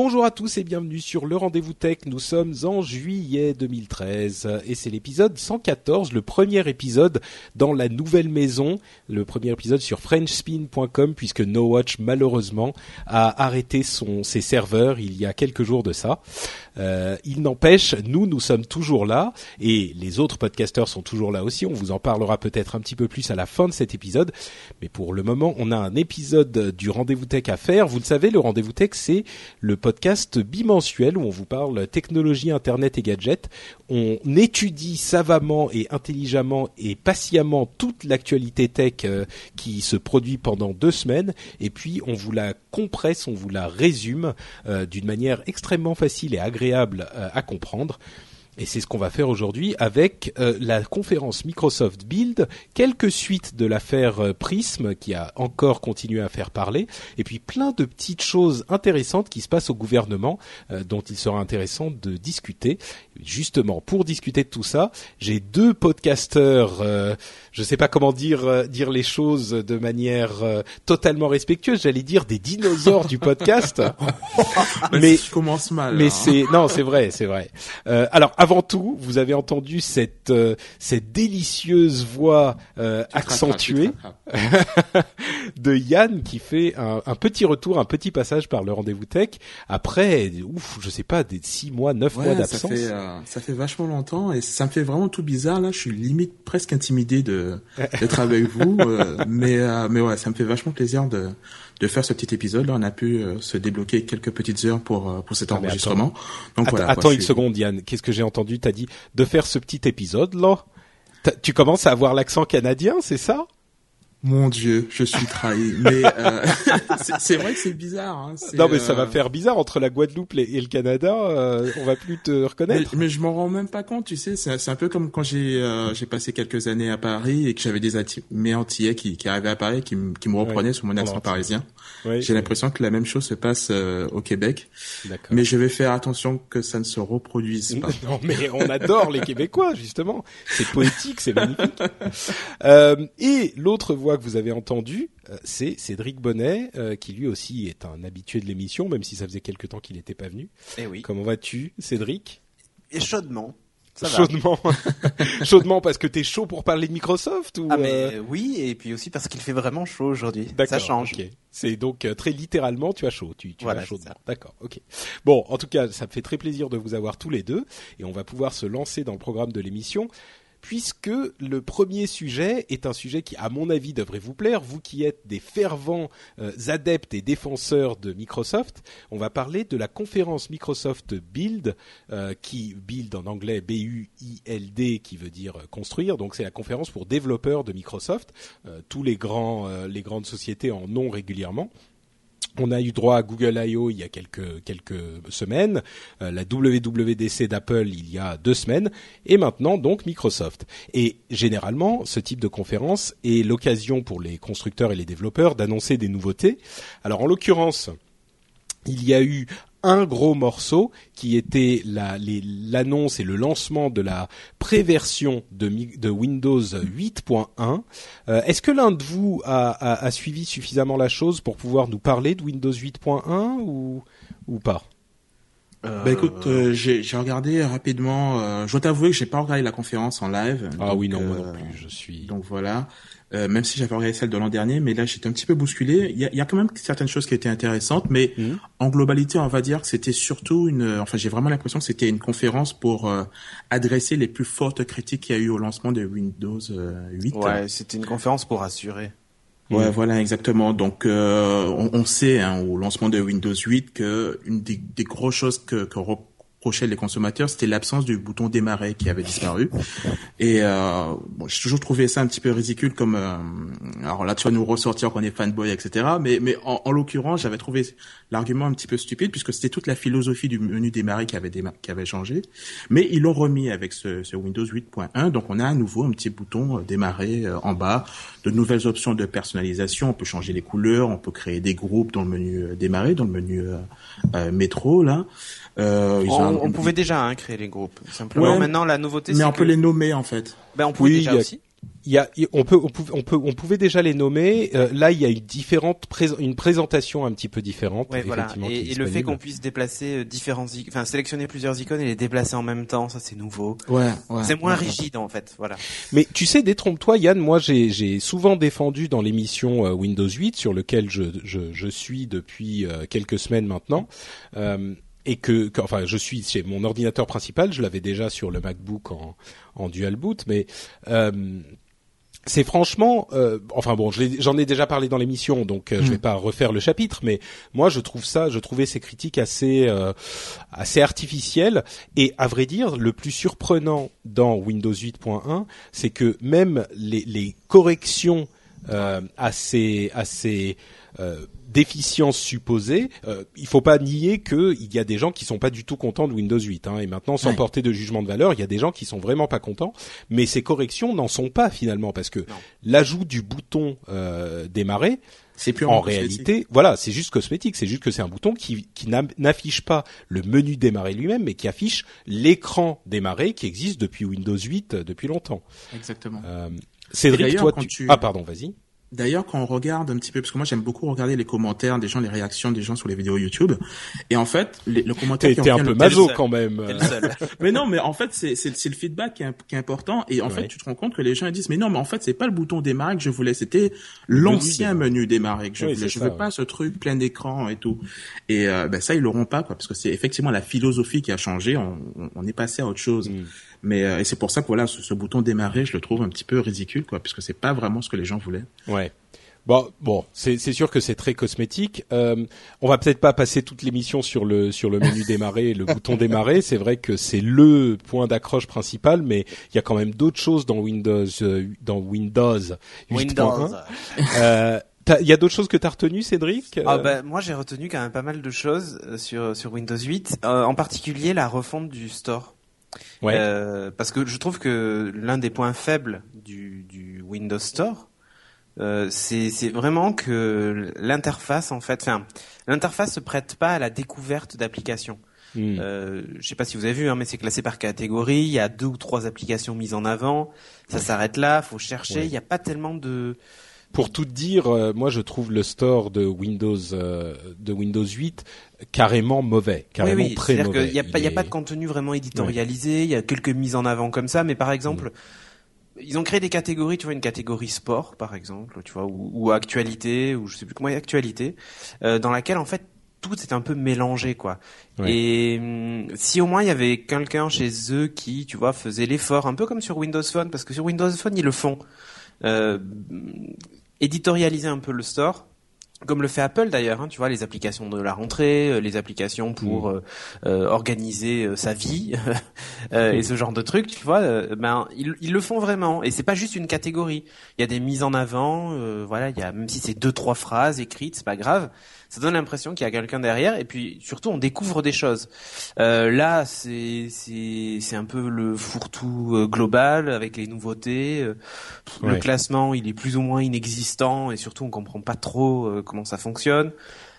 Bonjour à tous et bienvenue sur le Rendez-vous Tech. Nous sommes en juillet 2013 et c'est l'épisode 114, le premier épisode dans la nouvelle maison, le premier épisode sur FrenchSpin.com puisque No Watch malheureusement a arrêté son, ses serveurs il y a quelques jours de ça. Euh, il n'empêche, nous, nous sommes toujours là et les autres podcasteurs sont toujours là aussi. On vous en parlera peut-être un petit peu plus à la fin de cet épisode. Mais pour le moment, on a un épisode du Rendez-vous Tech à faire. Vous le savez, le Rendez-vous Tech, c'est le podcast bimensuel où on vous parle technologie, internet et gadgets. On étudie savamment et intelligemment et patiemment toute l'actualité tech euh, qui se produit pendant deux semaines et puis on vous la compresse, on vous la résume euh, d'une manière extrêmement facile et agréable euh, à comprendre. Et c'est ce qu'on va faire aujourd'hui avec euh, la conférence Microsoft Build, quelques suites de l'affaire euh, Prism qui a encore continué à faire parler, et puis plein de petites choses intéressantes qui se passent au gouvernement euh, dont il sera intéressant de discuter. Justement, pour discuter de tout ça, j'ai deux podcasteurs, euh, je sais pas comment dire euh, dire les choses de manière euh, totalement respectueuse, j'allais dire des dinosaures du podcast. mais je commence mal. Mais hein. c'est non, c'est vrai, c'est vrai. Alors avant tout, vous avez entendu cette euh, cette délicieuse voix euh, accentuée de Yann qui fait un, un petit retour, un petit passage par le rendez-vous tech après, ouf, je sais pas, des six mois, neuf mois Ouais, ça d'absence. fait euh, ça fait vachement longtemps et ça me fait vraiment tout bizarre là. Je suis limite presque intimidé de d'être avec vous, mais mais ouais, ça me fait vachement plaisir de de faire ce petit épisode. Là, on a pu euh, se débloquer quelques petites heures pour euh, pour cet Ah, enregistrement. Donc Attends, voilà. une suis- seconde, Yann. Qu'est-ce que j'ai entendu? T'as dit de faire ce petit épisode là? Tu commences à avoir l'accent canadien, c'est ça? Mon Dieu, je suis trahi. mais euh, c'est- vrai que c'est bizarre. Hein, Non, mais ça euh, va faire bizarre entre la Guadeloupe et le Canada. euh, on va plus te reconnaître. mais je m'en rends même pas compte, tu sais. C'est un peu comme quand j'ai euh, j'ai passé quelques années à Paris et que j'avais des mes Antillais qui, qui arrivaient à Paris, qui, me- qui me reprenaient Ouais, sur mon en accent parisien. J'ai l'impression que la même chose se passe euh, au Québec, mais je vais faire attention que ça ne se reproduise pas. Non, mais on adore les Québécois, justement. C'est poétique, c'est magnifique. Euh, et l'autre voix que vous avez entendue, euh, c'est Cédric Bonnet, euh, qui lui aussi est un habitué de l'émission, même si ça faisait quelque temps qu'il n'était pas venu. Eh oui. Comment vas-tu, Cédric? Et chaudement. Ça. Chaudement. Chaudement parce que t'es chaud pour parler de Microsoft ou Ah euh, mais oui, et puis aussi parce qu'il fait vraiment chaud aujourd'hui. Ça change. C'est donc euh, très littéralement, tu as chaud, tu, tu Voilà, as chaudement. D'accord, ok. Bon, en tout cas, ça me fait très plaisir de vous avoir tous les deux, et on va pouvoir se lancer dans le programme de l'émission, puisque le premier sujet est un sujet qui, à mon avis, devrait vous plaire. Vous qui êtes des fervents euh, adeptes et défenseurs de Microsoft, on va parler de la conférence Microsoft Build, euh, qui Build en anglais B-U-I-L-D, qui veut dire euh, construire. Donc c'est la conférence pour développeurs de Microsoft. Tous les grands, les grandes sociétés en ont régulièrement. On a eu droit à Google I.O. il y a quelques semaines, euh, la WWDC d'Apple il y a deux semaines, et maintenant donc Microsoft. Et généralement, ce type de conférence est l'occasion pour les constructeurs et les développeurs d'annoncer des nouveautés. Alors en l'occurrence, il y a eu un gros morceau qui était l'annonce et le lancement de la préversion de, de Windows 8.1. Euh, Est-ce que l'un de vous a, suivi suffisamment la chose pour pouvoir nous parler de Windows 8.1 ou, ou pas? Euh... Bah écoute, euh, j'ai regardé rapidement. Euh, je dois t'avouer que j'ai pas regardé la conférence en live. Ah oui non moi non plus. Je suis. Donc voilà. Euh, même si j'avais regardé celle de l'an dernier, mais là j'étais un petit peu bousculé. Il y a, y a, quand même certaines choses qui étaient intéressantes, mais mhm. en globalité, on va dire que c'était surtout une. Enfin, j'ai vraiment l'impression que c'était une conférence pour euh, adresser les plus fortes critiques qu'il y a eu au lancement de Windows 8. Euh, ouais, c'était une conférence pour rassurer. Ouais, mhm. voilà, exactement. Donc, on, on, sait hein, au lancement de Windows 8 que une des, des grosses choses que, que les consommateurs, c'était l'absence du bouton démarrer qui avait disparu. Et euh, bon, j'ai toujours trouvé ça un petit peu ridicule comme... Euh, alors là, tu vas nous ressortir qu'on est fanboy, etc. Mais, mais en, en l'occurrence, j'avais trouvé l'argument un petit peu stupide puisque c'était toute la philosophie du menu démarrer qui avait, qui avait changé. Mais ils l'ont remis avec ce, ce Windows 8.1. Donc on a à nouveau un petit bouton euh, démarrer euh, en bas, de nouvelles options de personnalisation. On peut changer les couleurs, on peut créer des groupes dans le menu euh, démarrer, dans le menu métro là. Euh, on, pouvait déjà hein, créer les groupes. Simplement, maintenant la nouveauté. Mais on peut les nommer en fait. Ben on pouvait déjà aussi. Il y a, on peut, on pouvait, on peut, on pouvait déjà les nommer. Euh, là, il y a une différente, une présentation un petit peu différente. Ouais, voilà. Et, le fait qu'on puisse déplacer euh, différents, enfin sélectionner plusieurs icônes et les déplacer en même temps, ça c'est nouveau. Ouais. ouais c'est moins rigide en fait, voilà. Mais tu sais, détrompe-toi, Yann. Moi, j'ai, j'ai souvent défendu dans l'émission euh, Windows 8 sur lequel je, je, je suis depuis quelques semaines maintenant. Euh, et que, enfin, je suis chez mon ordinateur principal, je l'avais déjà sur le MacBook en, en dual boot, mais euh, c'est franchement, euh, enfin bon, j'en ai, déjà parlé dans l'émission, donc euh, je vais mm. pas refaire le chapitre, mais moi je trouve ça, je trouvais ces critiques assez, euh, assez artificielles et à vrai dire, le plus surprenant dans Windows 8.1, c'est que même les, les corrections assez, assez déficience supposée, euh, il faut pas nier qu'il y a des gens qui sont pas du tout contents de Windows 8. Hein, et maintenant, sans porter de jugement de valeur, il y a des gens qui sont vraiment pas contents. Mais ces corrections n'en sont pas finalement parce que l'ajout du bouton euh, démarrer, c'est plus en réalité, voilà, c'est juste cosmétique. C'est juste que c'est un bouton qui, qui n'affiche pas le menu démarrer lui-même, mais qui affiche l'écran démarrer qui existe depuis Windows 8 euh, depuis longtemps. Exactement. Euh, Cédric, toi, tu... ah pardon, vas-y. D'ailleurs, quand on regarde un petit peu, parce que moi j'aime beaucoup regarder les commentaires des gens, les réactions des gens sur les vidéos YouTube, et en fait, les, le commentaire qui un peu maso quand même. mais non, mais en fait, c'est c'est le feedback qui est, qui est, important, et en fait, tu te rends compte que les gens ils disent, mais non, mais en fait, c'est pas le bouton démarrer que je voulais, c'était l'ancien menu démarrer que je voulais. Je veux pas ce truc plein écran et tout. Et euh, ben ça, ils l'auront pas, quoi, parce que c'est effectivement la philosophie qui a changé. On, on, est passé à autre chose. Mm. Mais euh, et c'est pour ça que voilà, ce, ce, bouton démarrer, je le trouve un petit peu ridicule, quoi, puisque c'est pas vraiment ce que les gens voulaient. Ouais. Bon, bon, c'est sûr que c'est très cosmétique. Euh, on va peut-être pas passer toute l'émission sur le sur le menu démarrer, le bouton démarrer. C'est vrai que c'est le point d'accroche principal, mais il y a quand même d'autres choses dans Windows euh, dans Windows. Windows. Euh, il y a d'autres choses que tu as retenues, Cédric? Ah ben, Moi, j'ai retenu quand même pas mal de choses euh, sur, sur Windows 8, en particulier la refonte du store. Ouais. Euh, parce que je trouve que l'un des points faibles du, du Windows Store, euh, c'est vraiment que l'interface, en fait, enfin, l'interface se prête pas à la découverte d'applications. Hmm. Euh, je sais pas si vous avez vu, hein, mais c'est classé par catégorie. Il y a deux ou trois applications mises en avant. Ça s'arrête là. Faut chercher. Il n'y a pas tellement de pour tout dire, euh, moi je trouve le store de Windows euh, de Windows 8 carrément mauvais, carrément oui, oui. très mauvais. Il n'y a, pas, a pas de contenu vraiment éditorialisé. Il y a quelques mises en avant comme ça, mais par exemple, mm. ils ont créé des catégories. Tu vois, une catégorie sport, par exemple, tu vois, ou, ou actualité, ou je sais plus comment actualité, euh, dans laquelle en fait tout est un peu mélangé quoi. Et hum, si au moins il y avait quelqu'un chez eux qui, tu vois, faisait l'effort, un peu comme sur Windows Phone, parce que sur Windows Phone ils le font. Euh, éditorialiser un peu le store comme le fait Apple d'ailleurs, hein, tu vois, les applications de la rentrée, euh, les applications pour mm. euh, euh, organiser sa vie et ce genre de trucs, tu vois, ben ils, ils, le font vraiment et c'est pas juste une catégorie. Il y a des mises en avant, voilà, il y a même si c'est deux trois phrases écrites, c'est pas grave ça donne l'impression qu'il y a quelqu'un derrière et puis surtout on découvre des choses. Euh, là, c'est c'est c'est un peu le fourre-tout euh, global avec les nouveautés. Euh, le classement, il est plus ou moins inexistant et surtout on comprend pas trop euh, comment ça fonctionne.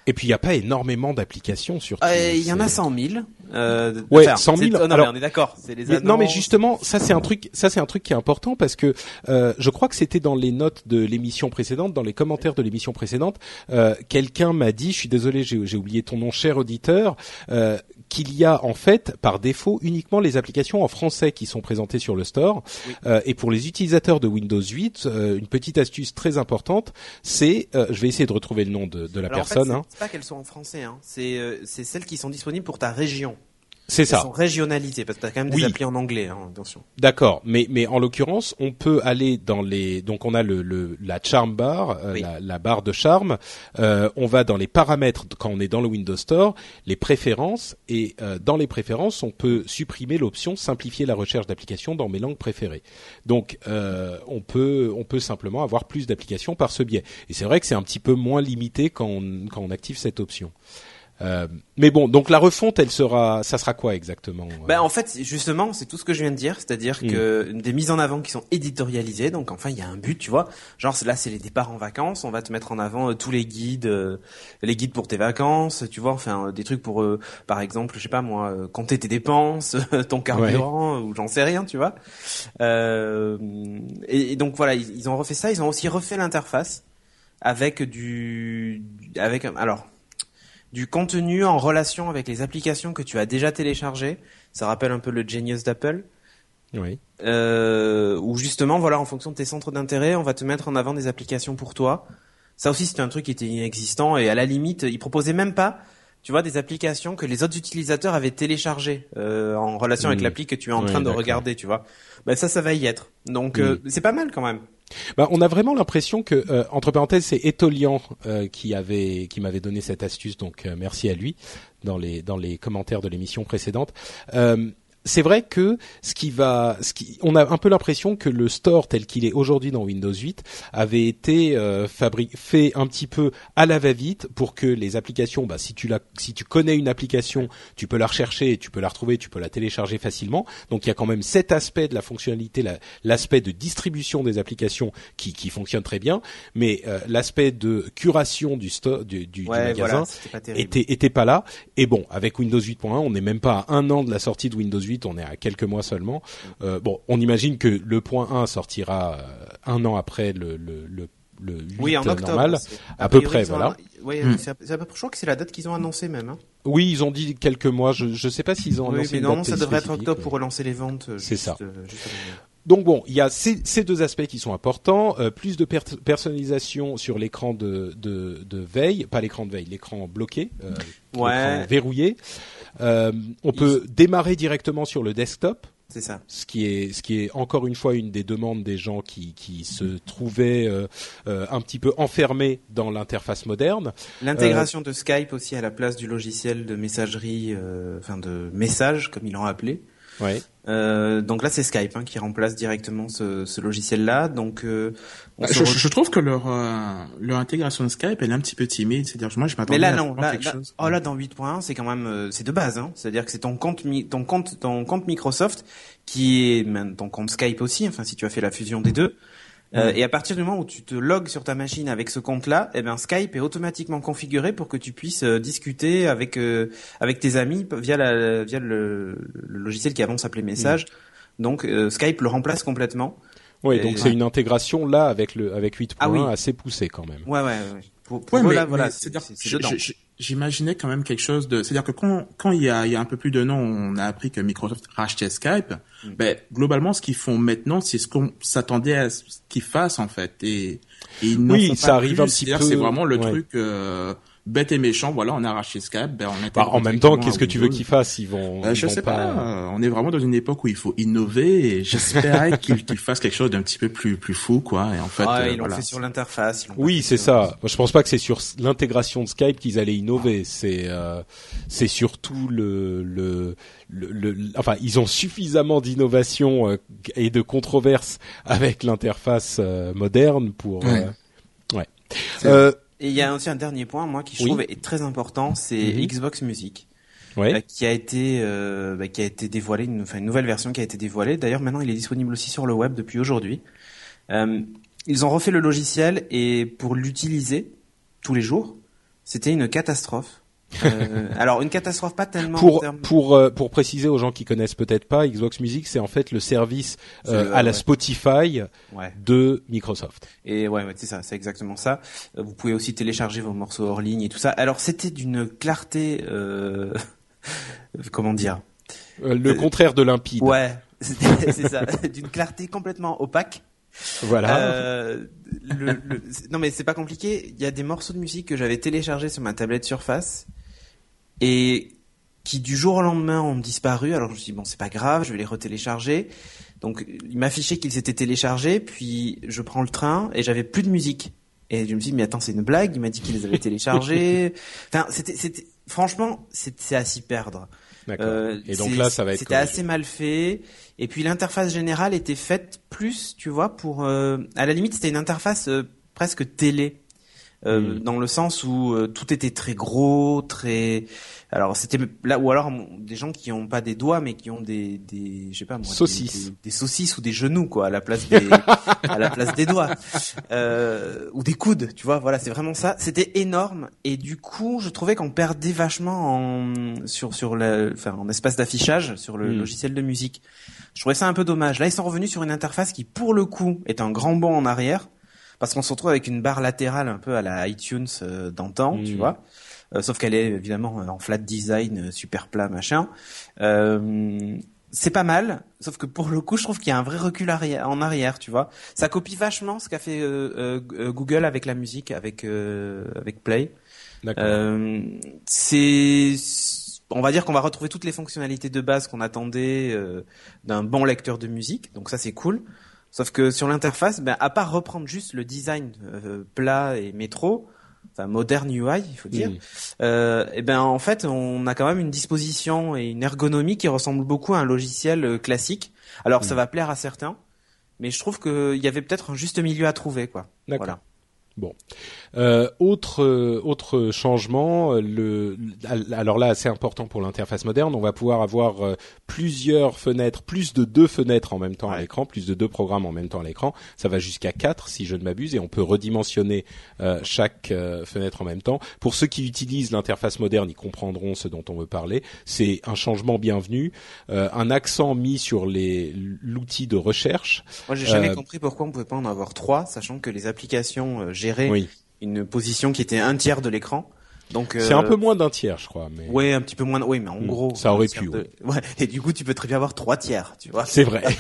Et puis il n'y a pas énormément d'applications sur. Euh, il y en a 100 000. Euh, ouais, 100 000. non, Alors, on est d'accord. Non, mais justement, ça c'est un truc, ça c'est un truc qui est important parce que euh, je crois que c'était dans les notes de l'émission précédente, dans les commentaires de l'émission précédente, euh, quelqu'un m'a dit, je suis désolé, j'ai oublié ton nom, cher auditeur, euh, qu'il y a en fait par défaut uniquement les applications en français qui sont présentées sur le store. Euh, et pour les utilisateurs de Windows 8, euh, une petite astuce très importante, c'est, euh, je vais essayer de retrouver le nom de, de la Alors, en fait, personne. c'est- hein. pas qu'elles sont en français, hein. c'est euh, c'est celles qui sont disponibles pour ta région. C'est ça. sont régionalisées parce que t'as quand même Oui. des applis en anglais, hein, attention. D'accord, mais mais en l'occurrence, on peut aller dans les donc on a le, le la charm bar, euh, Oui. la, la barre de charme. Euh, on va dans les paramètres quand on est dans le Windows Store, les préférences et euh, dans les préférences, on peut supprimer l'option simplifier la recherche d'applications dans mes langues préférées. Donc euh, on peut on peut simplement avoir plus d'applications par ce biais. Et c'est vrai que c'est un petit peu moins limité quand on quand on active cette option. Euh, mais bon, donc la refonte, elle sera, ça sera quoi exactement Ben en fait, justement, c'est tout ce que je viens de dire, c'est-à-dire Mm. que des mises en avant qui sont éditorialisées, donc enfin il y a un but, tu vois. Genre là, c'est les départs en vacances, on va te mettre en avant euh, tous les guides, euh, les guides pour tes vacances, tu vois, enfin des trucs pour, par exemple, je sais pas moi, compter tes dépenses, ton carburant ou j'en sais rien, tu vois. Euh, et, et donc voilà, ils, ils ont refait ça, ils ont aussi refait l'interface avec du, avec alors du contenu en relation avec les applications que tu as déjà téléchargées. Ça rappelle un peu le Genius d'Apple. Oui. Euh, où justement, voilà, en fonction de tes centres d'intérêt, on va te mettre en avant des applications pour toi. Ça aussi, c'était un truc qui était inexistant et à la limite, ils proposaient même pas, tu vois, des applications que les autres utilisateurs avaient téléchargées euh, en relation avec l'appli que tu es en train de regarder, tu vois. Ben ça, ça va y être. Donc, euh, c'est pas mal quand même. Bah, on a vraiment l'impression que, euh, entre parenthèses, c'est Etolian euh, qui avait, qui m'avait donné cette astuce, donc euh, merci à lui dans les commentaires de l'émission précédente. C'est vrai que ce qui va, ce qui, on a un peu l'impression que le store tel qu'il est aujourd'hui dans Windows 8 avait été euh, fabri- fait un petit peu à la va-vite pour que les applications, bah, si tu la, si tu connais une application, tu peux la rechercher, tu peux la retrouver, tu peux la télécharger facilement. Donc il y a quand même cet aspect de la fonctionnalité, la- l'aspect de distribution des applications qui, qui fonctionne très bien, mais euh, l'aspect de curation du store du, du, magasin voilà, était était pas là. Et bon, avec Windows 8.1, on n'est même pas à un an de la sortie de Windows 8, on est à quelques mois seulement. Euh, bon, on imagine que le point 1 sortira euh, un an après le le le, le 8 Oui, en octobre. normal. c'est- à peu près, voilà. un- Hmm. c'est à- peu près- je crois que c'est la date qu'ils ont annoncé même. Hein. Oui, ils ont dit quelques mois. Je je sais pas s'ils ont Oui, annoncé mais une non, date ça devrait être octobre mais- pour relancer les ventes. euh, C'est ça. euh, juste. Donc bon, il y a ces, ces deux aspects qui sont importants. Euh, plus de per- personnalisation sur l'écran de, de, de veille, pas l'écran de veille, l'écran bloqué, euh, Ouais. verrouillé. Euh, on peut démarrer directement sur le desktop. C'est ça. ce qui est ce qui est encore une fois une des demandes des gens qui qui se trouvaient euh, euh, un petit peu enfermés dans l'interface moderne. L'intégration de Skype aussi à la place du logiciel de messagerie, euh, enfin de message comme ils l'ont appelé. Ouais. Euh, donc là, c'est Skype hein, qui remplace directement ce, ce logiciel-là. Donc, euh, on Bah, se je, re- je trouve que leur euh, leur intégration de Skype elle est un petit peu timide. C'est-à-dire moi je m'attendais à non, là, quelque là- chose. oh là dans 8.1, c'est quand même euh, c'est de base. Hein. C'est-à-dire que c'est ton compte ton compte ton compte Microsoft qui est même ton compte Skype aussi. Enfin, si tu as fait la fusion des deux. Euh, et à partir du moment où tu te logs sur ta machine avec ce compte-là, eh ben Skype est automatiquement configuré pour que tu puisses euh, discuter avec euh, avec tes amis via la via le, le logiciel qui avant s'appelait Message. Donc euh, Skype le remplace complètement. Et- donc c'est une intégration là avec le avec 8.1 Ah oui. assez poussée quand même. Ouais ouais. ouais. Pour, pour Ouais, eux, mais, là, voilà, mais c'est c'est-à-dire j'imaginais quand même quelque chose de, c'est-à-dire que quand, quand il y a, il y a un peu plus d'un an, on a appris que Microsoft rachetait Skype, Mm. ben, globalement, ce qu'ils font maintenant, c'est ce qu'on s'attendait à ce qu'ils fassent, en fait. Et, et ils Oui, ça pas arrive plus. un petit peu, C'est vraiment le ouais. truc, euh, bête et méchant. Voilà, on a racheté Skype, ben, on Bah, en même temps, qu'est-ce que tu veux qu'ils fassent Ils vont. Euh, ils je vont sais pas. euh, on est vraiment dans une époque où il faut innover et j'espérais qu'ils fassent quelque chose d'un petit peu plus plus fou, quoi. Et en fait, Ah, euh, ils l'ont voilà. fait sur l'interface. Oui, c'est ça. Moi, je pense pas que c'est sur l'intégration de Skype qu'ils allaient innover. C'est euh, c'est surtout le, le le le- enfin ils ont suffisamment d'innovation euh, et de controverses avec l'interface euh, moderne pour Ouais. euh, ouais. Et il y a aussi un dernier point, moi, qui je Oui. trouve est très important, c'est Mhm. Xbox Music, ouais. euh, qui a été, euh, bah, qui a été dévoilé, une, enfin une nouvelle version qui a été dévoilée. D'ailleurs, maintenant, il est disponible aussi sur le web depuis aujourd'hui. Euh, ils ont refait le logiciel et pour l'utiliser tous les jours, c'était une catastrophe. Euh, alors une catastrophe pas tellement en Pour termes- pour euh, pour préciser aux gens qui connaissent peut-être pas, Xbox Music c'est en fait le service euh, le- à la. Spotify ouais. de Microsoft. Et ouais, ouais c'est ça, c'est exactement ça. Vous pouvez aussi télécharger vos morceaux hors ligne et tout ça. Alors c'était d'une clarté comment dire? Le contraire de limpide. Ouais, c'est ça, d'une clarté complètement opaque. Voilà. Euh, le, le, non mais c'est pas compliqué. Il y a des morceaux de musique que j'avais téléchargés sur ma tablette Surface et qui du jour au lendemain ont disparu. Alors je me suis dit bon c'est pas grave, je vais les retélécharger. Donc il m'affichait qu'ils étaient téléchargés, puis je prends le train et j'avais plus de musique. Et je me suis dit mais attends c'est une blague. Il m'a dit qu'il les avait téléchargés. Enfin c'était c'était franchement c'est à s'y perdre. Euh, et donc là, ça va être. C'était assez mal fait. Et puis l'interface générale était faite plus, tu vois, pour. Euh, à la limite, c'était une interface euh, presque télé. Euh, dans le sens où euh, tout était très gros, très alors c'était là ou alors des gens qui ont pas des doigts mais qui ont des des je sais pas moi saucisses des, saucisses ou des genoux quoi à la place des à la place des doigts euh, ou des coudes, tu vois, voilà, c'est vraiment ça. C'était énorme et du coup, je trouvais qu'on perdait vachement en sur sur le enfin en espace d'affichage sur le hmm. logiciel de musique. Je trouvais ça un peu dommage. Là, ils sont revenus sur une interface qui pour le coup est un grand bond en arrière parce qu'on se retrouve avec une barre latérale un peu à la iTunes euh, d'antan, tu mm. vois. Euh, sauf qu'elle est évidemment en flat design, euh, super plat, machin. c'est pas mal, sauf que pour le coup, je trouve qu'il y a un vrai recul en arrière, tu vois. Ça copie vachement ce qu'a fait Google avec la musique, avec avec Play. c'est on va dire qu'on va retrouver toutes les fonctionnalités de base qu'on attendait d'un bon lecteur de musique, donc ça c'est cool. Sauf que sur l'interface, ben, à part reprendre juste le design euh, plat et métro, enfin moderne UI, il faut dire, euh, et ben en fait, on a quand même une disposition et une ergonomie qui ressemble beaucoup à un logiciel euh, classique. Alors ça va plaire à certains, mais je trouve qu'il y avait peut-être un juste milieu à trouver, quoi. Voilà. Bon. Euh, autre autre changement, le alors là c'est important pour l'interface moderne, on va pouvoir avoir euh, plusieurs fenêtres, plus de deux fenêtres en même temps à l'écran, plus de deux programmes en même temps à l'écran. Ça va jusqu'à quatre si je ne m'abuse et on peut redimensionner euh, chaque euh, fenêtre en même temps. Pour ceux qui utilisent l'interface moderne, ils comprendront ce dont on veut parler. C'est un changement bienvenu, un accent mis sur les l'outil de recherche. Moi j'ai jamais compris pourquoi on pouvait pas en avoir trois, sachant que les applications géraient oui une position qui était un tiers de l'écran. Donc c'est un euh, peu moins d'un tiers, je crois. Mais... Ouais, un petit peu moins. Oui, mais en hmm, gros, ça aurait pu. Ouais. Et du coup, tu peux très bien avoir trois tiers, tu vois. C'est vrai.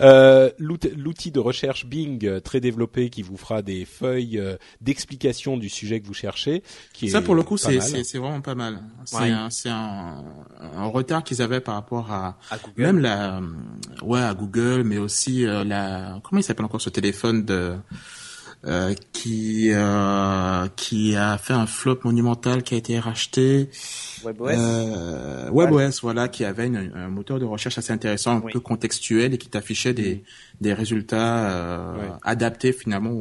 Euh, L'outil de recherche Bing euh, très développé qui vous fera des feuilles euh, d'explication du sujet que vous cherchez. Qui ça pour le coup c'est vraiment pas mal. C'est un, un, retard qu'ils avaient par rapport à, à Google. même la ouais à Google, mais aussi euh, la comment il s'appelle encore ce téléphone de euh, qui euh, qui a fait un flop monumental qui a été racheté. WebOS. Euh, WebOS, voilà, qui avait un moteur de recherche assez intéressant, un peu contextuel et qui t'affichait des des résultats euh, adaptés finalement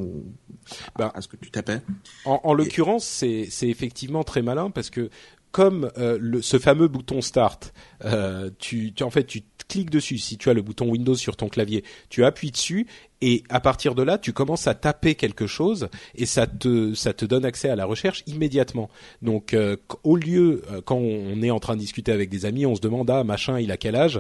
bah, à ce que tu tapais. En, en l'occurrence, c'est c'est effectivement très malin parce que comme euh, le, ce fameux bouton Start, euh, tu, tu, en fait tu cliques dessus. Si tu as le bouton Windows sur ton clavier, tu appuies dessus et à partir de là, tu commences à taper quelque chose et ça te ça te donne accès à la recherche immédiatement. Donc euh, au lieu quand on est en train de discuter avec des amis, on se demande ah machin il a quel âge,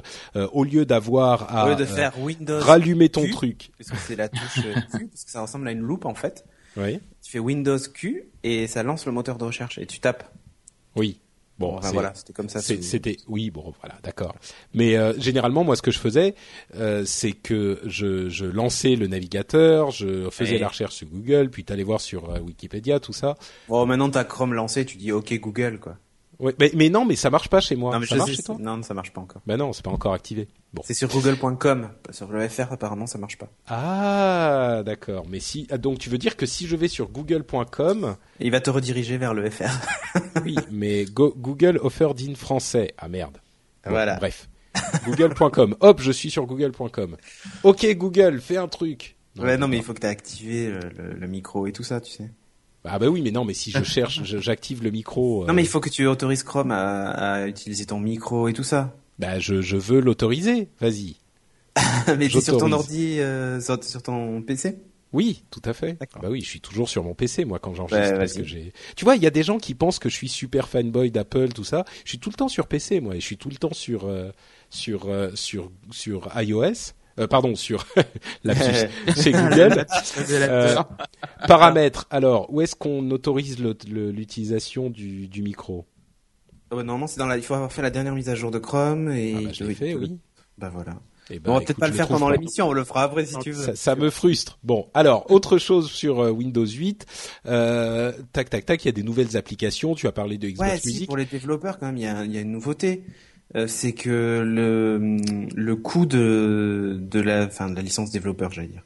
au lieu d'avoir à de faire Windows rallumer ton truc, parce que c'est la touche Q, parce que ça ressemble à une loupe en fait. Oui. Tu fais Windows Q et ça lance le moteur de recherche et tu tapes. Oui. Bon, voilà, c'était comme ça. C'était oui, bon, voilà, d'accord. Mais euh, généralement, moi, ce que je faisais, euh, c'est que je, je, lançais le navigateur, je faisais la recherche sur Google, puis t'allais voir sur euh, Wikipédia, tout ça. Bon, maintenant t'as Chrome lancé, tu dis OK Google, quoi. Ouais, mais, mais non, mais ça marche pas chez moi. Non, mais ça marche chez toi? Non, ça marche pas encore. Ben non, c'est pas encore activé. Bon. C'est sur google.com, sur le FR apparemment ça marche pas. Ah, d'accord. Mais si ah, donc tu veux dire que si je vais sur google.com, il va te rediriger vers le FR. oui, mais Google offered in français. Ah merde. voilà. Bref. google.com. Hop, je suis sur google.com. OK Google, fais un truc. Non, ouais, non, mais il faut que tu aies activé le, le micro et tout ça, tu sais. Ah bah oui, mais non, mais si je cherche, j'active le micro. Non, mais il faut que tu autorises Chrome à, à utiliser ton micro et tout ça. Bah je, je veux l'autoriser. Vas-y. mais es sur ton ordi, euh, sur, ton PC. Oui, tout à fait. Bah oui, je suis toujours sur mon PC moi quand j'enregistre bah, parce que j'ai. Tu vois, il y a des gens qui pensent que je suis super fanboy d'Apple, tout ça. Je suis tout le temps sur PC moi, et je suis tout le temps sur euh, sur euh, sur sur iOS. Euh, pardon, sur lapsus, c'est Google. paramètres. Alors, où est-ce qu'on autorise l'utilisation du, du, micro? Bah, non, c'est dans la. Il faut avoir fait la dernière mise à jour de Chrome et. Ah bah, je l'ai fait, oui. Bah voilà. Eh on va peut-être pas le faire pendant l'émission, on le fera après si tu veux. Ça, ça, me frustre. Bon, alors autre chose sur euh, Windows 8. Euh, tac, tac, tac. Il y a des nouvelles applications. Tu as parlé de Xbox ouais, Music. Si, pour les développeurs, quand même, il y a, il y a une nouveauté. Euh, c'est que le le coût de de la enfin de la licence développeur, j'allais dire.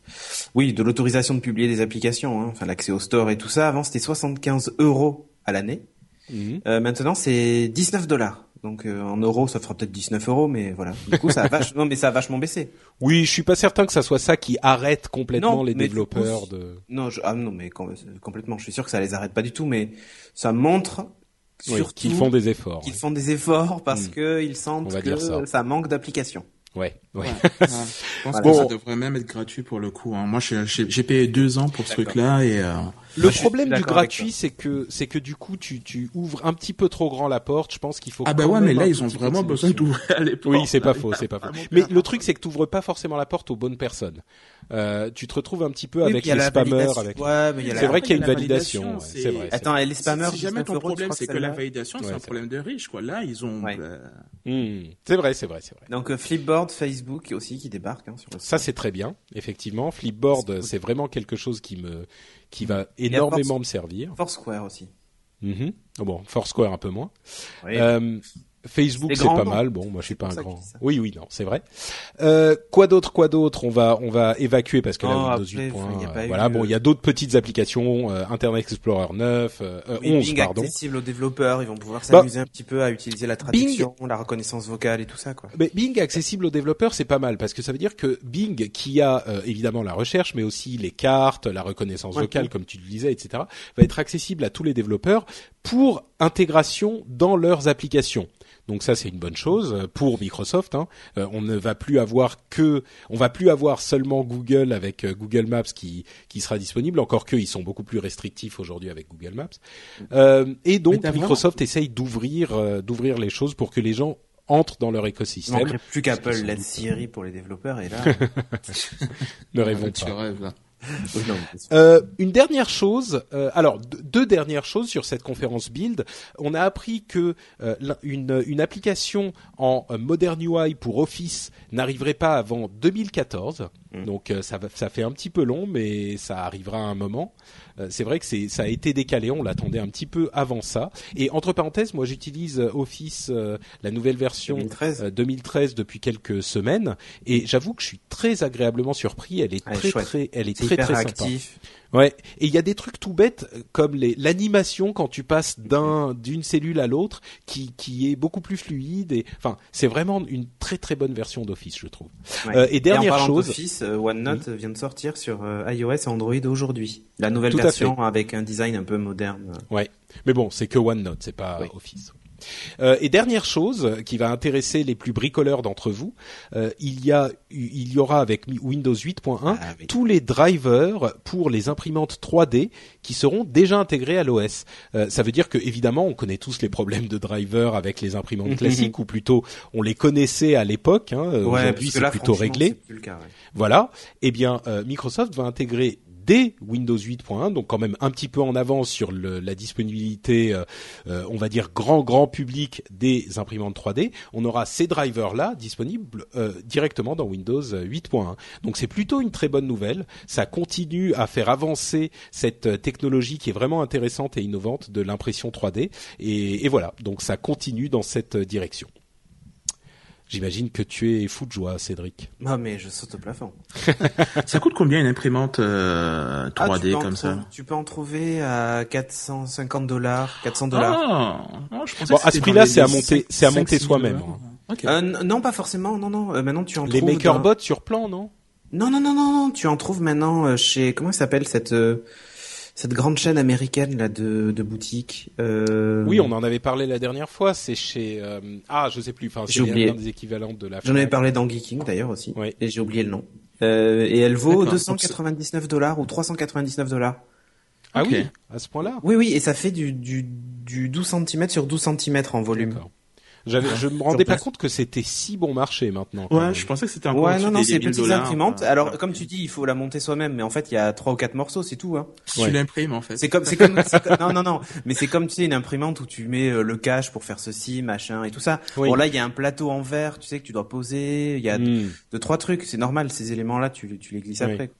Oui, de l'autorisation de publier des applications, hein, enfin l'accès au store et tout ça. Avant, c'était 75 euros à l'année. Mhm. Euh, maintenant, c'est 19 dollars. Donc euh, en euros, ça fera peut-être 19 euros, mais voilà. Du coup, ça a vache... non, mais ça a vachement baissé. Oui, je suis pas certain que ça soit ça qui arrête complètement Non, les développeurs coup, de. Non, je... ah non, mais com- complètement. Je suis sûr que ça les arrête pas du tout, mais ça montre Oui, surtout qu'ils font des efforts. qu'ils font des efforts parce Mm. que ils sentent que ça. ça manque d'applications. Ouais, ouais. Ouais. Je pense Bon. que ça devrait même être gratuit pour le coup. hein. Moi, j'ai- j'ai j'ai payé deux ans pour ce truc-là et euh, Le problème du gratuit, c'est que c'est que du coup, tu tu ouvres un petit peu trop grand la porte. Je pense qu'il faut. ah bah ouais, mais là ils ont vraiment besoin d'ouvrir les portes. Oui, c'est pas faux, c'est pas faux. vraiment Mais le truc, c'est que tu ouvres pas forcément la porte aux bonnes personnes. Euh, tu te retrouves un petit peu Oui, avec les spammers. Avec... Ouais, mais C'est vrai qu'il y a une validation. validation, ouais, c'est- C'est vrai. c'est Attends, les spammers, Si jamais 19 ton euros, problème c'est que que la validation, c'est un problème de riche, quoi. Là, ils ont. Ouais. euh, Hmm, C'est vrai, c'est vrai, c'est vrai. Donc euh, Flipboard, Facebook aussi qui débarque hein, sur le Ça c'est très bien, effectivement. Flipboard, c'est vraiment quelque chose qui me qui va y a énormément me servir. Foursquare aussi. Oh Bon, Foursquare un peu moins. Oui. Euh, Facebook C'est pas mal. Bon, moi je suis pas un grand. Oui, oui, non, c'est vrai. Euh, quoi d'autre, quoi d'autre? On va on va évacuer parce que là Oh, Windows après, 8. il y a pas eu voilà, bon, il y a d'autres petites applications, euh, Internet Explorer 9, euh, euh, Oui, 11 Bing pardon. accessible aux développeurs, ils vont pouvoir Bah, s'amuser un petit peu à utiliser la traduction, la reconnaissance vocale et tout ça quoi. Mais Bing accessible aux développeurs, c'est pas mal parce que ça veut dire que Bing, qui a euh, évidemment la recherche, mais aussi les cartes, la reconnaissance Ouais. vocale, comme tu le disais, etc., va être accessible à tous les développeurs pour intégration dans leurs applications. Donc ça, c'est une bonne chose euh, pour Microsoft. Hein. Euh, on ne va plus avoir que, on va plus avoir seulement Google avec euh, Google Maps qui qui sera disponible. Encore que ils sont beaucoup plus restrictifs aujourd'hui avec Google Maps. Euh, et donc Microsoft essaye d'ouvrir euh, d'ouvrir les choses pour que les gens entrent dans leur Il écosystème. manquerait plus qu'Apple sont Siri pour les développeurs et là. Ne rêvons tu pas. rêves, là. Euh, une dernière chose, euh, alors deux, dernières choses sur cette conférence Build. On a appris que euh, une, application en Modern UI pour Office n'arriverait pas avant 2014. Mm. Donc euh, ça, va- ça fait un petit peu long, mais ça arrivera à un moment. Euh, c'est vrai que c'est ça a été décalé, on l'attendait un petit peu avant ça. Et entre parenthèses, moi j'utilise euh, Office, euh, la nouvelle version 2013. euh, 2013 depuis quelques semaines, et j'avoue que je suis très agréablement surpris. Elle est Elle est très chouette. très, elle est très très sympa. actif. Ouais, et il y a des trucs tout bêtes euh, comme l'animation quand tu passes d'un d'une cellule à l'autre qui qui est beaucoup plus fluide et enfin c'est vraiment une très très bonne version d'Office je trouve. Ouais. Euh, et dernière en parlant chose- d'Office, euh, OneNote vient de sortir sur euh, iOS et Android aujourd'hui. La nouvelle Tout version avec un design un peu moderne. Ouais, mais bon c'est que OneNote c'est pas Oui. Office. Euh, et dernière chose qui va intéresser les plus bricoleurs d'entre vous, euh, il y a il y aura avec Windows 8.1 Ah tous les drivers pour les imprimantes 3D qui seront déjà intégrés à l'OS. Euh, ça veut dire que évidemment, on connaît tous les problèmes de drivers avec les imprimantes classiques, ou plutôt on les connaissait à l'époque. Hein, Ouais, Aujourd'hui, c'est plutôt réglé. c'est plus le cas, ouais. Voilà. Eh bien, euh, Microsoft va intégrer dès Windows 8.1, donc quand même un petit peu en avance sur la disponibilité, euh, euh, on va dire grand grand public des imprimantes 3D. On aura ces drivers là disponibles euh, directement dans Windows 8.1. Donc c'est plutôt une très bonne nouvelle. Ça continue à faire avancer cette technologie qui est vraiment intéressante et innovante de l'impression 3D. Et, et voilà, donc ça continue dans cette direction. J'imagine que tu es fou de joie, Cédric. Ah, mais je saute au plafond. Ça coûte combien une imprimante euh, 3D Ah, tu peux en comme ça Tu peux en trouver à 450 dollars, 400 dollars. Ah, ah, je pensais Bon, que à ce prix-là, les c'est à 5, monter- c'est à 5, monter 6 soi-même. Ok. Euh, non, pas forcément. Non, non. Euh, maintenant, tu en Les trouves. MakerBots dans- sur plan, non? Non, non, non, non, non. Tu en trouves maintenant chez comment s'appelle cette euh, cette grande chaîne américaine là de de boutiques. Euh... Oui, on en avait parlé la dernière fois. C'est chez euh, ah, je sais plus. Enfin, J'ai c'est l'un des équivalents de la. J'en avais parlé dans Geeking d'ailleurs aussi. Oui. Et j'ai oublié le nom. Euh, et elle vaut D'accord. 299 dollars ou 399 dollars. Ah oui, à ce point-là? Oui, oui, et ça fait du, du, du 12 cm sur 12 cm en volume. D'accord. J'avais, je me rendais pas compte que c'était si bon marché maintenant. Ouais, je pensais que c'était encore Ouais, non, non, des- c'est des 1000 petites dollars, imprimantes. euh, Alors, comme tu dis, il faut la monter soi-même, mais en fait, il y a trois ou quatre morceaux, c'est tout. Hein. tu Ouais. l'imprimes en fait. C'est comme, c'est comme, non, non, non, mais c'est comme tu sais une imprimante où tu mets euh, le cache pour faire ceci, machin et tout ça. Oui. Bon là, il y a un plateau en verre, tu sais que tu dois poser. Il y a Hmm. deux trois trucs, c'est normal. Ces éléments-là, tu, tu les glisses Oui. après.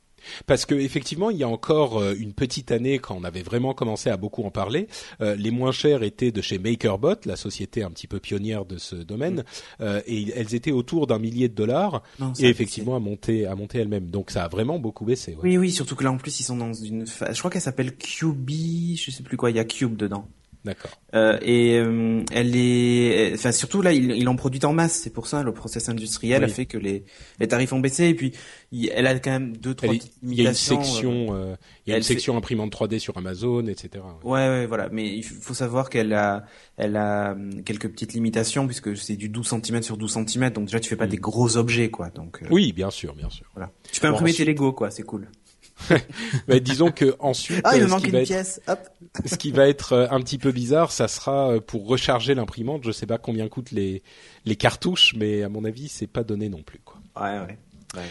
Parce que effectivement, il y a encore euh, une petite année, quand on avait vraiment commencé à beaucoup en parler, euh, les moins chers étaient de chez MakerBot, la société un petit peu pionnière de ce domaine, euh, et elles étaient autour d'un millier de dollars, Non, et effectivement à monter, à monter elles-mêmes. Donc ça a vraiment beaucoup baissé. Ouais. Oui, oui, surtout que là en plus ils sont dans une. Je crois qu'elle s'appelle QB, je sais plus quoi. Il y a Cube dedans. D'accord. Euh, et euh, elle est, enfin surtout là, il, il en produit en masse. C'est pour ça le process industriel Oui. a fait que les, les tarifs ont baissé. Et puis il- elle a quand même deux trois est- Il y a une limitations, euh, section, euh, il y a une fait- section imprimante 3D sur Amazon, etc. ouais. Ouais, ouais, voilà. Mais il faut savoir qu'elle a, elle a hum, quelques petites limitations puisque c'est du 12 cm sur 12 cm. Donc déjà, tu fais pas Mm. des gros objets, quoi. Donc euh, Oui, bien sûr, bien sûr. voilà. Tu peux Bon, imprimer ensuite- tes Lego, quoi. C'est cool. Disons que ensuite, Ah, il euh, me ce manque qui une va être- pièce. Hop. ce qui va être euh, un petit peu bizarre, ça sera euh, pour recharger l'imprimante. Je sais pas combien coûtent les les cartouches, mais à mon avis, c'est pas donné non plus. Quoi. Ouais, ouais. ouais.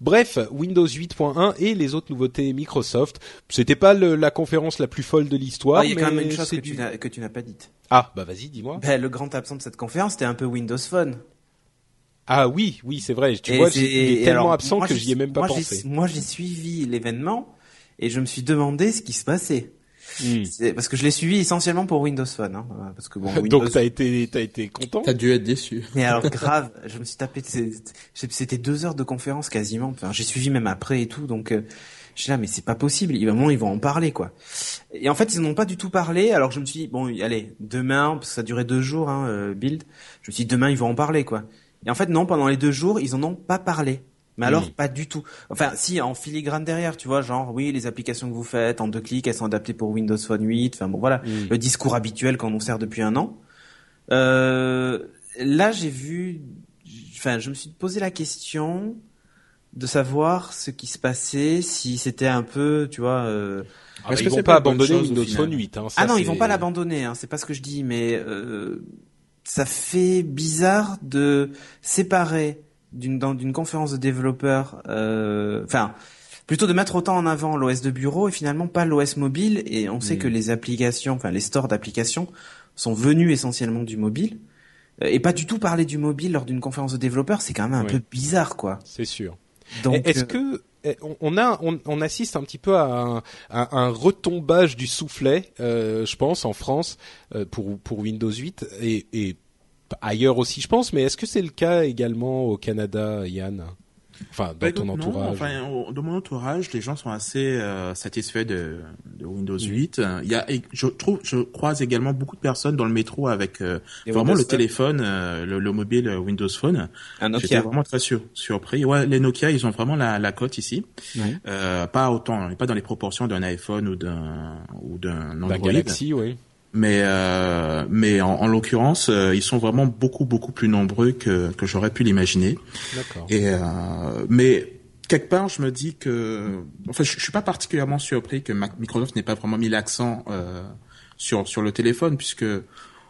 Bref, Windows 8.1 et les autres nouveautés Microsoft. C'était pas le- la conférence la plus folle de l'histoire. Ah, il y a quand même une chose c'est que du- tu n'as que tu n'as pas dite. Ah, bah vas-y, dis-moi. Ben, le grand absent de cette conférence, c'était un peu Windows Phone. Ah oui, oui, c'est vrai. Tu Et vois, c'est- il est et tellement alors, absent moi, que j'y ai même pas moi, pensé. Moi, j'ai suivi l'événement et je me suis demandé ce qui se passait. Hmm. Parce que je l'ai suivi essentiellement pour Windows Phone. Hein, euh, parce que bon, Windows... Donc t'as été, t'as été content. T'as dû être déçu. Mais alors grave, je me suis tapé, c'était deux heures de conférence quasiment. Enfin, j'ai suivi même après et tout, donc euh, je suis là, mais c'est pas possible. Il va un moment, ils vont en parler quoi. Et en fait, ils n'ont pas du tout parlé. Alors je me suis dit, bon, allez, demain, parce que ça durait deux jours, hein, euh, build. Je me suis dit, demain, ils vont en parler quoi. Et en fait, non, pendant les deux jours, ils en ont pas parlé. Mais alors, Mhm. pas du tout. Enfin, si, en filigrane derrière, tu vois, genre, oui, les applications que vous faites en deux clics, elles sont adaptées pour Windows Phone 8. Enfin bon, voilà Hmm. le discours habituel qu'on nous sert depuis un an. Euh, là, j'ai vu, enfin, je me suis posé la question de savoir ce qui se passait, si c'était un peu, tu vois. Euh... Ah, Est-ce que vont c'est pas au Windows Phone 8. Hein, ça, Ah non, ils vont pas l'abandonner, hein, c'est pas ce que je dis, mais euh, ça fait bizarre de séparer d'une dans d'une conférence de développeurs, euh, enfin. Plutôt de mettre autant en avant l'OS de bureau et finalement pas l'OS mobile. Et on sait Mm. que les applications, enfin les stores d'applications, sont venus essentiellement du mobile. Euh, Et pas du tout parler du mobile lors d'une conférence de développeurs, c'est quand même un Oui. peu bizarre, quoi. C'est sûr. Donc, Est-ce euh, que eh, on- a on, on assiste un petit peu à un, à un retombage du soufflet, euh, je pense, en France euh, pour pour Windows 8 et, et ailleurs aussi, je pense. Mais est-ce que c'est le cas également au Canada, Yann? Enfin, dans Bah, ton écoute, non, entourage. enfin, dans mon entourage, les gens sont assez euh, satisfaits de, de Windows 8. Il y a, je trouve, je croise également beaucoup de personnes dans le métro avec euh, vraiment Windows le Phone. téléphone, euh, le, le mobile euh, Windows Phone. un J'étais Nokia. vraiment très sur- surpris. Ouais, les Nokia, ils ont vraiment la, la cote ici. Ouais. Euh, pas autant, pas dans les proportions d'un iPhone ou d'un ou d'un La Android. Galaxy, oui. Mais euh, mais en, en l'occurrence, euh, ils sont vraiment beaucoup beaucoup plus nombreux que que j'aurais pu l'imaginer. D'accord. Et euh, mais quelque part, je me dis que, enfin, je, je suis pas particulièrement surpris que Microsoft n'ait pas vraiment mis l'accent euh, sur sur le téléphone, puisque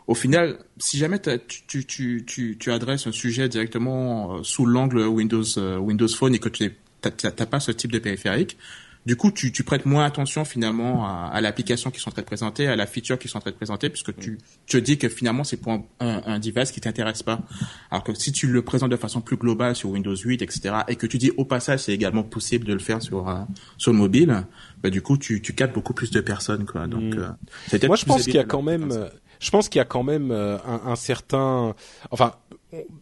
au final, si jamais tu tu tu tu, tu adresses un sujet directement euh, sous l'angle Windows euh, Windows Phone et que tu t'as pas ce type de périphérique. Du coup, tu, tu prêtes moins attention finalement à, à l'application qui sont en train de présenter, à la feature qui sont en train de présenter, puisque tu, te dis que finalement c'est pour un, un, un device qui t'intéresse pas. Alors que si tu le présentes de façon plus globale sur Windows 8, etc., et que tu dis au passage c'est également possible de le faire sur euh, sur le mobile, bah du coup tu, tu captes beaucoup plus de personnes quoi. Donc Mm. euh, c'est peut-être Moi, je pense qu'il y a quand même, euh, je pense qu'il y a quand même euh, un, un certain, enfin,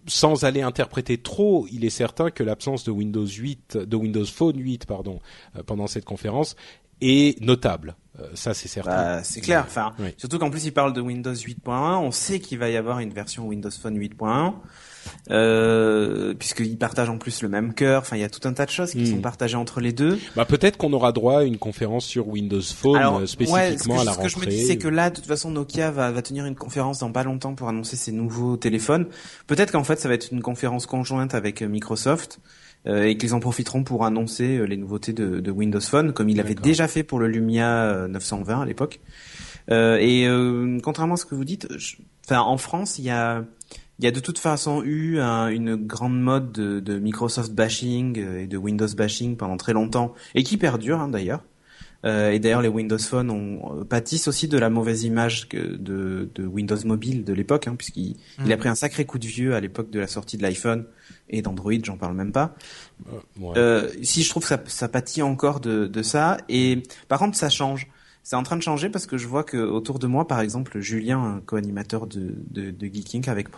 sans aller interpréter trop, il est certain que l'absence de Windows 8, de Windows Phone 8, pardon, euh, pendant cette conférence est notable. Euh, ça, c'est certain. Bah, c'est clair. Enfin, Oui. surtout qu'en plus, il parle de Windows 8.1. On sait qu'il va y avoir une version Windows Phone 8.1, euh, puisqu'ils partagent en plus le même cœur. Enfin, il y a tout un tas de choses qui Hmm. sont partagées entre les deux. Bah, peut-être qu'on aura droit à une conférence sur Windows Phone euh, ouais, ce que, spécifiquement je- à la ce que rentrée. je me dis, c'est que là, de toute façon, Nokia va, va tenir une conférence dans pas longtemps pour annoncer ses nouveaux téléphones. Peut-être qu'en fait, ça va être une conférence conjointe avec euh, Microsoft. euh, et qu'ils en profiteront pour annoncer euh, les nouveautés de, de Windows Phone, comme il avait D'accord. déjà fait pour le Lumia euh, 920 à l'époque. Euh, et euh, contrairement à ce que vous dites, enfin en France, il y a il y a de toute façon eu une grande mode de, de, Microsoft bashing et de Windows bashing pendant très longtemps et qui perdure hein, d'ailleurs. Euh, et d'ailleurs, les Windows Phone ont, pâtissent aussi de la mauvaise image que de, de Windows Mobile de l'époque, hein, puisqu'il il a mm. pris un sacré coup de vieux à l'époque de la sortie de l'iPhone et d'Android, j'en parle même pas. Euh, euh, si je trouve que ça, ça pâtit encore de, de ça, et par contre, ça change. C'est en train de changer parce que je vois que autour de moi, par exemple, Julien, un co-animateur de, de, de Geeking avec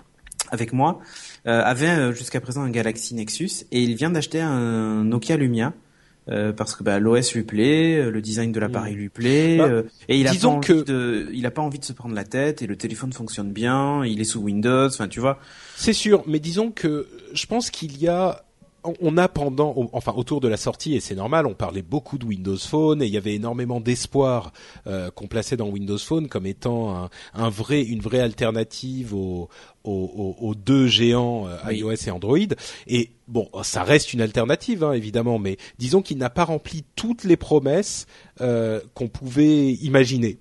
avec moi, euh, avait euh, jusqu'à présent un Galaxy Nexus et il vient d'acheter un Nokia Lumia euh, parce que bah, l'OS lui plaît, euh, le design de l'appareil mm. lui plaît, bah, euh, et il a pas envie que... de, il a pas envie de se prendre la tête, et le téléphone fonctionne bien, il est sous Windows, enfin tu vois. C'est sûr, mais disons que je pense qu'il y a on a pendant, enfin autour de la sortie, et c'est normal, on parlait beaucoup de Windows Phone et il y avait énormément d'espoir euh, qu'on plaçait dans Windows Phone comme étant un, un vrai, une vraie alternative aux, aux, aux deux géants euh, iOS et Android. Et bon, ça reste une alternative hein, évidemment, mais disons qu'il n'a pas rempli toutes les promesses euh, qu'on pouvait imaginer.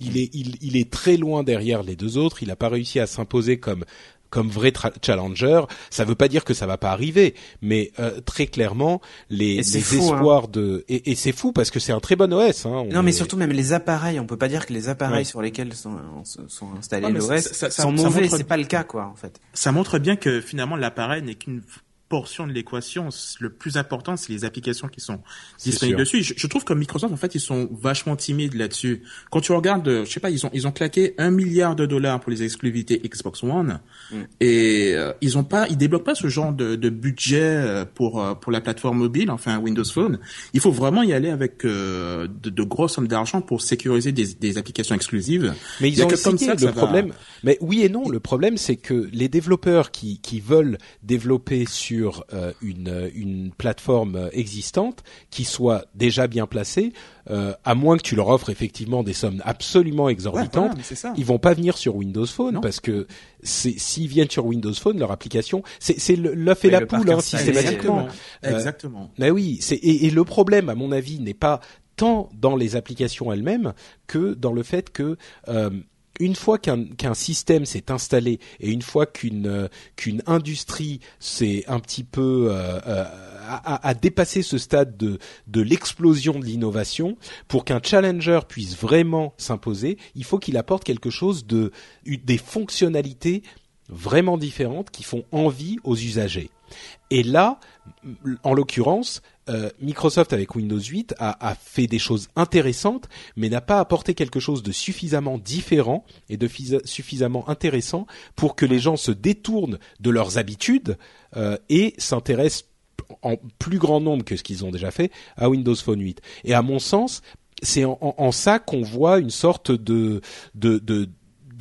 Il est, il, il, est très loin derrière les deux autres. Il n'a pas réussi à s'imposer comme comme vrai challenger. Ça veut pas dire que ça va pas arriver, mais euh, très clairement, les, les hein. espoirs de et, et c'est fou parce que c'est un très bon OS. Hein, non, mais surtout même les appareils. On peut pas dire que les appareils sur lesquels sont, sont installés l'OS sont mauvais. C'est pas le cas, quoi, en fait. Ça montre bien que finalement l'appareil n'est qu'une portion de l'équation. Le plus important, c'est les applications qui sont disponibles dessus. Je, trouve que Microsoft, en fait, ils sont vachement timides là-dessus. Quand tu regardes, je sais pas, ils ont ils ont claqué un milliard de dollars pour les exclusivités Xbox One mm. et euh, ils ont pas, ils débloquent pas ce genre de, de budget euh, pour euh, pour la plateforme mobile, enfin Windows Phone. Il faut vraiment y aller avec de, de grosses sommes d'argent pour sécuriser des, des applications exclusives. Mais ils ont comme ça le problème. Mais oui et non. Le problème, c'est que les développeurs qui qui veulent développer sur sur euh, une, une plateforme existante qui soit déjà bien placée, euh, à moins que tu leur offres effectivement des sommes absolument exorbitantes, ils vont pas venir sur Windows Phone parce que s'ils viennent sur Windows Phone, leur application, c'est l'œuf et la poule hein, systématiquement. Exactement. Euh, oui, et, et le problème, à mon avis, n'est pas tant dans les applications elles-mêmes que dans le fait que euh, une fois qu'un système s'est installé et une fois qu'une euh, industrie s'est un petit peu euh, euh, a, dépassé ce stade de de l'explosion de l'innovation, pour qu'un challenger puisse vraiment s'imposer, il faut qu'il apporte quelque chose de des fonctionnalités vraiment différentes qui font envie aux usagers. Et là, en l'occurrence, euh, Microsoft avec Windows 8 a, fait des choses intéressantes, mais n'a pas apporté quelque chose de suffisamment différent et de suffisamment intéressant pour que les gens se détournent de leurs habitudes euh, et s'intéressent en plus grand nombre que ce qu'ils ont déjà fait à Windows Phone 8. Et à mon sens, c'est en, ça qu'on voit une sorte de, de, de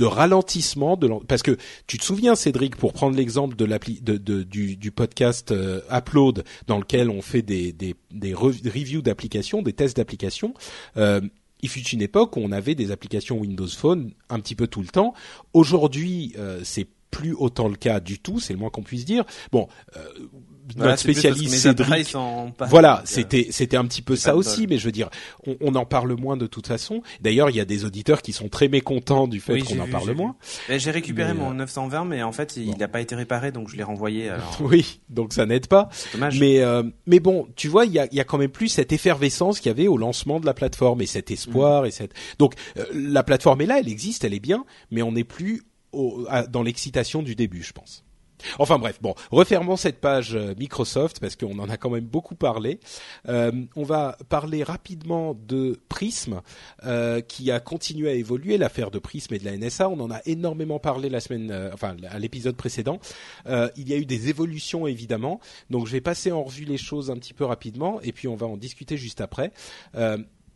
de ralentissement de parce que tu te souviens Cédric pour prendre l'exemple de l'appli de, du, podcast euh, Upload dans lequel on fait des des, des reviews d'applications, des tests d'applications. Euh, il fut une époque où on avait des applications Windows Phone un petit peu tout le temps. Aujourd'hui, euh, c'est plus autant le cas du tout, c'est le moins qu'on puisse dire. Bon, euh, notre spécialiste Cédric. Voilà, c'était c'était un petit peu ça aussi, mais je veux dire, on, on, en parle moins de toute façon. D'ailleurs, il y a des auditeurs qui sont très mécontents du fait qu'on en parle moins. J'ai récupéré mon 920, euh, mais en fait, il n'a pas été réparé, donc je l'ai renvoyé. Alors... oui, donc ça n'aide pas. Dommage. Mais euh, mais bon, tu vois, il y a, y a quand même plus cette effervescence qu'il y avait au lancement de la plateforme et cet espoir mm. et cette. Donc la plateforme est là, elle existe, elle est bien, mais on n'est plus dans l'excitation du début, je pense. Enfin bref, bon, refermons cette page euh, Microsoft parce qu'on en a quand même beaucoup parlé. Euh, on va parler rapidement de Prism euh, qui a continué à évoluer, l'affaire de Prism et de la NSA. On en a énormément parlé la semaine, enfin à l'épisode précédent. il y a eu des évolutions évidemment, donc je vais passer en revue les choses un petit peu rapidement et puis on va en discuter juste après.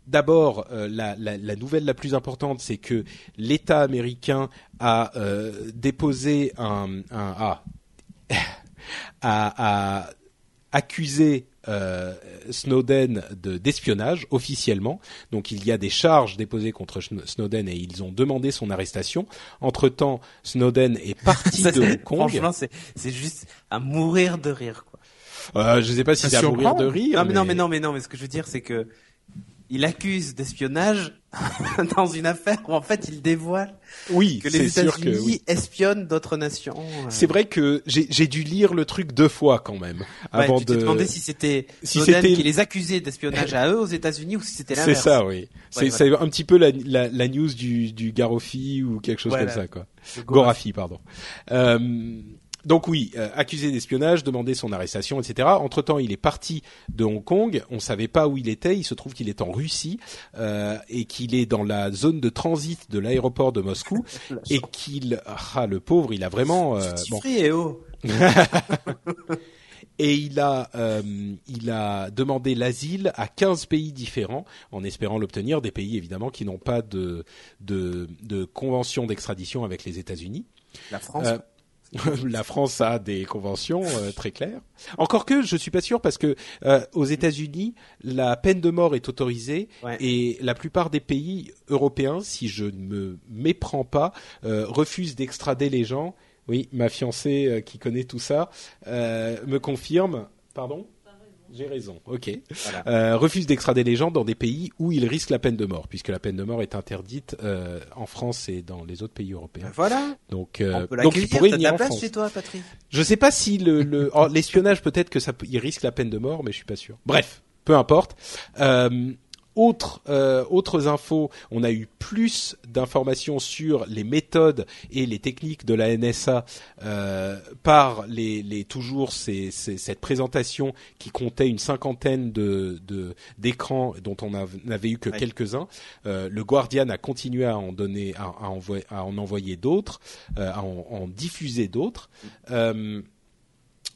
D'abord, la, nouvelle la plus importante, c'est que l'État américain a déposé un, un ah, a, a, accusé euh, Snowden de d'espionnage officiellement. Donc il y a des charges déposées contre Snowden et ils ont demandé son arrestation. Entre temps, Snowden est parti de Hong Kong. Franchement, c'est c'est juste à mourir de rire quoi. Euh, je sais pas si c'est à mourir de rire. Non mais, non mais non mais non mais ce que je veux dire c'est que il accuse d'espionnage dans une affaire où en fait il dévoile Oui, que les c'est États-Unis oui. espionnent d'autres nations. euh. C'est vrai que j'ai dû lire le truc deux fois quand même Ouais, avant tu de. demandé si c'était Si qui les accusait d'espionnage à eux aux États-Unis ou si c'était C'est l'inverse. ça, oui. C'est Ouais, c'est un petit peu la, la, la news du, du Garofi ou quelque chose Voilà. comme ça, quoi. Gorafi, pardon. Euh, donc oui, euh, accusé d'espionnage, demandé son arrestation, etc. Entre temps, il est parti de Hong Kong. On savait pas où il était. Il se trouve qu'il est en Russie euh, et qu'il est dans la zone de transit de l'aéroport de Moscou et qu'il, ah le pauvre, il a vraiment euh, bon. oh. Et il a, euh, il a demandé l'asile à 15 pays différents en espérant l'obtenir, des pays évidemment qui n'ont pas de, de, de convention d'extradition avec les États-Unis. La France. Euh, la France a des conventions euh, très claires. Encore que je suis pas sûr parce que euh, aux États-Unis la peine de mort est autorisée Ouais. et la plupart des pays européens, si je ne me méprends pas, euh, refusent d'extrader les gens. Oui, ma fiancée euh, qui connaît tout ça euh, me confirme. Pardon. J'ai raison. Ok. Voilà. Euh, refuse d'extrader les gens dans des pays où ils risquent la peine de mort, puisque la peine de mort est interdite euh, en France et dans les autres pays européens. Ben voilà. Donc, euh, On peut donc il l'accueillir. pourrait T'as de venir en place France. chez toi, Patrick. Je sais pas si le, le oh, l'espionnage peut-être que ça peut- il risque la peine de mort, mais je suis pas sûr. Bref, peu importe. Euh, autre, euh, autres infos, on a eu plus d'informations sur les méthodes et les techniques de la NSA euh, par les, les toujours ces, ces- cette présentation qui comptait une cinquantaine de de- d'écrans dont on av- n'avait eu que Ouais. quelques-uns. Euh, le Guardian a continué à en donner, à, à envoyer, à en envoyer d'autres, euh, à en, en diffuser d'autres. Euh,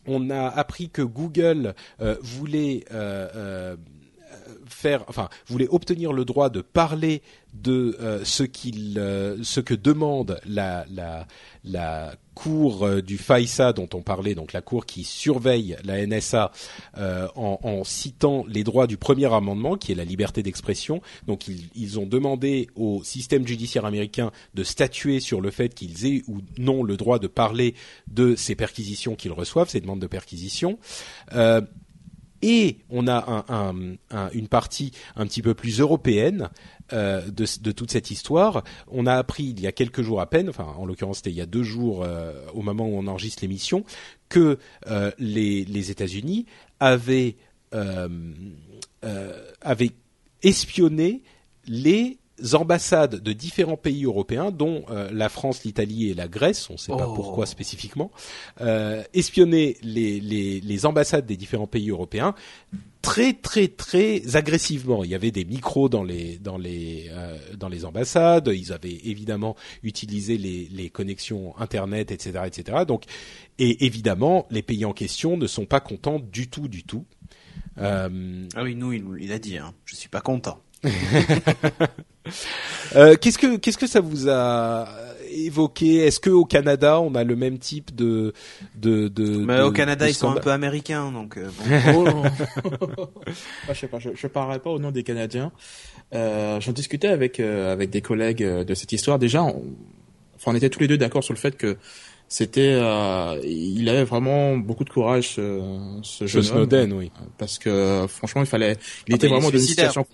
on a appris que Google euh, voulait euh, euh, faire, obtenir le droit de parler de euh, ce qu'il, euh, ce que demande la la la cour euh, du FISA dont on parlait, donc la cour qui surveille la NSA en, en citant les droits du premier amendement, qui est la liberté d'expression. Donc ils, ils ont demandé au système judiciaire américain de statuer sur le fait qu'ils aient ou non le droit de parler de ces perquisitions qu'ils reçoivent, ces demandes de perquisition. Et on a un, un- un- une partie un petit peu plus européenne euh, de, toute cette histoire. On a appris il y a quelques jours à peine, enfin en l'occurrence c'était il y a deux jours euh, au moment où on enregistre l'émission, que euh, les, États-Unis avaient espionné les ambassades de différents pays européens, dont euh, la France, l'Italie et la Grèce, on ne sait pas Oh. pourquoi spécifiquement, euh, espionner les, les, les ambassades des différents pays européens très très très agressivement. Il y avait des micros dans les dans les euh, dans les ambassades. Ils avaient évidemment utilisé les, les connexions internet, etc., etc. Donc et évidemment les pays en question ne sont pas contents du tout du tout. Euh, Ah oui, nous, il, il a dit, hein. Je suis pas content. Euh, qu'est-ce que qu'est-ce que ça vous a évoqué? Est-ce que au Canada on a le même type de de de Mais de- au Canada, de ils sont un peu américains, donc euh, bon. Oh. Ah, je sais pas, je, je parlerai pas au nom des Canadiens. Euh, J'en discutais avec euh, avec des collègues euh, de cette histoire. Déjà, on, enfin, on était tous les deux d'accord sur le fait que c'était, euh, il avait vraiment beaucoup de courage, ce, ce jeune Snowden, homme, oui. parce que franchement, il fallait, il Ah était il vraiment dans une situation,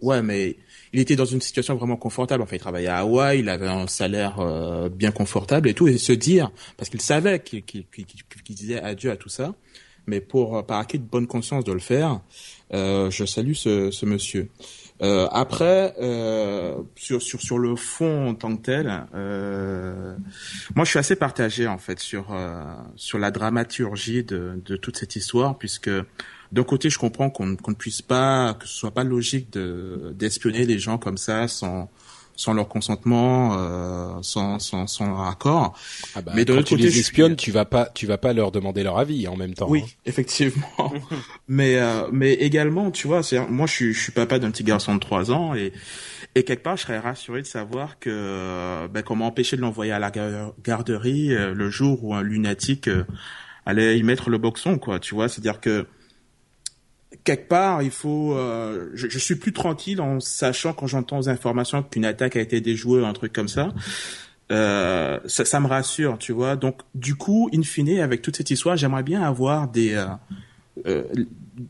ouais, mais il était dans une situation vraiment confortable. Enfin, il travaillait à Hawaï, il avait un salaire euh, bien confortable et tout, et se dire, parce qu'il savait qu'il qu'il- qu'il- qu'il disait adieu à tout ça, mais pour euh, par acquis de bonne conscience de le faire, euh, je salue ce, ce monsieur. Euh, après, euh, sur, sur sur le fond en tant que tel, euh, moi je suis assez partagé en fait sur sur la dramaturgie de, de toute cette histoire, puisque d'un côté je comprends qu'on ne puisse pas, que ce soit pas logique de d'espionner les gens comme ça sans sans leur consentement, euh, sans, sans sans leur accord. Ah bah, Mais de quand tu côté, les je espionnes, tu vas pas tu vas pas leur demander leur avis en même temps. Oui, hein. effectivement. mais euh, mais également, tu vois, c'est moi je suis je suis papa d'un petit garçon de 3 ans et et quelque part je serais rassuré de savoir que euh, ben, comment empêcher de l'envoyer à la gar- garderie euh, le jour où un lunatique euh, allait y mettre le boxon quoi, tu vois, c'est-à-dire que quelque part, il faut. euh, je, je suis plus tranquille en sachant quand j'entends aux informations qu'une attaque a été déjouée, un truc comme ça. Euh, ça, ça me rassure, tu vois. Donc, du coup, in fine, avec toute cette histoire, j'aimerais bien avoir des euh, euh,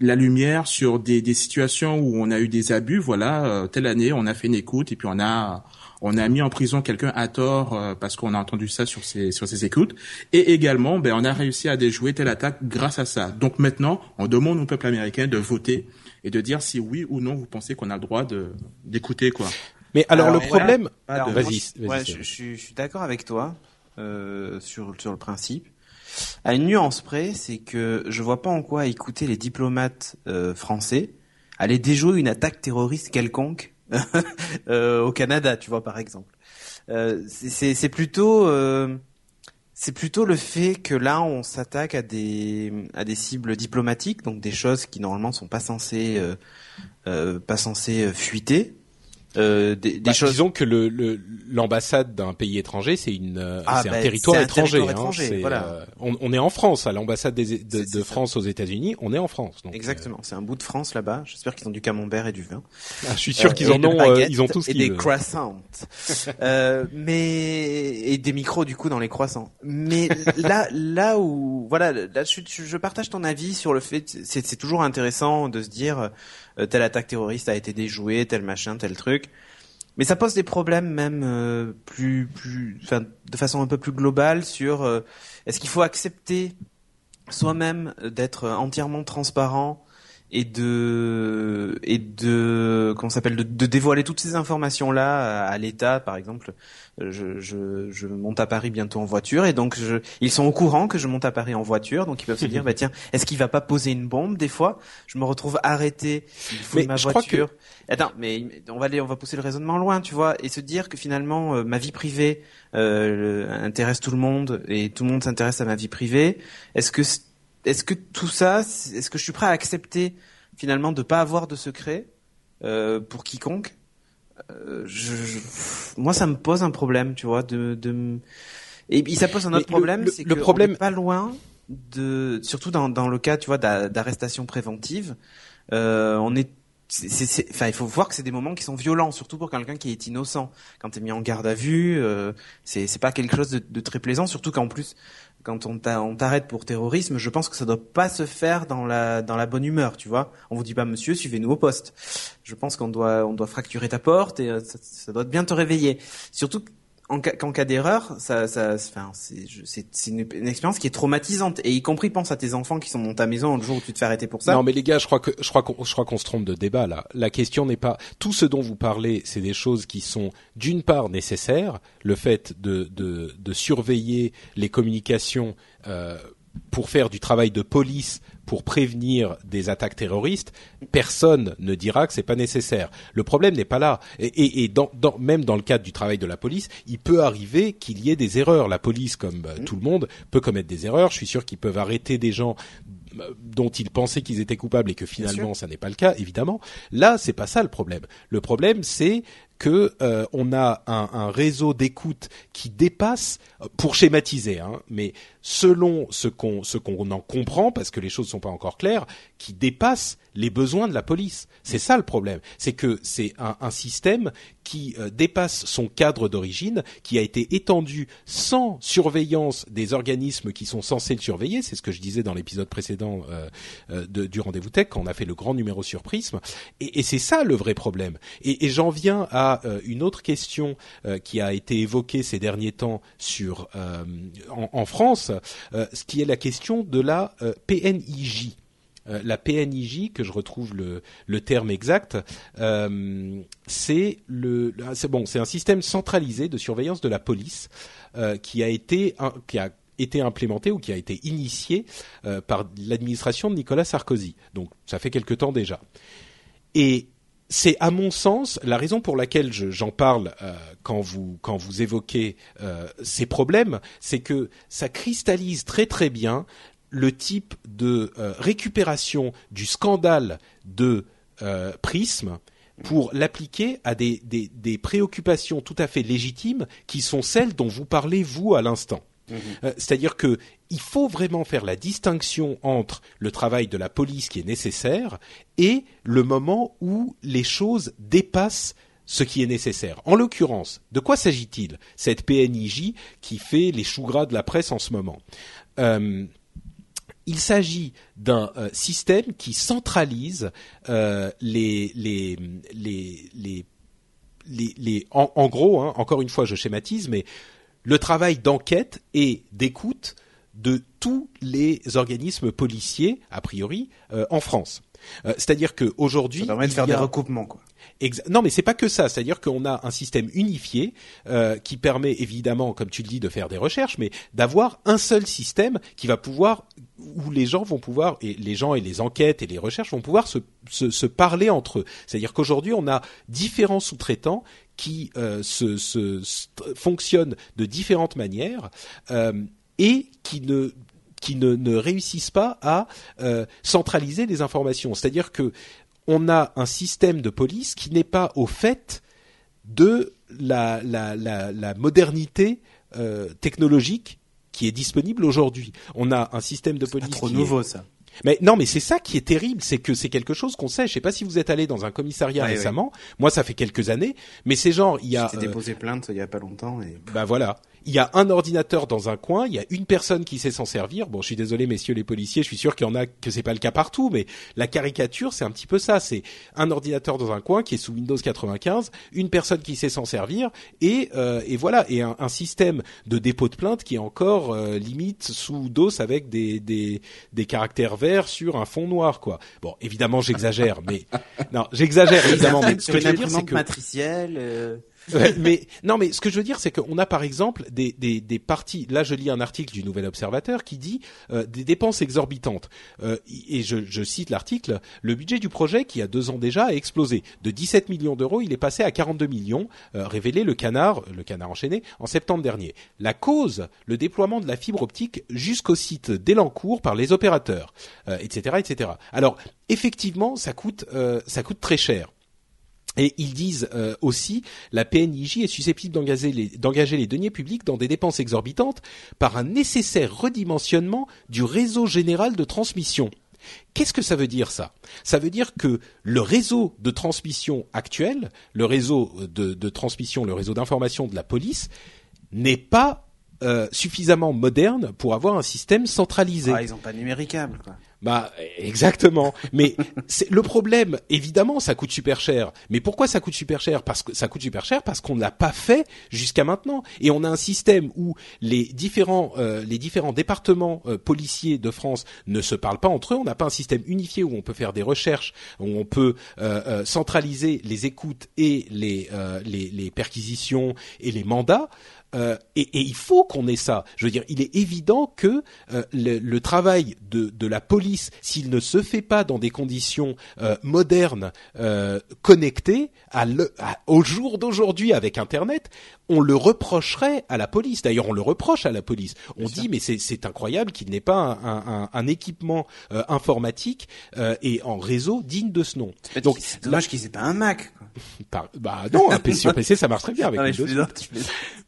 la lumière sur des, des situations où on a eu des abus. Voilà, euh, telle année, on a fait une écoute et puis on a on a mis en prison quelqu'un à tort euh, parce qu'on a entendu ça sur ses sur ses écoutes. Et également, ben on a réussi à déjouer telle attaque grâce à ça. Donc maintenant, on demande au peuple américain de voter et de dire si oui ou non vous pensez qu'on a le droit de d'écouter quoi. Mais alors, le problème, Alors, vas-y, ouais, Cyril. je, je suis- je suis d'accord avec toi euh, sur sur le principe. À une nuance près, c'est que je vois pas en quoi écouter les diplomates euh, français aller déjouer une attaque terroriste quelconque au Canada, tu vois par exemple. Euh, euh, c'est plutôt le fait que là on s'attaque à des cibles diplomatiques, donc des choses qui normalement sont pas censées euh, euh, pas censées euh, fuiter. Euh, des, des Bah, choses Disons que le l'ambassade d'un pays étranger, c'est une euh, Ah, c'est bah, un territoire c'est un étranger. territoire hein. étranger, voilà. euh, on, on est en France, à l'ambassade de, de. France aux États-Unis, on est en France. Donc, Exactement, c'est un bout de France là-bas. J'espère qu'ils ont du camembert et du vin. euh, ah, je suis sûr Euh, qu'ils en ont, euh, ils ont tout ce et des croissants. euh, mais et des micros du coup dans les croissants. Mais là, là où voilà, là je, je partage ton avis sur le fait, c'est c'est toujours intéressant de se dire euh, telle attaque terroriste a été déjouée, tel machin, tel truc. Mais ça pose des problèmes même euh, plus de façon un peu plus globale sur euh, est-ce qu'il faut accepter soi-même d'être entièrement transparent et de et de comment s'appelle de, de dévoiler toutes ces informations là à, à l'État par exemple. Je, je je monte à Paris bientôt en voiture et donc je ils sont au courant que je monte à Paris en voiture donc ils peuvent se dire bah tiens est-ce qu'il va pas poser une bombe des fois? Je me retrouve arrêté il faut Mais ma je crois voiture. Attends mais on va aller on va pousser le raisonnement loin tu vois et se dire que finalement euh, ma vie privée euh, intéresse tout le monde et tout le monde s'intéresse à ma vie privée. Est-ce que est-ce que tout ça, est-ce que je suis prêt à accepter finalement de pas avoir de secret euh, pour quiconque? Euh, je, je- moi, ça me pose un problème, tu vois, de, de et ça pose un autre le- problème, le- c'est le que problème- on est pas loin de, surtout dans dans le cas, tu vois, d'a- d'arrestation préventive, euh, on est c'est- enfin, il faut voir que c'est des moments qui sont violents, surtout pour quelqu'un qui est innocent. Quand t'es mis en garde à vue, euh, c'est, c'est pas quelque chose de, de très plaisant, surtout qu'en plus, quand on, t'a- on t'arrête pour terrorisme, je pense que ça doit pas se faire dans la, dans la bonne humeur, tu vois. On vous dit pas, monsieur, suivez-nous au poste. Je pense qu'on doit, on doit fracturer ta porte et euh, ça, ça doit bien te réveiller. Surtout en cas, d'erreur, ça, c'est, une, expérience qui est traumatisante. Et y compris, pense à tes enfants qui sont dans ta maison le jour où tu te fais arrêter pour ça. Non, mais les gars, je crois que je crois qu'on se trompe de débat là. La question n'est pas tout ce dont vous parlez, c'est des choses qui sont d'une part nécessaires, le fait de surveiller les communications euh, pour faire du travail de police pour prévenir des attaques terroristes, personne ne dira que c'est pas nécessaire. Le problème n'est pas là. Et, et, et dans, dans, même dans le cadre du travail de la police, il peut arriver qu'il y ait des erreurs. La police, comme euh, tout le monde, peut commettre des erreurs. Je suis sûr qu'ils peuvent arrêter des gens euh, dont ils pensaient qu'ils étaient coupables et que finalement ça n'est pas le cas, évidemment. Là, c'est pas ça le problème. Le problème, c'est que euh, on a un, un réseau d'écoute qui dépasse, pour schématiser, hein, mais selon ce qu'on ce qu'on en comprend, parce que les choses sont pas encore claires, qui dépasse les besoins de la police. C'est ça le problème. C'est que c'est un, un système qui euh, dépasse son cadre d'origine, qui a été étendu sans surveillance des organismes qui sont censés le surveiller. C'est ce que je disais dans l'épisode précédent euh, euh, de, du rendez-vous tech quand on a fait le grand numéro sur Prism. Et, et c'est ça le vrai problème. Et, et j'en viens à euh, une autre question euh, qui a été évoquée ces derniers temps sur euh, en, France, ce qui est la question de la PNIJ. La PNIJ, que je retrouve le, le terme exact, c'est le, c'est bon, c'est un système centralisé de surveillance de la police qui a été, qui a été implémenté ou qui a été initié par l'administration de Nicolas Sarkozy. Donc, ça fait quelque temps déjà. Et c'est à mon sens la raison pour laquelle je- j'en parle euh, quand vous quand vous évoquez euh, ces problèmes, c'est que ça cristallise très très bien le type de euh, récupération du scandale de Prism pour l'appliquer à des, des, des préoccupations tout à fait légitimes qui sont celles dont vous parlez vous à l'instant. Euh, C'est-à-dire que il faut vraiment faire la distinction entre le travail de la police qui est nécessaire et le moment où les choses dépassent ce qui est nécessaire. En l'occurrence, de quoi s'agit-il Cette PNIJ qui fait les choux gras de la presse en ce moment. Euh, il s'agit d'un système qui centralise les, les, en gros, hein, encore une fois, je schématise, mais le travail d'enquête et d'écoute de tous les organismes policiers, a priori, euh, en France. Euh, c'est-à-dire qu'aujourd'hui, ça permet de faire des recoupements, quoi. non, mais c'est pas que ça. C'est-à-dire qu'on a un système unifié euh, qui permet évidemment, comme tu le dis, de faire des recherches, mais d'avoir un seul système qui va pouvoir où les gens vont pouvoir et les gens et les enquêtes et les recherches vont pouvoir se, se, se parler entre eux. C'est-à-dire qu'aujourd'hui, on a différents sous-traitants qui euh, se, se, fonctionnent de différentes manières euh, et qui ne qui ne, ne réussissent pas à euh, centraliser les informations. C'est-à-dire que on a un système de police qui n'est pas au fait de la, la, la, la modernité euh, technologique qui est disponible aujourd'hui. On a un système de police pas trop nouveau ça. Mais non, mais c'est ça qui est terrible, c'est que c'est quelque chose qu'on sait. Je sais pas si vous êtes allé dans un commissariat récemment. Moi, ça fait quelques années, mais c'est genre il y a. J'ai euh, déposé plainte il y a pas longtemps et. Bah voilà il y a un ordinateur dans un coin, il y a une personne qui sait s'en servir. Bon, je suis désolé, messieurs les policiers, je suis sûr qu'il y en a que c'est pas le cas partout, mais la caricature, c'est un petit peu ça. C'est un ordinateur dans un coin qui est sous Windows 95, une personne qui sait s'en servir, et, euh, et voilà, et un, système de dépôt de plainte qui est encore euh, limite sous DOS avec des, des, des caractères verts sur un fond noir, quoi. Bon, évidemment, j'exagère, mais non, j'exagère évidemment. mais ce que je veux dire, c'est que matricielle. Euh mais non, mais ce que je veux dire, c'est qu'on a par exemple des, des, des, parties. Là, je lis un article du Nouvel Observateur qui dit euh, des dépenses exorbitantes. Euh, et je, je cite l'article. Le budget du projet, qui a deux ans déjà, a explosé. De 17 millions d'euros, il est passé à 42 millions, euh, révélé le Canard, le Canard enchaîné, en septembre dernier. La cause, le déploiement de la fibre optique jusqu'au site d'Elancourt par les opérateurs, etc., etc. Alors, effectivement, ça coûte, ça coûte très cher. Et ils disent euh, aussi la PNIJ est susceptible d'engager les, deniers publics dans des dépenses exorbitantes par un nécessaire redimensionnement du réseau général de transmission. Qu'est-ce que ça veut dire ça? Ça veut dire que le réseau de transmission actuel, le réseau de, de transmission, le réseau d'information de la police, n'est pas euh, suffisamment moderne pour avoir un système centralisé. Ah, ils ont pas numéricable, quoi. Bah exactement. Mais c'est le problème. Évidemment, ça coûte super cher. Mais pourquoi ça coûte super cher? Parce que ça coûte super cher parce qu'on ne l'a pas fait jusqu'à maintenant. Et on a un système où les différents euh, les différents départements euh, policiers de France ne se parlent pas entre eux. On n'a pas un système unifié où on peut faire des recherches, où on peut euh, centraliser les écoutes et les, les les perquisitions et les mandats. Euh, et, il faut qu'on ait ça. Je veux dire, il est évident que euh, le, travail de, la police, s'il ne se fait pas dans des conditions euh, modernes, connectées au jour d'aujourd'hui avec Internet, on le reprocherait à la police. D'ailleurs, on le reproche à la police. On dit, mais c'est incroyable qu'il n'ait pas un, un, un équipement euh, informatique et en réseau digne de ce nom. Donc, c'est dommage qu'il n'ait pas un Mac. Quoi. bah non, un PC sur PC, ça marche très bien avec Windows.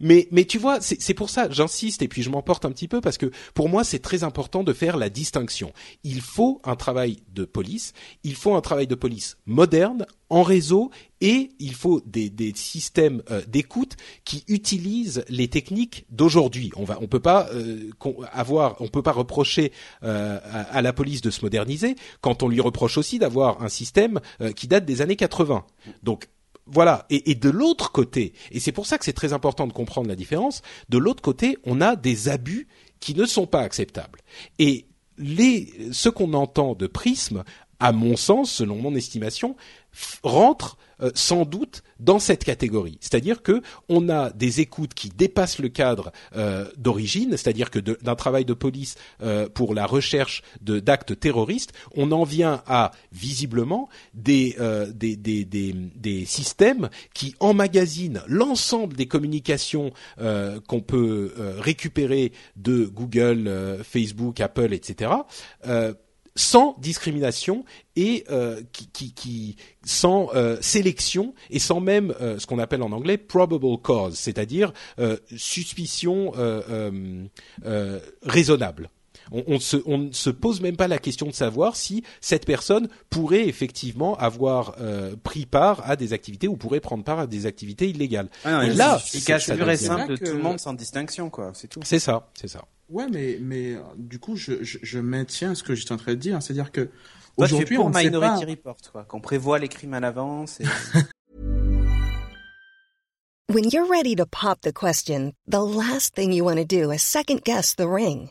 mais mais tu vois, c'est pour ça, j'insiste et puis je m'emporte un petit peu parce que pour moi c'est très important de faire la distinction. Il faut un travail de police, il faut un travail de police moderne, en réseau et il faut des, systèmes euh, d'écoute qui utilisent les techniques d'aujourd'hui. On va, on peut pas euh, avoir, on peut pas reprocher euh, à, la police de se moderniser quand on lui reproche aussi d'avoir un système qui date des années 80. Donc voilà. Et, et de l'autre côté, et c'est pour ça que c'est très important de comprendre la différence. De l'autre côté, on a des abus qui ne sont pas acceptables. Et les, ce qu'on entend de prisme, à mon sens, selon mon estimation, rentre euh, sans doute dans cette catégorie. C'est-à-dire que on a des écoutes qui dépassent le cadre euh, d'origine, c'est-à-dire que d'un travail de police euh, pour la recherche d'actes terroristes, on en vient à visiblement des, des, des, des, des, systèmes qui emmagasinent l'ensemble des communications qu'on peut récupérer de Google, Facebook, Apple, etc sans discrimination et euh, qui, sans euh, sélection et sans même euh, ce qu'on appelle en anglais probable cause, c'est-à-dire suspicion raisonnable. On, on, se, on ne se pose même pas la question de savoir si cette personne pourrait effectivement avoir euh, pris part à des activités ou pourrait prendre part à des activités illégales. Ah non, là, il cache pur et simple de tout le monde sans distinction, quoi. C'est tout. C'est ça, c'est ça. Ouais, mais mais du coup, je, je, je maintiens ce que j'étais en train de dire, c'est-à-dire que aujourd'hui, on Minority pas... Report, quoi, qu'on prévoit les crimes à l'avance. Et... When you're ready to pop the question, the last thing you want to do is second guess the ring.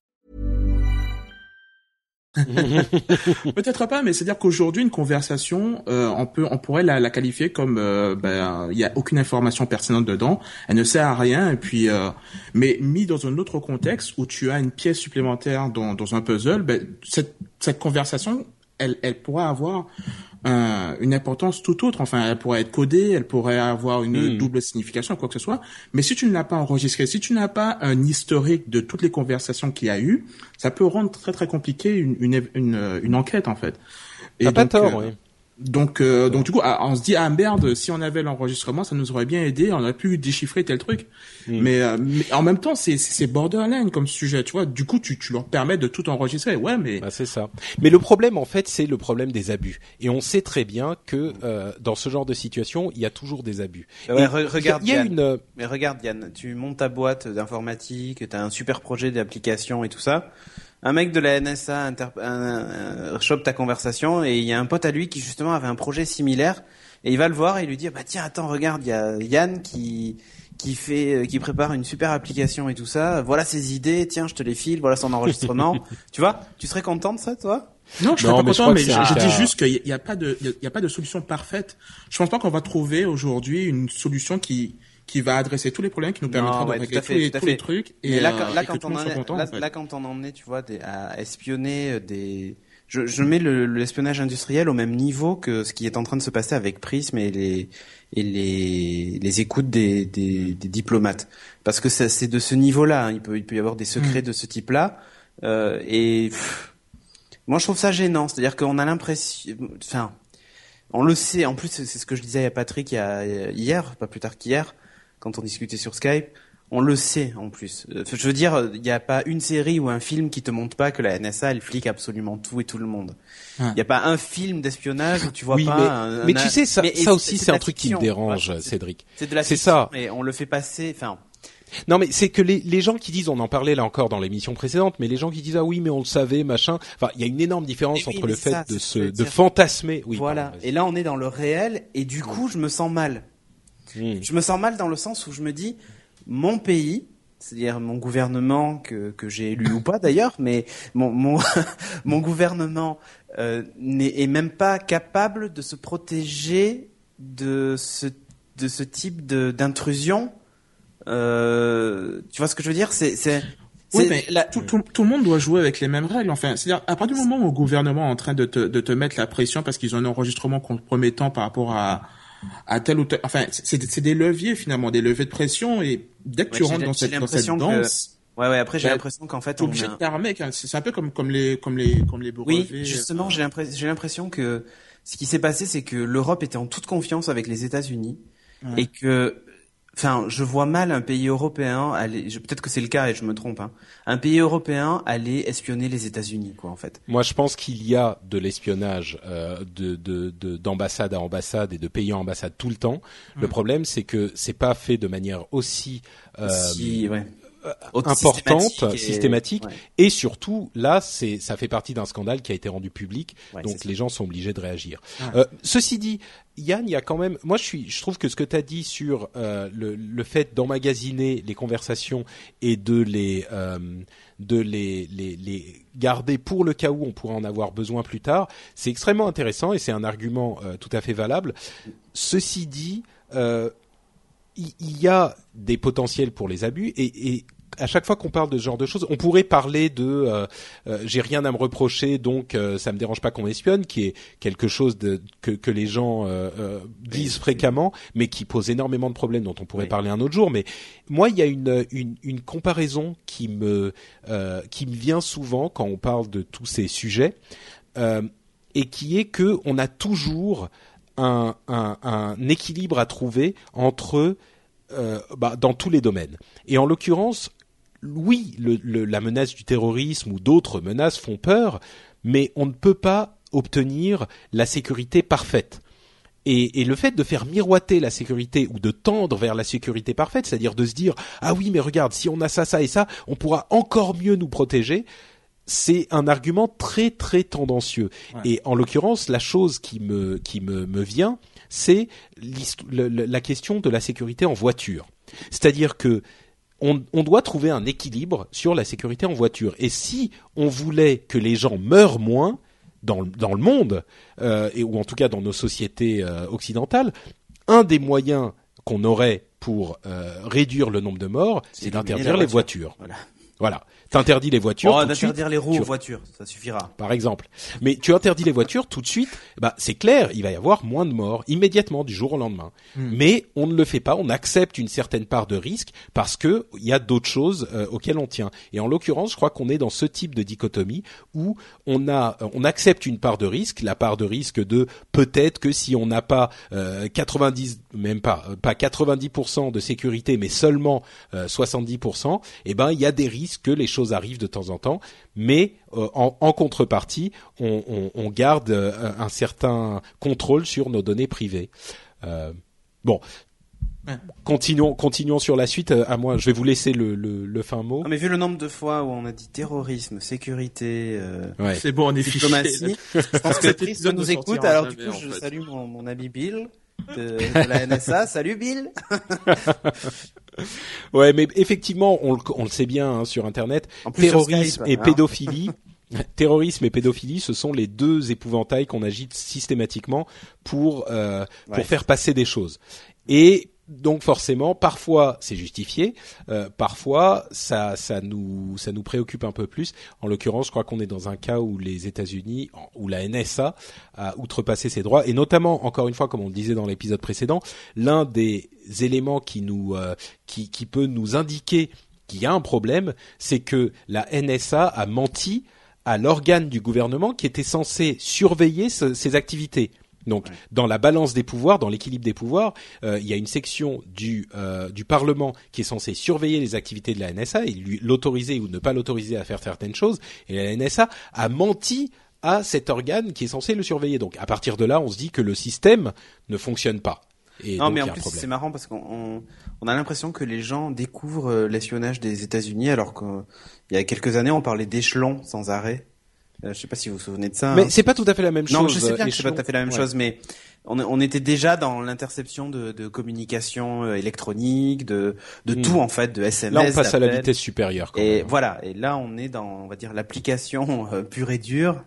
Peut-être pas, mais c'est-à-dire qu'aujourd'hui, une conversation, euh, on peut, on pourrait la, la qualifier comme, euh, ben, il y a aucune information pertinente dedans, elle ne sert à rien, et puis, euh, mais mis dans un autre contexte où tu as une pièce supplémentaire dans, dans un puzzle, ben, cette, cette conversation, elle, elle pourrait avoir un, une importance tout autre. Enfin, elle pourrait être codée, elle pourrait avoir une Mm. double signification, quoi que ce soit. Mais si tu ne l'as pas enregistré, si tu n'as pas un historique de toutes les conversations qu'il y a eu, ça peut rendre très très compliqué une, une, une, une enquête en fait. Et T'as pas tort, euh, oui. Donc, euh, donc du coup, ah, on se dit ah merde, si on avait l'enregistrement, ça nous aurait bien aidé, on aurait pu déchiffrer tel truc. Mm. Mais, euh, mais en même temps, c'est c'est borderline comme sujet, tu vois. Du coup, tu, tu leur permets de tout enregistrer. Ouais, mais Bah, c'est ça. Mais le problème, en fait, c'est le problème des abus. Et on sait très bien que euh, dans ce genre de situation, il y a toujours des abus. Ouais, Et re- regarde, il y a Yann. une. euh, Mais regarde Yann, tu montes ta boîte d'informatique, t'as un super projet d'application et tout ça. Un mec de la NSA inter- un- un- chope ta conversation et il y a un pote à lui qui justement avait un projet similaire et il va le voir et lui dire bah tiens attends regarde il y a Yann qui qui fait euh, qui prépare une super application et tout ça. Voilà ses idées, tiens je te les file, voilà son enregistrement. tu vois? Tu serais content de ça toi? Non, je suis pas mais content, mais je, dis juste qu'il n'y a, pas de, il y a pas de solution parfaite. Je pense pas qu'on va trouver aujourd'hui une solution qui qui va adresser tous les problèmes, qui nous permettra Non, ouais, de à régler fait, tous, les, tous trucs. Et, là, euh, quand- là, et que quand tout on en est, content, là, en fait. là, quand on en est, tu vois, des- à espionner des. Je, je mets le- l'espionnage industriel au même niveau que ce qui est en train de se passer avec Prism et les et les les écoutes des des, des diplomates, parce que c'est de ce niveau-là. hein. Il peut il peut y avoir des secrets de ce type-là euh, et pff, moi je trouve ça gênant. C'est-à-dire qu'on a l'impression, enfin, on le sait. En plus, c'est c'est ce que je disais à Patrick il y a- hier, pas plus tard qu'hier, quand on discutait sur Skype. On le sait en plus. Euh, Je veux dire, il n'y a pas une série ou un film qui te montre pas que la NSA elle flique absolument tout et tout le monde. Il Ouais. n'y a pas un film d'espionnage où tu vois oui, pas. mais, un- mais un- tu sais, ça, mais- ça aussi, c'est un truc qui me dérange, Cédric. C'est de la C'est fiction, ça. Mais on le fait passer. Enfin, Non, mais c'est que les, les gens qui disent, on en parlait là encore dans l'émission précédente, mais les gens qui disent ah oui, mais on le savait, machin. Enfin, il y a une énorme différence oui, entre le fait de se de fantasmer. Oui, voilà. pardon. Et là, on est dans le réel, et du coup, je me sens mal. Je me sens mal dans le sens où je me dis, mon pays, c'est-à-dire mon gouvernement que, que j'ai élu ou pas d'ailleurs, mais mon, mon, mon gouvernement euh, n'est est même pas capable de se protéger de ce, de ce type de- d'intrusion. Euh, tu vois ce que je veux dire? C'est c'est Oui, c'est mais la- tout, tout, tout le monde doit jouer avec les mêmes règles. Enfin, c'est-à-dire à partir du moment où le gouvernement est en train de te, de te mettre la pression parce qu'ils ont un enregistrement compromettant par rapport à à tel ou tel. Enfin, c'est c'est des leviers finalement, des leviers de pression. Et dès que Ouais, tu rentres dans cette, dans cette l'impression que- danse, Ouais, ouais. Après, j'ai Bah, l'impression qu'en fait, t'es on obligé a- de t'armer. C'est un peu comme comme les comme les comme les. Oui, justement, j'ai l'impression, j'ai l'impression que ce qui s'est passé, c'est que l'Europe était en toute confiance avec les États-Unis Ouais. et que, enfin, je vois mal un pays européen aller. Peut-être que c'est le cas et je me trompe. Hein, un pays européen aller espionner les États-Unis, quoi, en fait. Moi, je pense qu'il y a de l'espionnage euh, de de- de- d'ambassade à ambassade et de pays en ambassade tout le temps. Le problème, c'est que c'est pas fait de manière aussi euh, Si, ouais. Importante, systématique et- systématique, ouais. et surtout là, c'est ça fait partie d'un scandale qui a été rendu public, Ouais, donc ça. les gens sont obligés de réagir. Ouais. Euh, ceci dit, Yann, il y a quand même, moi je suis, je trouve que ce que tu as dit sur euh, le, le fait d'emmagasiner les conversations et de les euh, de les, les, les garder pour le cas où on pourrait en avoir besoin plus tard, c'est extrêmement intéressant et c'est un argument euh, tout à fait valable. Ceci dit, euh, il y a des potentiels pour les abus et, et à chaque fois qu'on parle de ce genre de choses, on pourrait parler de euh, euh, j'ai rien à me reprocher donc euh, ça me dérange pas qu'on m'espionne, qui est quelque chose de, que, que les gens euh, disent fréquemment, mais qui pose énormément de problèmes dont on pourrait Oui. parler un autre jour. Mais moi, il y a une, une, une comparaison qui me qui me vient souvent quand on parle de tous ces sujets et qui est que on a toujours un, équilibre à trouver entre euh, bah, dans tous les domaines. Et en l'occurrence, oui, la menace du terrorisme ou d'autres menaces font peur, mais on ne peut pas obtenir la sécurité parfaite. Et, et le fait de faire miroiter la sécurité ou de tendre vers la sécurité parfaite, c'est-à-dire de se dire ah oui mais regarde si on a ça ça et ça, on pourra encore mieux nous protéger, c'est un argument très très tendancieux. Ouais. Et en l'occurrence, la chose qui me qui me, me vient, c'est le- la question de la sécurité en voiture. C'est-à-dire que on, on doit trouver un équilibre sur la sécurité en voiture. Et si on voulait que les gens meurent moins dans, le- dans le monde, euh, et, ou en tout cas dans nos sociétés euh, occidentales, un des moyens qu'on aurait pour euh, réduire le nombre de morts, C'est d'interdire les voiture. voitures. Voilà. Voilà. T'interdis les voitures. Oh, tout de suite, d'interdire les roues tu- aux voitures, ça suffira. par exemple. Mais tu interdis les voitures tout de suite, bah c'est clair, il va y avoir moins de morts immédiatement du jour au lendemain. Hmm. Mais on ne le fait pas, on accepte une certaine part de risque parce que il y a d'autres choses euh, auxquelles on tient. Et en l'occurrence, je crois qu'on est dans ce type de dichotomie où on a euh, on accepte une part de risque, la part de risque de peut-être que si on n'a pas euh, 90 même pas euh, pas 90% de sécurité mais seulement euh, 70%, eh ben il y a des risques que les choses arrivent de temps en temps, mais euh, en, en contrepartie, on, on, on garde euh, un certain contrôle sur nos données privées. Euh, bon. Ouais. Continuons, continuons sur la suite. À moi, je vais vous laisser le, le, le fin mot. Non, mais vu le nombre de fois où on a dit terrorisme, sécurité, euh, Ouais. C'est bon, on est fiché. diplomatie, je pense que Chris nous écoute. Alors du coup, je fait. salue mon, mon ami Bill de, de la NSA. Salut Bill. Ouais, mais effectivement, on le, on le sait bien hein, sur Internet. En plus, sur terrorisme Skype, et hein. pédophilie. terrorisme et pédophilie, ce sont les deux épouvantails qu'on agite systématiquement pour euh, pour faire passer des choses. Et donc forcément, parfois c'est justifié, euh, parfois ça ça nous ça nous préoccupe un peu plus. En l'occurrence, je crois qu'on est dans un cas où les États-Unis, où la NSA a outrepassé ses droits, et notamment encore une fois, comme on le disait dans l'épisode précédent, l'un des éléments qui nous euh, qui qui peut nous indiquer qu'il y a un problème, c'est que la NSA a menti à l'organe du gouvernement qui était censé surveiller ces activités. Donc, Ouais. dans la balance des pouvoirs, dans l'équilibre des pouvoirs, euh, il y a une section du euh, du Parlement qui est censée surveiller les activités de la NSA et lui l'autoriser ou ne pas l'autoriser à faire certaines choses. Et la NSA a menti à cet organe qui est censé le surveiller. Donc, à partir de là, on se dit que le système ne fonctionne pas. Et non, donc, mais en plus, c'est marrant parce qu'on on, on a l'impression que les gens découvrent euh, l'espionnage des États-Unis alors qu'il y a quelques années, on parlait d'échelons sans arrêt. Euh, je sais pas si vous vous souvenez de ça. Mais hein. c'est pas tout à fait la même Non, chose. je sais bien euh, que c'est pas tout à fait la même Ouais. chose, mais on, on était déjà dans l'interception de, de communication euh, électronique, de, de Hmm. tout en fait, de SMS. Là, on passe à la vitesse supérieure. Quand Et même. voilà, et là on est dans, on va dire, l'application euh, pure et dure,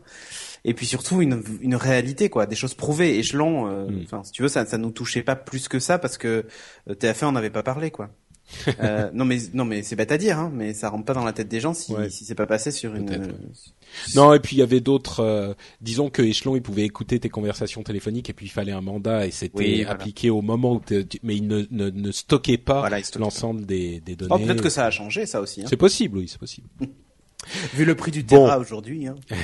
et puis surtout une, une réalité quoi, des choses prouvées. Échelon, euh, Mm. enfin si tu veux, ça, ça nous touchait pas plus que ça parce que euh, TF1 on n'avait pas parlé quoi. Euh, non mais non mais c'est bête à dire, hein, mais ça rentre pas dans la tête des gens si, Ouais. si c'est pas passé sur une. Euh, Non, et puis il y avait d'autres. euh, disons que Échelon, il pouvait écouter tes conversations téléphoniques, et puis il fallait un mandat, et c'était Oui, voilà. appliqué au moment où. Mais il ne, ne, ne stockait pas Voilà, l'ensemble des, des données. Oh, peut-être que ça a changé ça aussi. Hein. C'est possible, oui, c'est possible. Vu le prix du Bon. Terra aujourd'hui. Hein.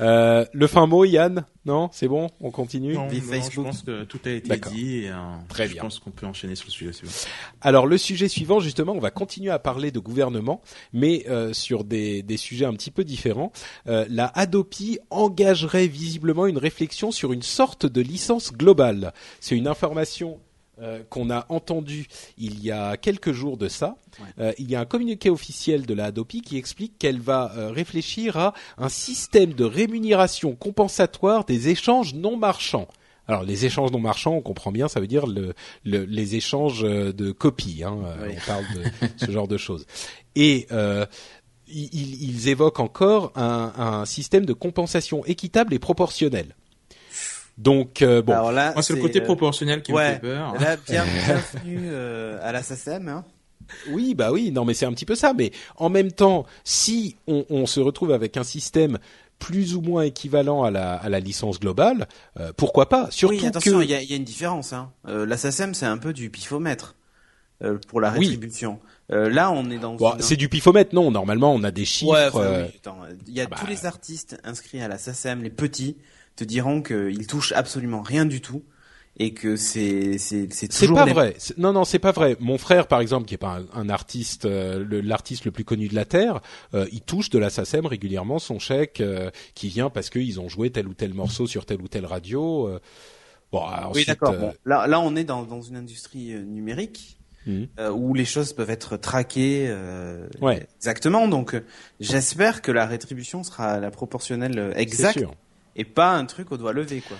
Euh, le fin mot, Yann Non, c'est bon, on continue. Non, non, Facebook. je pense que tout a été dit et euh, Très je bien. pense qu'on peut enchaîner sur le sujet suivant. Alors le sujet suivant, justement, on va continuer à parler de gouvernement, mais euh, sur des, des sujets un petit peu différents. Euh, la Hadopi engagerait visiblement une réflexion sur une sorte de licence globale. C'est une information. Euh, qu'on a entendu il y a quelques jours de ça. Euh, il y a un communiqué officiel de la Adopi qui explique qu'elle va euh, réfléchir à un système de rémunération compensatoire des échanges non marchands. Alors les échanges non marchands, on comprend bien, ça veut dire le, le, les échanges de copies. Hein, On parle de ce genre de choses. Et ils, ils, évoquent encore un, un système de compensation équitable et proportionnel. Donc euh, bon, Alors là, moi c'est le côté euh, proportionnel qui me fait peur. Là, bienvenue euh, à la SACEM. Hein. Oui, bah oui, non mais c'est un petit peu ça. Mais en même temps, si on, on se retrouve avec un système plus ou moins équivalent à la, à la licence globale, euh, pourquoi pas? Surtout oui, attention, il y, a, y, a, une différence. Hein. Euh, la SACEM, c'est un peu du pifomètre euh, pour la rétribution. Oui. là, on est dans. Bon, C'est du pifomètre, non Normalement, on a des chiffres. Ouais, oui, il y a ah tous bah. les artistes inscrits à la SACEM, les petits, te diront qu'ils touchent absolument rien du tout et que c'est c'est c'est toujours pas vrai non non c'est pas vrai mon frère par exemple qui est pas un, artiste euh, l'artiste le plus connu de la terre euh, il touche de la SACEM régulièrement son chèque euh, qui vient parce qu'ils ont joué tel ou tel morceau sur telle ou telle radio bon ensuite, oui d'accord bon. là là on est dans dans une industrie numérique mmh. où les choses peuvent être traquées ouais. exactement donc j'espère que la rétribution sera la proportionnelle exacte et pas un truc au doigt levé quoi.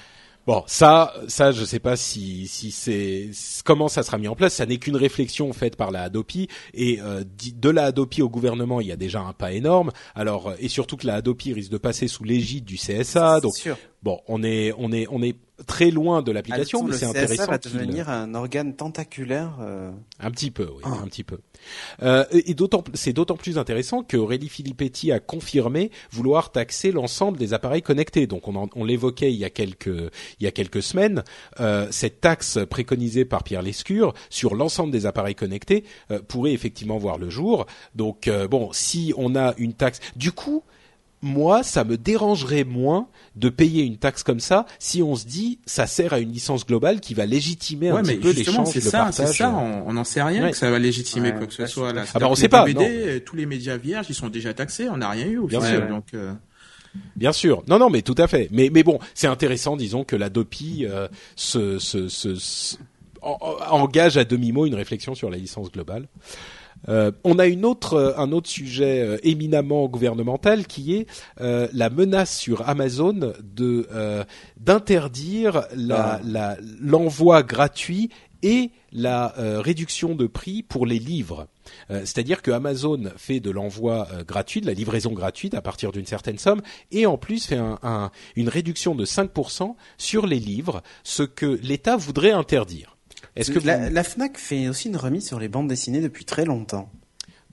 Bon, ça, ça, je sais pas si si c'est comment ça sera mis en place. Ça n'est qu'une réflexion faite par la Hadopi et euh, de la Hadopi au gouvernement, il y a déjà un pas énorme. Alors et surtout que la Hadopi risque de passer sous l'égide du CSA. Donc sûr. Bon, on est on est on est très loin de l'application, mais c'est intéressant. Ça va devenir un organe tentaculaire. Euh... Un petit peu, oui, ah. un petit peu. Euh, et d'autant, c'est d'autant plus intéressant que Aurélie Filippetti a confirmé vouloir taxer l'ensemble des appareils connectés. Donc on, on l'évoquait il y a quelques il y a quelques semaines. Euh, cette taxe préconisée par Pierre Lescure sur l'ensemble des appareils connectés euh, pourrait effectivement voir le jour. Donc euh, bon, si on a une taxe, du coup moi, ça me dérangerait moins de payer une taxe comme ça si on se dit ça sert à une licence globale qui va légitimer un petit peu l'échange, le ça, partage. C'est ça, on n'en sait rien que ça va légitimer quoi que ce soit. Là. Ah bah on sait pas. tous les médias vierges, ils sont déjà taxés, on n'a rien eu. Au Bien final, sûr. Donc, euh... Bien sûr. Non, non, mais tout à fait. Mais, mais bon, c'est intéressant, disons, que la DOPI euh, se, se, se, se engage à demi-mot une réflexion sur la licence globale. Euh, on a une autre, euh, un autre sujet euh, éminemment gouvernemental qui est euh, la menace sur Amazon de d'interdire la, ah. l'envoi gratuit et la réduction de prix pour les livres. C'est-à-dire que Amazon fait de l'envoi gratuit, de la livraison gratuite à partir d'une certaine somme, et en plus fait un, un, une réduction de 5% sur les livres, ce que l'État voudrait interdire. Est-ce que la, la, Fnac fait aussi une remise sur les bandes dessinées depuis très longtemps.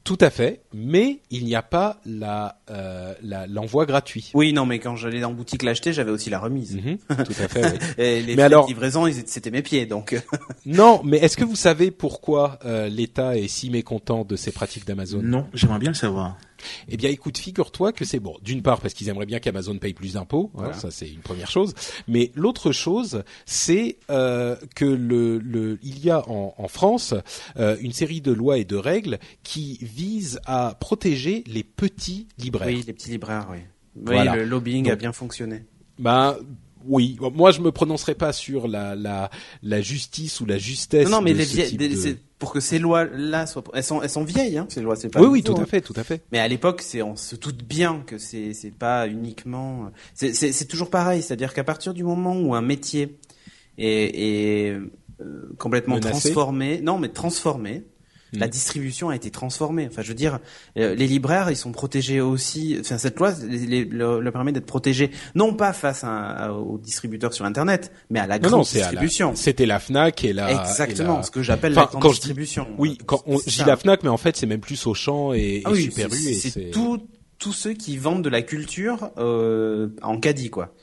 Tout à fait, mais il n'y a pas la euh, l'envoi gratuit. Oui, non, mais quand j'allais en boutique l'acheter, j'avais aussi la remise. Mm -hmm, tout à fait. Oui. Et les mais alors, livraison, c'était mes pieds, donc. non, mais est-ce que vous savez pourquoi euh, l'État est si mécontent de ces pratiques d'Amazon? Non, j'aimerais bien le savoir. Eh bien, écoute, figure-toi que c'est bon. D'une part, parce qu'ils aimeraient bien qu'Amazon paye plus d'impôts, voilà. ça c'est une première chose. Mais l'autre chose, c'est euh, que le, le, il y a en, en France euh, une série de lois et de règles qui visent à protéger les petits libraires. Oui, les petits libraires, oui. Voilà. Oui, le lobbying Donc, a bien fonctionné. Ben, oui, moi je me prononcerai pas sur la la, la justice ou la justesse. Non, non mais de les vieilles, de... pour que ces lois-là soient, elles sont elles sont vieilles, hein, ces lois. C'est pas. Oui, oui, tout à fait, tout à fait. Mais à l'époque, c'est on se doute bien que c'est c'est pas uniquement. C'est c'est c'est toujours pareil, c'est-à-dire qu'à partir du moment où un métier est, est euh, complètement Menacé. transformé, non mais transformé, la distribution a été transformée. Enfin, je veux dire, euh, les libraires, ils sont protégés aussi. Enfin, cette loi les, leur, leur permet d'être protégés non pas face à, à, aux distributeurs sur Internet, mais à la non, grande non, distribution. C'était la, Fnac et la. Exactement, et la... ce que j'appelle enfin, la grande distribution. Dis, oui, quand on dit la Fnac, mais en fait, c'est même plus Auchan et, ah et oui, Super U. C'est tout tous ceux qui vendent de la culture euh, en caddie, quoi.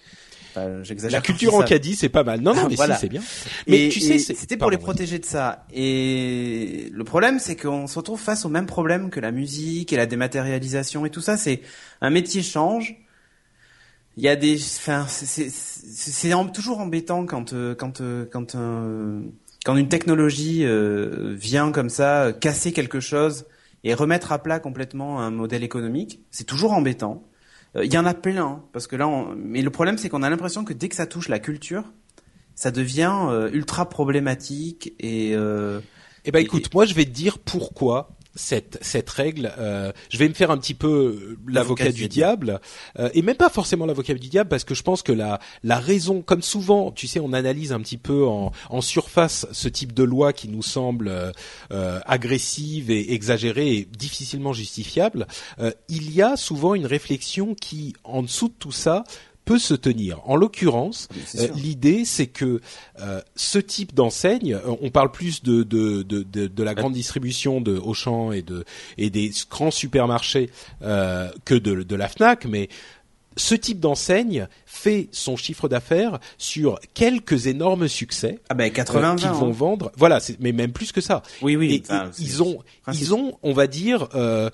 Enfin, la culture en caddie, c'est pas mal. Non, non, mais voilà. si, c'est bien. Mais et, tu sais, c'était pour les protéger de ça. Et le problème, c'est qu'on se retrouve face au même problème que la musique et la dématérialisation et tout ça. C'est un métier change. Il y a des, enfin, c'est toujours embêtant quand quand quand euh, quand une technologie euh, vient comme ça casser quelque chose et remettre à plat complètement un modèle économique. C'est toujours embêtant. Il euh, y en a plein, parce que là, on... mais le problème c'est qu'on a l'impression que dès que ça touche la culture, ça devient euh, ultra problématique et. Euh, eh ben écoute, moi je vais te dire pourquoi cette cette règle. Euh, je vais me faire un petit peu euh, l'avocat du, diable, euh, et même pas forcément l'avocat du diable parce que je pense que la la raison, comme souvent, tu sais, on analyse un petit peu en, en surface ce type de loi qui nous semble euh, agressive et exagérée et difficilement justifiable. il y a souvent une réflexion qui, en dessous de tout ça, peut se tenir. En l'occurrence, euh, l'idée c'est que euh, ce type d'enseigne, euh, on parle plus de de, de, de, de la grande distribution de Auchan et de et des grands supermarchés que de, de la Fnac, mais ce type d'enseigne fait son chiffre d'affaires sur quelques énormes succès ah ben 80 qu'ils vont hein. vendre. Voilà, mais même plus que ça. Oui, oui. ils ont, ils ont, on va dire, euh,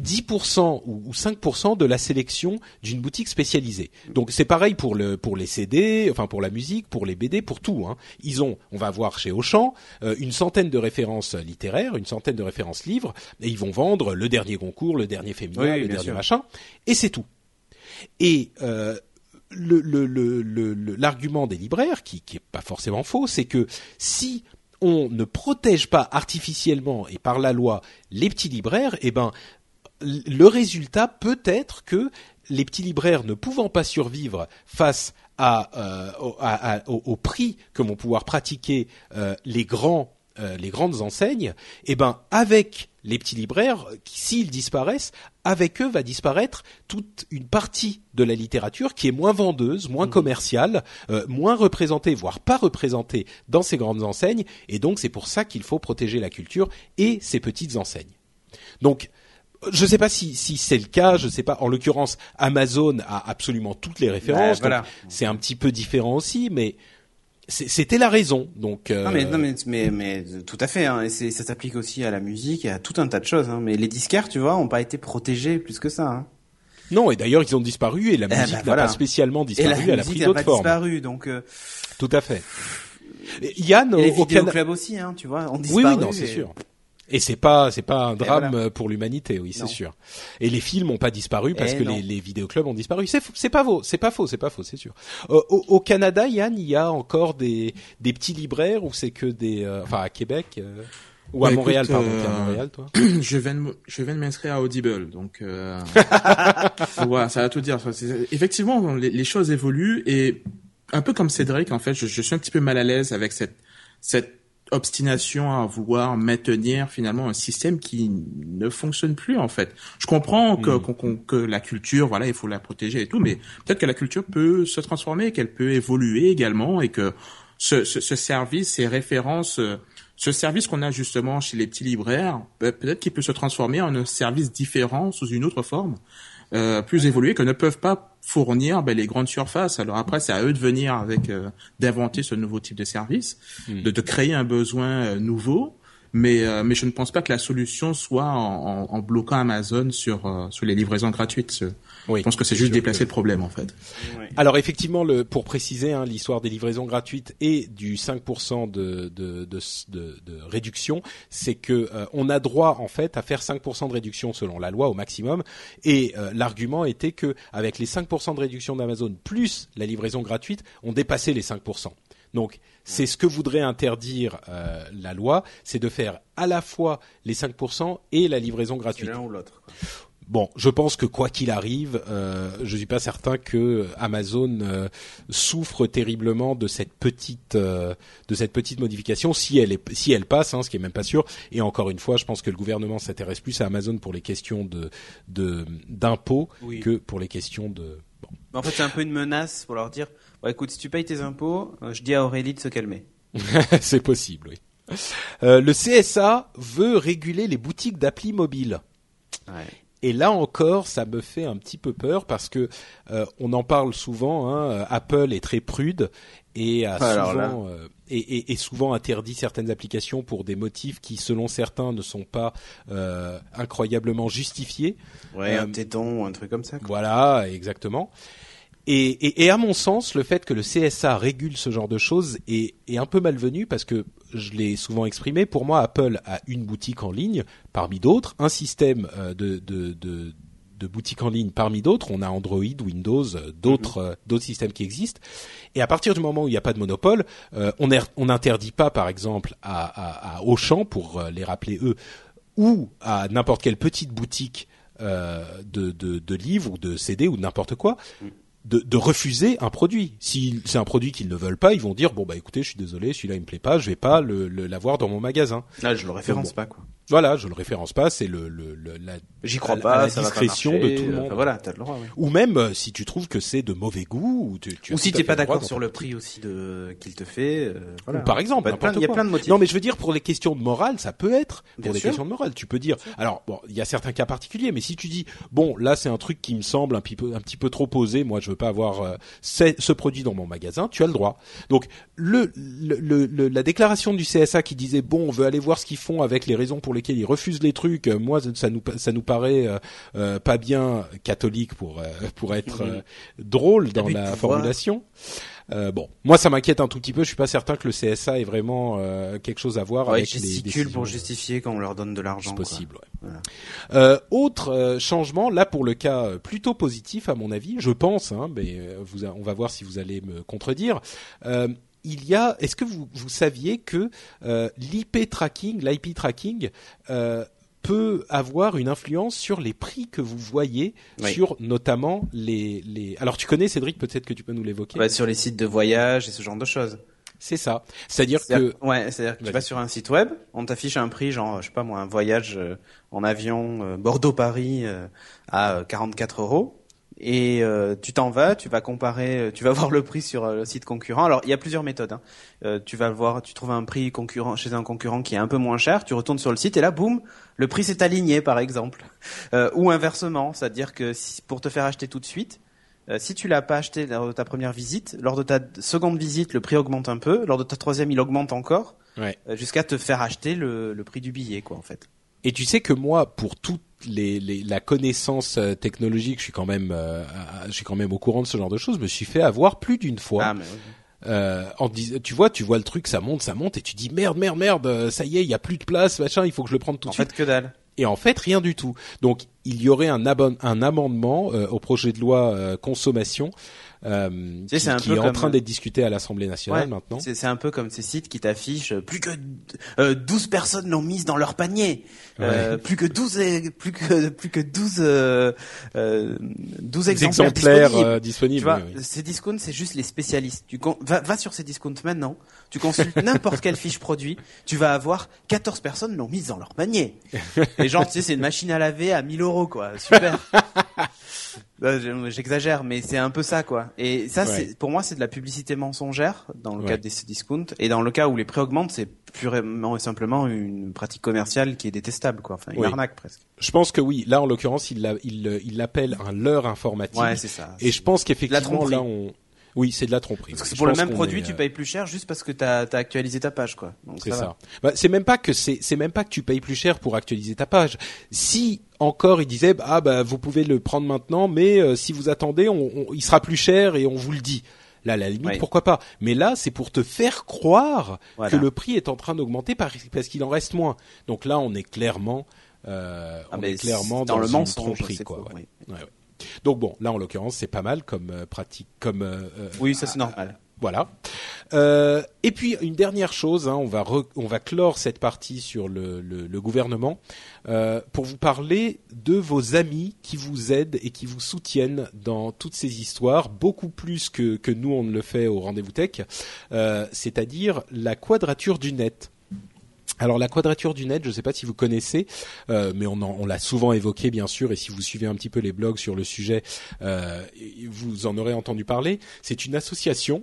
10% ou 5% de la sélection d'une boutique spécialisée. Donc c'est pareil pour le pour les CD, enfin pour la musique, pour les BD, pour tout. Hein. Ils ont, on va voir chez Auchan, euh, une centaine de références littéraires, une centaine de références livres, et ils vont vendre le dernier concours, le dernier féminin, le dernier machin, et c'est tout. Et euh, l'argument le, le, des libraires, qui, qui est pas forcément faux, c'est que si on ne protège pas artificiellement et par la loi les petits libraires, eh ben le résultat peut être que les petits libraires ne pouvant pas survivre face à, euh, au, prix que vont pouvoir pratiquer euh, les grands euh, les grandes enseignes, eh ben avec les petits libraires, s'ils disparaissent, avec eux va disparaître toute une partie de la littérature qui est moins vendeuse, moins mmh. commerciale, moins représentée, voire pas représentée dans ces grandes enseignes, et donc c'est pour ça qu'il faut protéger la culture et ces petites enseignes. Donc je ne sais pas si, si c'est le cas, je sais pas. En l'occurrence, Amazon a absolument toutes les références. voilà. C'est un petit peu différent aussi, mais c'était la raison. Donc. Euh... Non, mais, non mais, mais, mais, tout à fait. Hein, et ça s'applique aussi à la musique et à tout un tas de choses. Hein, mais les disquaires, tu vois, ont pas été protégés plus que ça. Hein. Non, et d'ailleurs ils ont disparu et la eh musique ben, n'a pas spécialement disparu. Et la elle a pris d'autres formes. disparu, donc. Euh... Tout à fait. Yann, et les au club aussi, hein, tu vois, ont disparu. Oui, oui, non, c'est sûr. Et c'est pas c'est pas un drame pour l'humanité, oui, c'est sûr. Et les films ont pas disparu parce que les, les vidéoclubs ont disparu. C'est c'est pas faux, c'est pas faux, c'est pas faux, c'est sûr. Euh, au, au, Canada, Yann, il y a encore des des petits libraires ou c'est que des euh, enfin à Québec euh, ou à bah, Montréal, pardon, à Montréal, toi. je viens de je viens de m'inscrire à Audible, donc voilà, ça va tout dire. Effectivement, les, les, choses évoluent et un peu comme Cédric, en fait, je, je suis un petit peu mal à l'aise avec cette cette obstination à vouloir maintenir finalement un système qui ne fonctionne plus en fait. Je comprends que, hmm. que la culture, voilà, il faut la protéger et tout, mais peut-être que la culture peut se transformer, qu'elle peut évoluer également et que ce, ce, ce service, ces références, ce service qu'on a justement chez les petits libraires, peut-être qu'il peut se transformer en un service différent sous une autre forme. Euh, plus évolués que ne peuvent pas fournir ben, les grandes surfaces. Alors après, c'est à eux de venir avec euh, d'inventer ce nouveau type de service, hmm. de, de, créer un besoin euh, nouveau. Mais, euh, mais je ne pense pas que la solution soit en, en, bloquant Amazon sur, euh, sur les livraisons gratuites. Oui, je pense que c'est juste déplacer le problème en fait. Alors effectivement, le, pour préciser hein, l'histoire des livraisons gratuites et du 5% de, de, de, de, de réduction, c'est que euh, on a droit en fait à faire 5% de réduction selon la loi au maximum. Et l'argument était que avec les 5% de réduction d'Amazon plus la livraison gratuite, on dépassait les 5%. Donc c'est ce que voudrait interdire euh, la loi, c'est de faire à la fois les 5% et la livraison gratuite. L'un ou l'autre. Bon, je pense que quoi qu'il arrive, euh, je suis pas certain que Amazon euh, souffre terriblement de cette petite euh, de cette petite modification si elle est si elle passe, hein, ce qui est même pas sûr. Et encore une fois, je pense que le gouvernement s'intéresse plus à Amazon pour les questions de d'impôts que pour les questions de. En fait, c'est un peu une menace pour leur dire écoute, si tu payes tes impôts, euh, je dis à Aurélie de se calmer. c'est possible, oui. Euh, le CSA veut réguler les boutiques d'appli mobile. Et là encore, ça me fait un petit peu peur parce que euh, on en parle souvent. Hein, Apple est très prude et a souvent et, souvent interdit certaines applications pour des motifs qui, selon certains, ne sont pas incroyablement justifiés. Ouais, un téton ou un truc comme ça. Voilà, exactement. Et, et, et, à mon sens, le fait que le CSA régule ce genre de choses est, est un peu malvenu parce que je l'ai souvent exprimé. Pour moi, Apple a une boutique en ligne parmi d'autres, un système euh, de, de, de de boutiques en ligne parmi d'autres. On a Android, Windows, d'autres Mhm. d'autres systèmes qui existent. Et à partir du moment où il n'y a pas de monopole, on on n'interdit pas, par exemple, à, à, à Auchan, pour les rappeler eux, ou à n'importe quelle petite boutique euh, de, de, de, livres ou de CD ou de n'importe quoi, de, de, refuser un produit. Si c'est un produit qu'ils ne veulent pas, ils vont dire bon bah écoutez, je suis désolé, celui-là il me plaît pas, je vais pas le l'avoir dans mon magasin. Là, je le référence bon. pas quoi. Voilà, je le référence pas, c'est le, le, le la j'y crois la, pas, la ça discrétion va pas de tout le monde. Enfin, voilà, t'as le droit. Oui. Ou même euh, si tu trouves que c'est de mauvais goût ou tu, tu ou si t'es pas d'accord sur le prix aussi de qu'il te fait. Euh, voilà. Ou par exemple, il y a plein de motifs. Non, mais je veux dire pour les questions de morale, ça peut être pour Bien des sûr. questions de morale. Tu peux dire, alors bon, il y a certains cas particuliers, mais si tu dis bon, là c'est un truc qui me semble un petit peu un petit peu trop posé, moi je veux pas avoir euh, ce produit dans mon magasin, tu as le droit. Donc le, le, le, la déclaration du CSA qui disait bon, on veut aller voir ce qu'ils font avec les raisons pour lesquelles ils refusent les trucs, euh, moi ça nous ça nous paraît euh, euh, pas bien catholique pour pour être drôle dans Abus de la formulation. Euh, bon, moi ça m'inquiète un tout petit peu. Je suis pas certain que le CSA ait vraiment euh, quelque chose à voir Ouais, avec les décisions. pour justifier quand on leur donne de C'est l'argent. quoi. possible. Ouais. Voilà. Euh, autre changement, là pour le cas plutôt positif à mon avis, je pense, hein, mais vous, on va voir si vous allez me contredire. Il y a, est-ce que vous, vous saviez que euh, l'IP tracking, l'IP tracking, euh, peut avoir une influence sur les prix que vous voyez Oui. sur notamment les, les. Alors tu connais Cédric, peut-être que tu peux nous l'évoquer. Ouais, sur les sites de voyage et ce genre de choses. C'est ça. C'est-à-dire que Ouais, c'est-à-dire que tu vas sur un site web, on t'affiche un prix, genre, je sais pas moi, un voyage euh, en avion Bordeaux-Paris euh, à euh, 44 euros. Et euh, tu t'en vas, tu vas comparer, euh, tu vas voir le prix sur euh, le site concurrent. Alors il y a plusieurs méthodes. Hein. Euh, tu vas voir, tu trouves un prix concurrent chez un concurrent qui est un peu moins cher. Tu retournes sur le site et là, boum, le prix s'est aligné, par exemple. Euh, ou inversement, c'est-à-dire que si, pour te faire acheter tout de suite, euh, si tu l'as pas acheté lors de ta première visite, lors de ta seconde visite, le prix augmente un peu. Lors de ta troisième, il augmente encore, Ouais. euh, jusqu'à te faire acheter le, le prix du billet, quoi, en fait. Et tu sais que moi, pour toute les, les, la connaissance euh, technologique, je suis quand même, euh, je suis quand même au courant de ce genre de choses. Je me suis fait avoir plus d'une fois. Ah, mais oui. Euh, en dis- tu vois, tu vois le truc, ça monte, ça monte, et tu dis merde, merde, merde, euh, ça y est, il y a plus de place, machin, il faut que je le prenne tout en de suite. fait, que dalle. Et en fait, rien du tout. Donc, il y aurait un, abon- un amendement euh, au projet de loi euh, consommation euh, sais, qui, c'est un qui peu est en train d'être discuté à l'Assemblée nationale Ouais, maintenant. C'est c'est un peu comme ces sites qui t'affichent euh, plus que euh, 12 personnes l'ont mise dans leur panier. Euh, plus que 12 et- plus que plus que 12 euh, euh, 12 Des exemplaires, exemplaires disponibles. euh, disponibles. Oui, oui. ces discounts, c'est juste les spécialistes. Tu va, va sur ces discounts maintenant, tu consultes n'importe quelle fiche produit, tu vas avoir 14 personnes l'ont mise dans leur panier. Et genre, tu sais, c'est une machine à laver à 1000 euros, quoi. Super. Bah, je- J'exagère, mais c'est un peu ça, quoi. Et ça, Ouais. pour moi, c'est de la publicité mensongère dans le Ouais. cas des discounts. Et dans le cas où les prix augmentent, c'est purement et simplement une pratique commerciale qui est détestable, quoi. Enfin, une Oui. arnaque presque. Je pense que oui. Là, en l'occurrence, il l'a- il l'appelle un leurre informatique. Ouais, c'est ça. et je pense qu'effectivement, là, on, oui, c'est de la tromperie. Parce que c'est pour le même produit, est, tu euh, payes plus cher juste parce que t'as as actualisé ta page, quoi. C'est ça. Bah, c'est même pas que c'est c'est même pas que tu payes plus cher pour actualiser ta page. Si encore il disait ah bah vous pouvez le prendre maintenant, mais euh, si vous attendez, on, on- il sera plus cher et on vous le dit. Là, à la limite, Oui. pourquoi pas? Mais là, c'est pour te faire croire Voilà. que le prix est en train d'augmenter par- parce qu'il en reste moins. Donc là, on est clairement, euh, Ah, on est clairement dans, le mensonge, tromperie, quoi. faux, ouais. oui. Ouais, ouais. Donc bon, là en l'occurrence, c'est pas mal comme euh, pratique, comme euh, euh, Oui, ça c'est normal. voilà. Euh, et puis une dernière chose, hein, on va re- on va clore cette partie sur le, le, le gouvernement euh, pour vous parler de vos amis qui vous aident et qui vous soutiennent dans toutes ces histoires, beaucoup plus que que nous on ne le fait au rendez-vous tech, euh, c'est-à-dire la quadrature du net. Alors la quadrature du net, je ne sais pas si vous connaissez, euh, mais on, l'a souvent évoqué bien sûr, et si vous suivez un petit peu les blogs sur le sujet, euh, vous en aurez entendu parler. C'est une association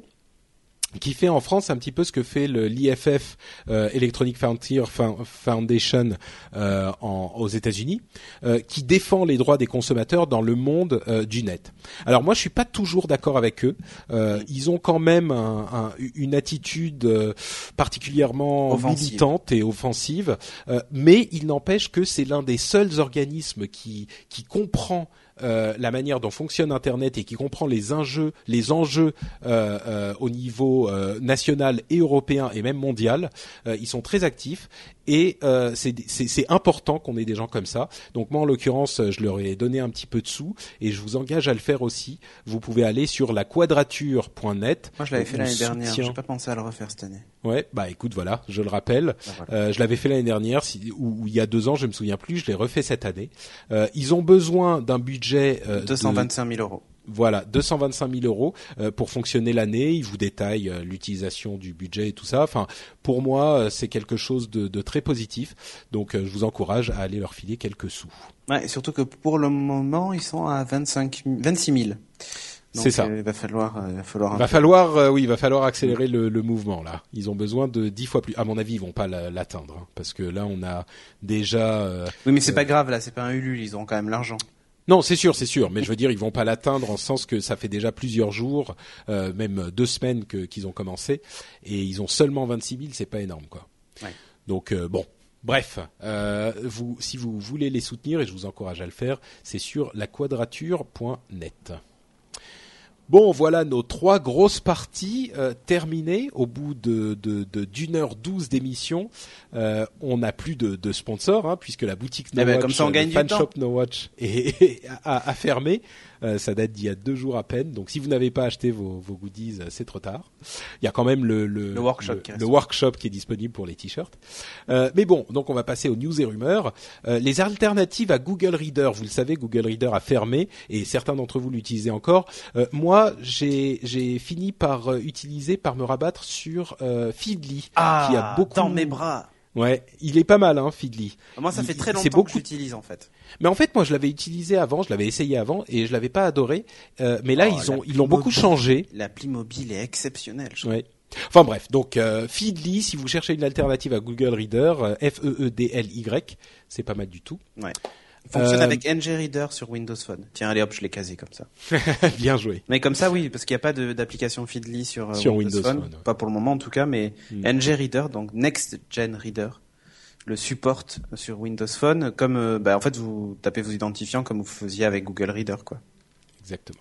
qui fait en France un petit peu ce que fait l'IFF euh, Electronic Frontier Fo- Foundation euh, en, aux États-Unis, euh, qui défend les droits des consommateurs dans le monde euh, du net. Alors moi, je suis pas toujours d'accord avec eux. Euh, ils ont quand même un- un- une attitude euh, particulièrement Offensive. militante et offensive, euh, mais il n'empêche que c'est l'un des seuls organismes qui qui comprend euh, la manière dont fonctionne Internet et qui comprend les enjeux, euh, euh, au niveau national et européen et même mondial. Ils sont très actifs et euh, c'est important qu'on ait des gens comme ça. Donc moi, en l'occurrence, je leur ai donné un petit peu de sous et je vous engage à le faire aussi. Vous pouvez aller sur laquadrature.net. Moi, je l'avais fait l'année dernière. J'ai pas pensé à le refaire cette année. Ouais, bah écoute, voilà, je le rappelle. Bah, voilà. Euh, je l'avais fait l'année dernière, si, ou, ou il y a deux ans, je me souviens plus. Je l'ai refait cette année. Euh, ils ont besoin d'un budget euh, de- 225 000 euros. Voilà, 225 000 euros euh, pour fonctionner l'année. Ils vous détaillent euh, l'utilisation du budget et tout ça. Enfin, pour moi, euh, c'est quelque chose de, de très positif. Donc, je vous encourage à aller leur filer quelques sous. Ouais, et surtout que pour le moment, ils sont à 25, 26 000. Donc, C'est ça. euh, il va falloir, euh, il va falloir. un Va falloir, euh, oui, il va falloir accélérer le, le mouvement là. Ils ont besoin de 10 fois plus. À mon avis, ils vont pas la- l'atteindre hein, parce que là, on a déjà. euh, Oui, mais c'est pas grave là, c'est pas un Ulule, ils auront quand même l'argent. Non, c'est sûr, c'est sûr, mais je veux dire, ils vont pas l'atteindre en sens que ça fait déjà plusieurs jours, euh, même deux semaines que qu'ils ont commencé, et ils ont seulement 26 000, c'est pas énorme, quoi. Ouais. Donc euh, bon, bref, euh, vous, si vous voulez les soutenir, et je vous encourage à le faire, c'est sur laquadrature.net. Bon, voilà nos trois grosses parties euh, terminées au bout de de- de- d'une heure douze d'émission. Euh, on n'a plus de, de sponsors hein, puisque la boutique No Eh ben, Watch, comme ça, on euh, gagne le du fan temps. shop No Watch est, a, a fermé. Euh, ça date d'il y a deux jours à peine. Donc si vous n'avez pas acheté vos, vos goodies, euh, c'est trop tard. Il y a quand même le le, Le workshop le, qui reste. le workshop qui est disponible pour les t-shirts. Euh, mais bon, donc on va passer aux news et rumeurs. Euh, les alternatives à Google Reader, vous le savez, Google Reader a fermé et certains d'entre vous l'utilisez encore. Euh, moi, j'ai j'ai fini par utiliser, par me rabattre sur euh, Feedly, Ah, qui a beaucoup. dans mes bras. Ouais, il est pas mal, hein, Feedly. Moi, ça Il- fait très longtemps que beaucoup- j'utilise en fait. Mais en fait, moi, je l'avais utilisé avant, je l'avais essayé avant et je l'avais pas adoré. Euh, mais là, Oh, ils ont ils l'ont beaucoup changé. L'appli mobile est exceptionnelle. je. Ouais. Enfin bref, donc euh, Feedly, si vous cherchez une alternative à Google Reader, euh, F E E D L Y, c'est pas mal du tout. Ouais. Fonctionne Euh, avec NG Reader sur Windows Phone. Tiens, allez hop, je l'ai casé comme ça. Bien joué. Mais comme ça, oui, parce qu'il n'y a pas d'application Feedly sur, euh, Sur Windows, Windows Phone. Phone, ouais. Pas pour le moment en tout cas, mais Mm. NG Reader, donc Next Gen Reader, le supporte sur Windows Phone, comme euh, bah, en fait vous tapez vos identifiants comme vous faisiez avec Google Reader, quoi. Exactement.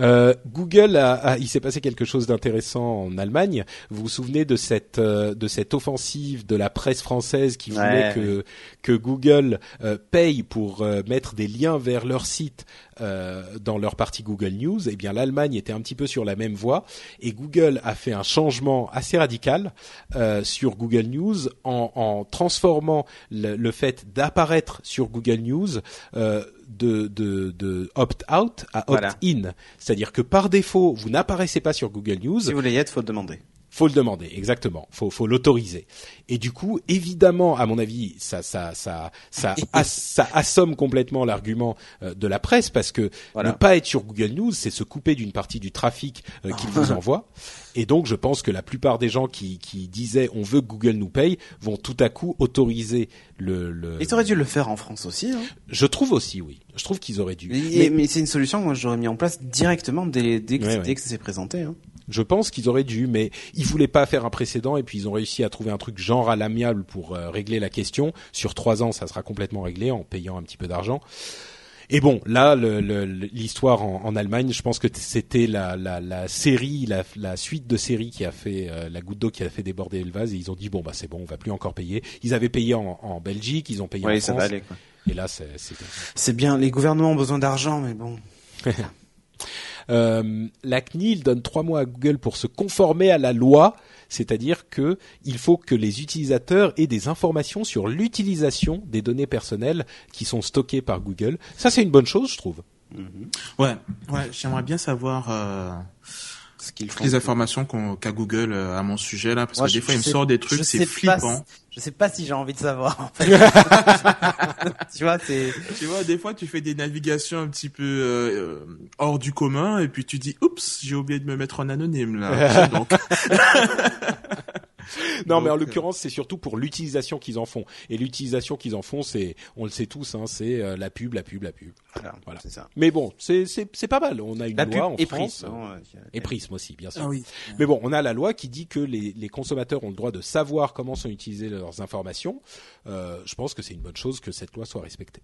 Euh, Google a, a- il s'est passé quelque chose d'intéressant en Allemagne. Vous vous souvenez de cette euh, de cette offensive de la presse française qui voulait Ouais, que que Google euh, paye pour mettre des liens vers leur site dans leur partie Google News? Eh bien, l'Allemagne était un petit peu sur la même voie et Google a fait un changement assez radical sur Google News en, en transformant le, le fait d'apparaître sur Google News de, de, de opt-out à Voilà. opt-in. C'est-à-dire que par défaut, vous n'apparaissez pas sur Google News. Si vous voulez y être, faut le demander. Faut le demander, exactement. Faut, faut l'autoriser. Et du coup, évidemment, à mon avis, ça, ça, ça, ça, as- ça assomme complètement l'argument euh, de la presse parce que Voilà. ne pas être sur Google News, c'est se couper d'une partie du trafic euh, qu'il vous envoie. Et donc, je pense que la plupart des gens qui, qui disaient on veut que Google nous paye vont tout à coup autoriser le. le... Ils auraient dû le faire en France aussi. Hein. Je trouve aussi, oui. Je trouve qu'ils auraient dû. Mais, Mais mais c'est une solution que moi j'aurais mis en place directement dès, dès, que, Ouais, dès ouais. que ça s'est présenté. Hein. Je pense qu'ils auraient dû, mais ils voulaient pas faire un précédent et puis ils ont réussi à trouver un truc genre à l'amiable pour euh, régler la question. Sur trois ans, ça sera complètement réglé en payant un petit peu d'argent. Et bon, là, le- le- l'histoire en, en Allemagne, je pense que c'était la, la, la série, la, la suite de séries qui a fait euh, la goutte d'eau qui a fait déborder le vase. Et ils ont dit bon bah c'est bon, on va plus encore payer. Ils avaient payé en, en Belgique, ils ont payé en ça France. va aller. Quoi. Et là, c'est c'est- C'est bien, les gouvernements ont besoin d'argent, mais bon. Euh, la CNIL donne trois mois à Google pour se conformer à la loi, c'est-à-dire que il faut que les utilisateurs aient des informations sur l'utilisation des données personnelles qui sont stockées par Google. Ça, c'est une bonne chose, je trouve. Ouais, ouais, j'aimerais bien savoir euh, Ce qu'ils font. les informations qu'a Google euh, à mon sujet là, parce Moi, que des je- fois il je me sais- sort des trucs, c'est sais flippant. si- je sais pas si j'ai envie de savoir. En fait. tu vois, c'est. Tu vois, des fois tu fais des navigations un petit peu euh, euh, hors du commun et puis tu dis, oups, j'ai oublié de me mettre en anonyme là. Donc, Non, mais en euh, l'occurrence, c'est surtout pour l'utilisation qu'ils en font. Et l'utilisation qu'ils en font, c'est, on le sait tous, hein, c'est euh, la pub, la pub, la pub. Voilà, Voilà. c'est ça. Mais bon, c'est c'est c'est pas mal. On a une La loi pub en et France. Prism. hein, Et Prism aussi, bien sûr. ah oui. Mais bon, on a la loi qui dit que les, les consommateurs ont le droit de savoir comment sont utilisées leurs informations. Euh, je pense que c'est une bonne chose que cette loi soit respectée.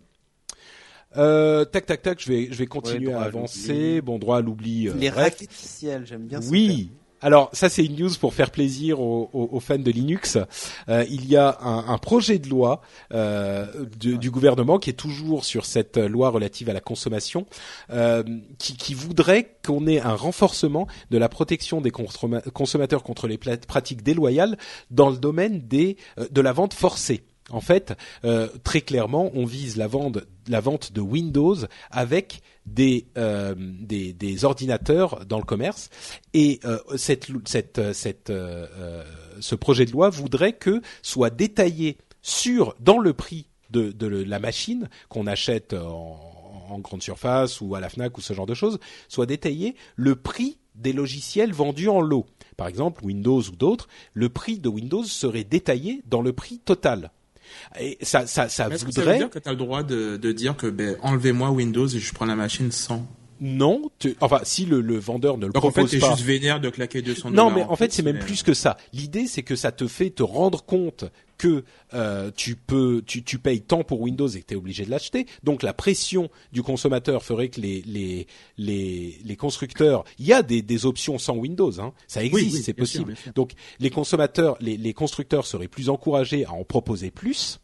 Euh, tac tac tac, je vais je vais continuer à avancer. Bon droit à l'oubli. euh, Les ciel, j'aime bien. ce Oui. Alors ça c'est une news pour faire plaisir aux, fans de Linux. Euh, il y a un, projet de loi euh, du, gouvernement qui est toujours sur cette loi relative à la consommation, euh, qui, voudrait qu'on ait un renforcement de la protection des consomma- consommateurs contre les pratiques déloyales dans le domaine de la vente forcée. En fait, euh, très clairement, on vise la vente, la vente de Windows avec des, euh, ordinateurs dans le commerce. Et euh, ce projet de loi voudrait que soit détaillé sur dans le prix de, la machine qu'on achète en, en grande surface ou à la Fnac ou ce genre de choses, soit détaillé le prix des logiciels vendus en lot. Par exemple, Windows ou d'autres, le prix de Windows serait détaillé dans le prix total. Et ça, ça, ça Est-ce que ça veut voudrait dire que tu as le droit de, de dire que ben, enlevez-moi Windows et je prends la machine sans non. tu- enfin, si le, le vendeur ne le Donc en fait, propose pas. juste vénère de claquer 200 Non, mais en fait, c'est même plus que ça. L'idée, c'est que ça te fait te rendre compte que euh, tu peux, tu, tu payes tant pour Windows et que tu es obligé de l'acheter. Donc, la pression du consommateur ferait que les les les, les constructeurs, il y a des, des options sans Windows, hein. ça existe, oui, c'est sûr, possible. sûr. Donc, les consommateurs, les, les constructeurs seraient plus encouragés à en proposer plus.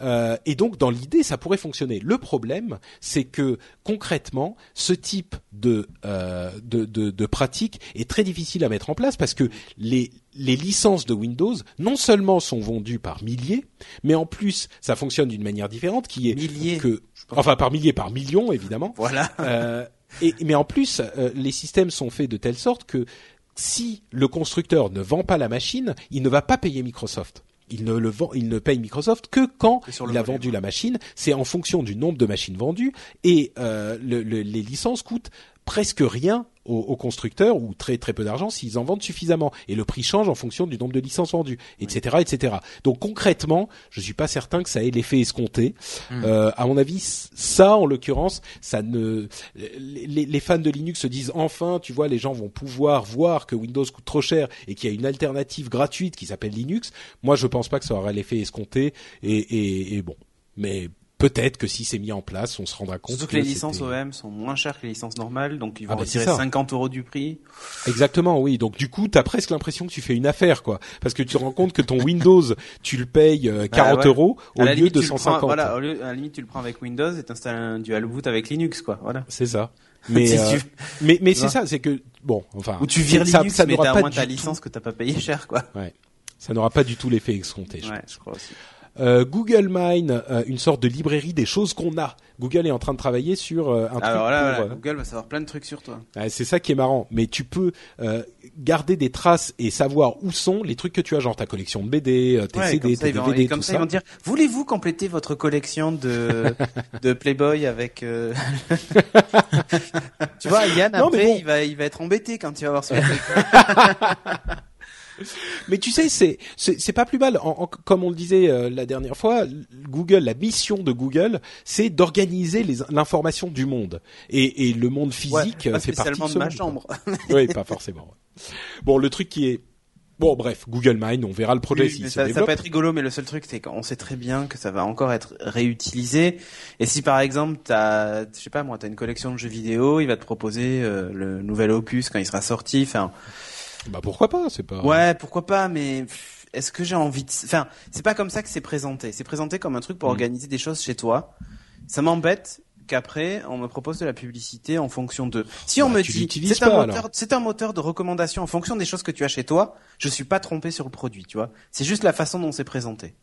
Euh, et donc, dans l'idée, ça pourrait fonctionner. Le problème, c'est que concrètement, ce type de, euh, de, de, de pratique est très difficile à mettre en place parce que les, les licences de Windows, non seulement sont vendues par milliers, mais en plus, ça fonctionne d'une manière différente, qui est Milliers. que, enfin, par milliers, par millions, évidemment. Voilà. Euh, et, mais en plus, euh, les systèmes sont faits de telle sorte que si le constructeur ne vend pas la machine, il ne va pas payer Microsoft. Il ne le vend, il ne paye Microsoft que quand il a vendu la machine. C'est en fonction du nombre de machines vendues et euh, le- le- les licences coûtent presque rien aux, aux constructeurs ou très très peu d'argent s'ils en vendent suffisamment et le prix change en fonction du nombre de licences vendues, etc., etc. Donc concrètement, je suis pas certain que ça ait l'effet escompté. Euh, à mon avis, ça en l'occurrence, ça ne les, les- les fans de Linux se disent enfin, tu vois, les gens vont pouvoir voir que Windows coûte trop cher et qu'il y a une alternative gratuite qui s'appelle Linux. Moi, je pense pas que ça aura l'effet escompté et, et, et bon, mais peut-être que si c'est mis en place, on se rendra compte. Surtout que les c'était- licences OEM sont moins chères que les licences normales, donc ils vont Ah bah, retirer ça. 50 euros du prix. Exactement, oui. Donc du coup, t'as presque l'impression que tu fais une affaire, quoi, parce que tu te rends compte que ton Windows, tu le payes euh, 40 Bah ouais. euros au lieu limite, de tu le prends- 150. Voilà, au lieu- à la limite, tu le prends avec Windows et t'installes un dual boot avec Linux, quoi. Voilà. C'est ça. Mais Si euh, tu- mais mais c'est ça, c'est que bon, enfin. Ou tu vires ça, Linux, ça mais n'aura t'as moins ta licence que t'as pas payé cher, quoi. tout- ouais. Ça n'aura pas du tout l'effet escompté. je Ouais, je crois aussi. Euh, Google Mine, euh, une sorte de librairie des choses qu'on a. Google est en train de travailler sur euh, un Alors truc là, pour, euh, Google va savoir plein de trucs sur toi. ouais, c'est ça qui est marrant. Mais tu peux garder des traces et savoir où sont les trucs que tu as, genre ta collection de BD, tes Ouais, CD, comme ça, tes ils vont, DVD, et comme tout ça, ça. ils vont dire, voulez-vous compléter votre collection de, de Playboy avec, tu vois, Yann, Non, après, bon. il va, il va être embêté quand il va voir ce. Mais tu sais, c'est c'est pas plus mal. En- en- comme on le disait euh, la dernière fois, Google, la mission de Google, c'est d'organiser l'information du monde. Et, et le monde Ouais, physique pas euh, fait partie de de ce ma monde, quoi. chambre. oui, pas forcément. Bon, le truc qui est bon, bref, Google Mine, on verra le projet Oui, se ça, ça peut être rigolo, mais le seul truc, c'est qu'on sait très bien que ça va encore être réutilisé. Et si par exemple, t'as, je sais pas moi, t'as une collection de jeux vidéo, il va te proposer euh, le nouvel opus quand il sera sorti. Enfin, Bah pourquoi pas, c'est pas. ouais, pourquoi pas, mais est-ce que j'ai envie de... Enfin, c'est pas comme ça que c'est présenté. C'est présenté comme un truc pour Mm. organiser des choses chez toi. Ça m'embête qu'après on me propose de la publicité en fonction de. Si on Bah, me dit c'est un moteur, c'est un moteur de recommandation en fonction des choses que tu as chez toi, je suis pas trompé sur le produit, tu vois. C'est juste la façon dont c'est présenté.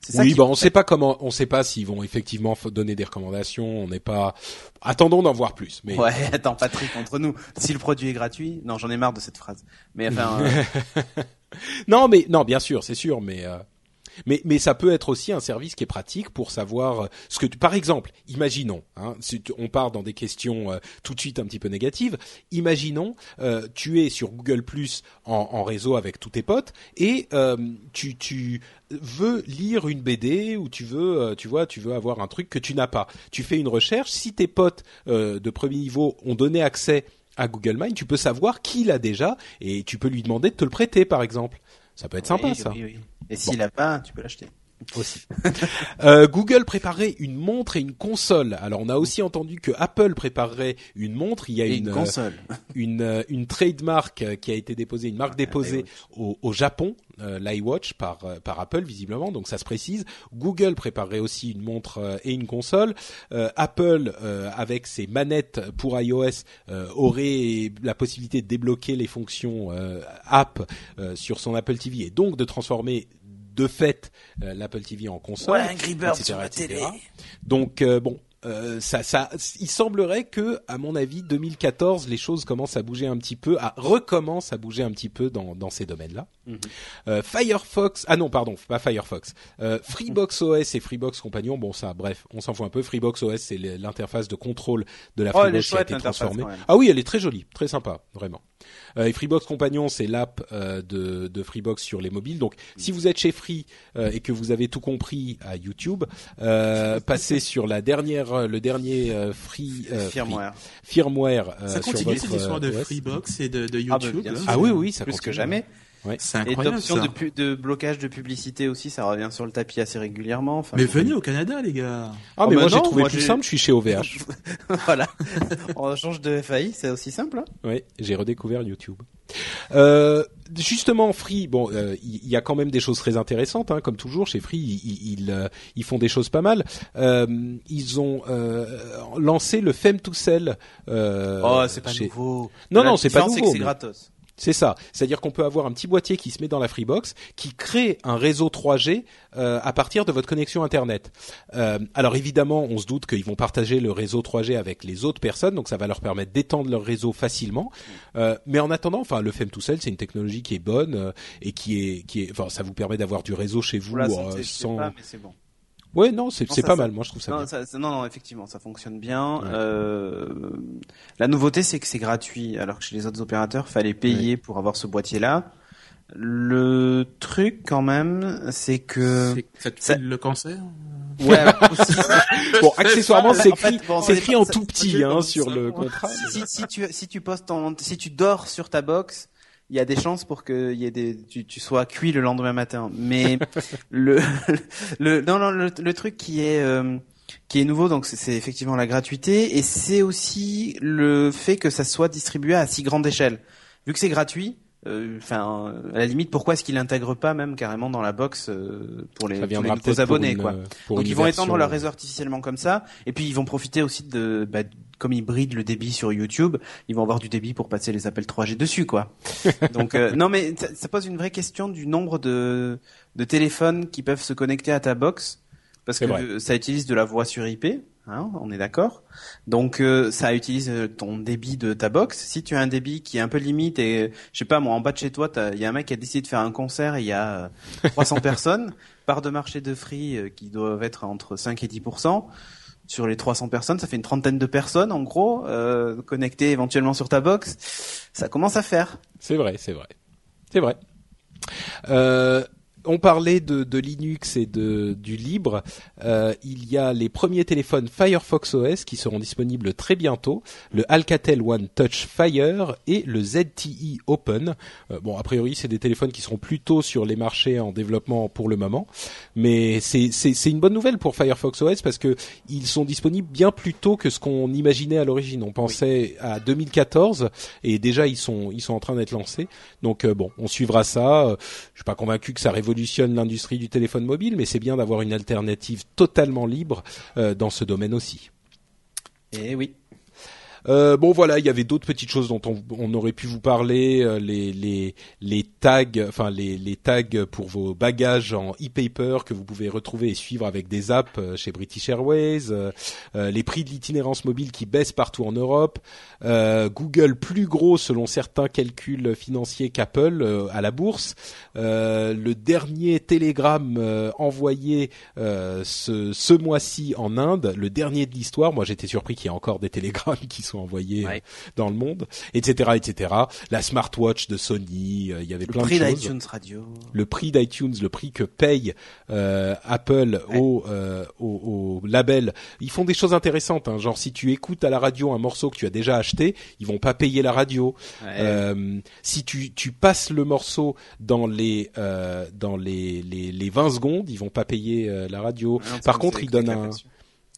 Ça Oui, qui bah on sait pas comment, on sait pas s'ils vont effectivement donner des recommandations. On n'est pas. Attendons d'en voir plus. Mais Ouais, attends, Patrick, entre nous, si le produit est gratuit, non, j'en ai marre de cette phrase. Mais enfin, euh, non, mais non, bien sûr, c'est sûr, mais euh, mais ça peut être aussi un service qui est pratique pour savoir euh, ce que tu, par exemple, imaginons, hein, si on part dans des questions euh, tout de suite un petit peu négatives. Imaginons, euh, tu es sur Google Plus en, réseau avec tous tes potes et tu tu veux lire une BD ou tu veux tu vois tu veux avoir un truc que tu n'as pas. Tu fais une recherche. Si tes potes de premier niveau ont donné accès à Google Mine, tu peux savoir qui l'a déjà et tu peux lui demander de te le prêter, par exemple. Ça peut être sympa, oui, ça. oui. Et s'il a pas, tu peux l'acheter. Aussi. euh, Google préparait une montre et une console. Alors on a aussi entendu que Apple préparerait une montre. Il y a Et une une euh, console. une, euh, une trademark euh, qui a été déposée, une marque déposée au, au Japon, euh, l'iWatch par euh, par Apple visiblement. Donc ça se précise. Google préparerait aussi une montre euh, et une console. Euh, Apple euh, avec ses manettes pour iOS euh, aurait la possibilité de débloquer les fonctions euh, app euh, sur son Apple TV et donc de transformer de fait euh, l'Apple TV en console. Angry Birds etc., sur la etc.. télé. Donc euh, bon, euh, ça, ça, il semblerait que, à mon avis, 2014, les choses commencent à bouger un petit peu, à recommencent à bouger un petit peu dans, dans ces domaines-là. Mhm. Euh, Firefox, ah non, pardon, pas Firefox. Euh, Freebox OS et Freebox Companion, bon ça, bref, on s'en fout un peu. Freebox OS, c'est l'interface de contrôle de la Oh, Freebox qui a été transformée. Ah oui, elle est très jolie, très sympa, vraiment. Et Freebox Companion, c'est l'app de, de Freebox sur les mobiles. Donc, si vous êtes chez Free et que vous avez tout compris à YouTube, passez sur la dernière, le dernier euh, Free, euh, Firmware. Free- firmware euh, Ça continue votre cette histoire de euh. Freebox et de, de Ah, bah, YouTube. sûr. Ah oui, oui, ça Plus que continue. Jamais. C'est Et incroyable d'options ça. de, blocage de publicité aussi, ça revient sur le tapis assez régulièrement. Enfin, Mais venez au Canada, les gars. Ah mais Oh, bah moi j'ai trouvé moi, plus simple, je suis chez OVH. voilà. On change de FAI, c'est aussi simple. hein. Oui, j'ai redécouvert YouTube. Euh, justement, Free, bon, euh, il y, a quand même des choses très intéressantes, hein, comme toujours chez Free, ils, ils, ils, euh, ils font des choses pas mal. Euh, ils ont euh, lancé le Fem to Sell. Euh, oh, c'est pas chez- nouveau. Non, La non, c'est pas nouveau, C'est mais- gratos. C'est ça. C'est-à-dire qu'on peut avoir un petit boîtier qui se met dans la Freebox, qui crée un réseau 3G euh, à partir de votre connexion Internet. Euh, alors évidemment, on se doute qu'ils vont partager le réseau 3G avec les autres personnes, donc ça va leur permettre d'étendre leur réseau facilement. Euh, mais en attendant, enfin, le FEM tout seul, c'est une technologie qui est bonne euh, et qui est, qui est, enfin, ça vous permet d'avoir du réseau chez vous euh, sans. pas, mais c'est bon. Ouais, non, c'est pas ça- mal. Moi, je trouve ça Non, bien. ça- non, non, effectivement, ça fonctionne bien. Ouais. Euh, la nouveauté, c'est que c'est gratuit, alors que chez les autres opérateurs, fallait payer pour avoir ce boîtier-là. Le truc, quand même, c'est que C'est- Ça te ça- fait le cancer ouais, aussi, Bon, accessoirement, En c'est écrit, ça écrit en tout petit hein, sur le contrat. si, si tu si tu postes ton si tu dors sur ta box il y a des chances pour que y ait des tu, tu sois cuit le lendemain matin. Mais le le non non le, le truc qui est euh, qui est nouveau donc c'est- effectivement la gratuité et c'est aussi le fait que ça soit distribué à si grande échelle. Vu que c'est gratuit euh, enfin à la limite pourquoi est-ce qu'ils l'intègrent pas même carrément dans la box euh, pour les, pour les nouveaux abonnés une, quoi. euh, donc ils vont étendre leur euh, réseau artificiellement comme ça, et puis ils vont profiter aussi de, bah, comme ils brident le débit sur YouTube, ils vont avoir du débit pour passer les appels 3G dessus, quoi. Donc euh, non, mais ça, ça pose une vraie question du nombre de, de téléphones qui peuvent se connecter à ta box, parce que vrai. euh, ça utilise de la voix sur IP. Hein, on est d'accord. Donc euh, ça utilise euh, ton débit de ta box. Si tu as un débit qui est un peu limite et euh, je sais pas moi en bas de chez toi, il y a un mec qui a décidé de faire un concert et il y a euh, 300 personnes, part de marché de free euh, qui doivent être entre 5 et 10 sur les 300 personnes, ça fait une trentaine de personnes en gros euh, connectées éventuellement sur ta box. Ça commence à faire. C'est vrai, c'est vrai, c'est vrai. Euh, on parlait de, Linux et de du libre. Euh, il y a les premiers téléphones Firefox OS qui seront disponibles très bientôt. Le Alcatel One Touch Fire et le ZTE Open. Euh, bon, a priori, c'est des téléphones qui seront plutôt sur les marchés en développement pour le moment, mais c'est une bonne nouvelle pour Firefox OS parce que ils sont disponibles bien plus tôt que ce qu'on imaginait à l'origine. On pensait à 2014 et déjà ils sont ils sont en train d'être lancés. Donc euh, bon, on suivra ça. Je suis pas convaincu que ça révolutionne l'industrie du téléphone mobile, mais c'est bien d'avoir une alternative totalement libre euh, dans ce domaine aussi. Et oui. Euh, bon voilà, il y avait d'autres petites choses dont on, on aurait pu vous parler, euh, les tags, enfin les tags pour vos bagages en e-paper que vous pouvez retrouver et suivre avec des apps euh, chez British Airways, les prix de l'itinérance mobile qui baissent partout en Europe, Google plus gros selon certains calculs financiers qu'Apple à la bourse, le dernier télégramme envoyé ce ce mois-ci en Inde, le dernier de l'histoire. Moi j'étais surpris qu'il y ait encore des télégrammes qui soient sont envoyés dans le monde, etc., etc. La smartwatch de Sony, il y avait plein de choses. Le prix d'iTunes Radio. Le prix d'iTunes, le prix que paye Apple au, au, au, label. Ils font des choses intéressantes, hein, genre si tu écoutes à la radio un morceau que tu as déjà acheté, ils vont pas payer la radio. si tu, tu passes le morceau dans les dans les, les, les 20 secondes, ils vont pas payer la radio. Ah Par contre, ils donnent un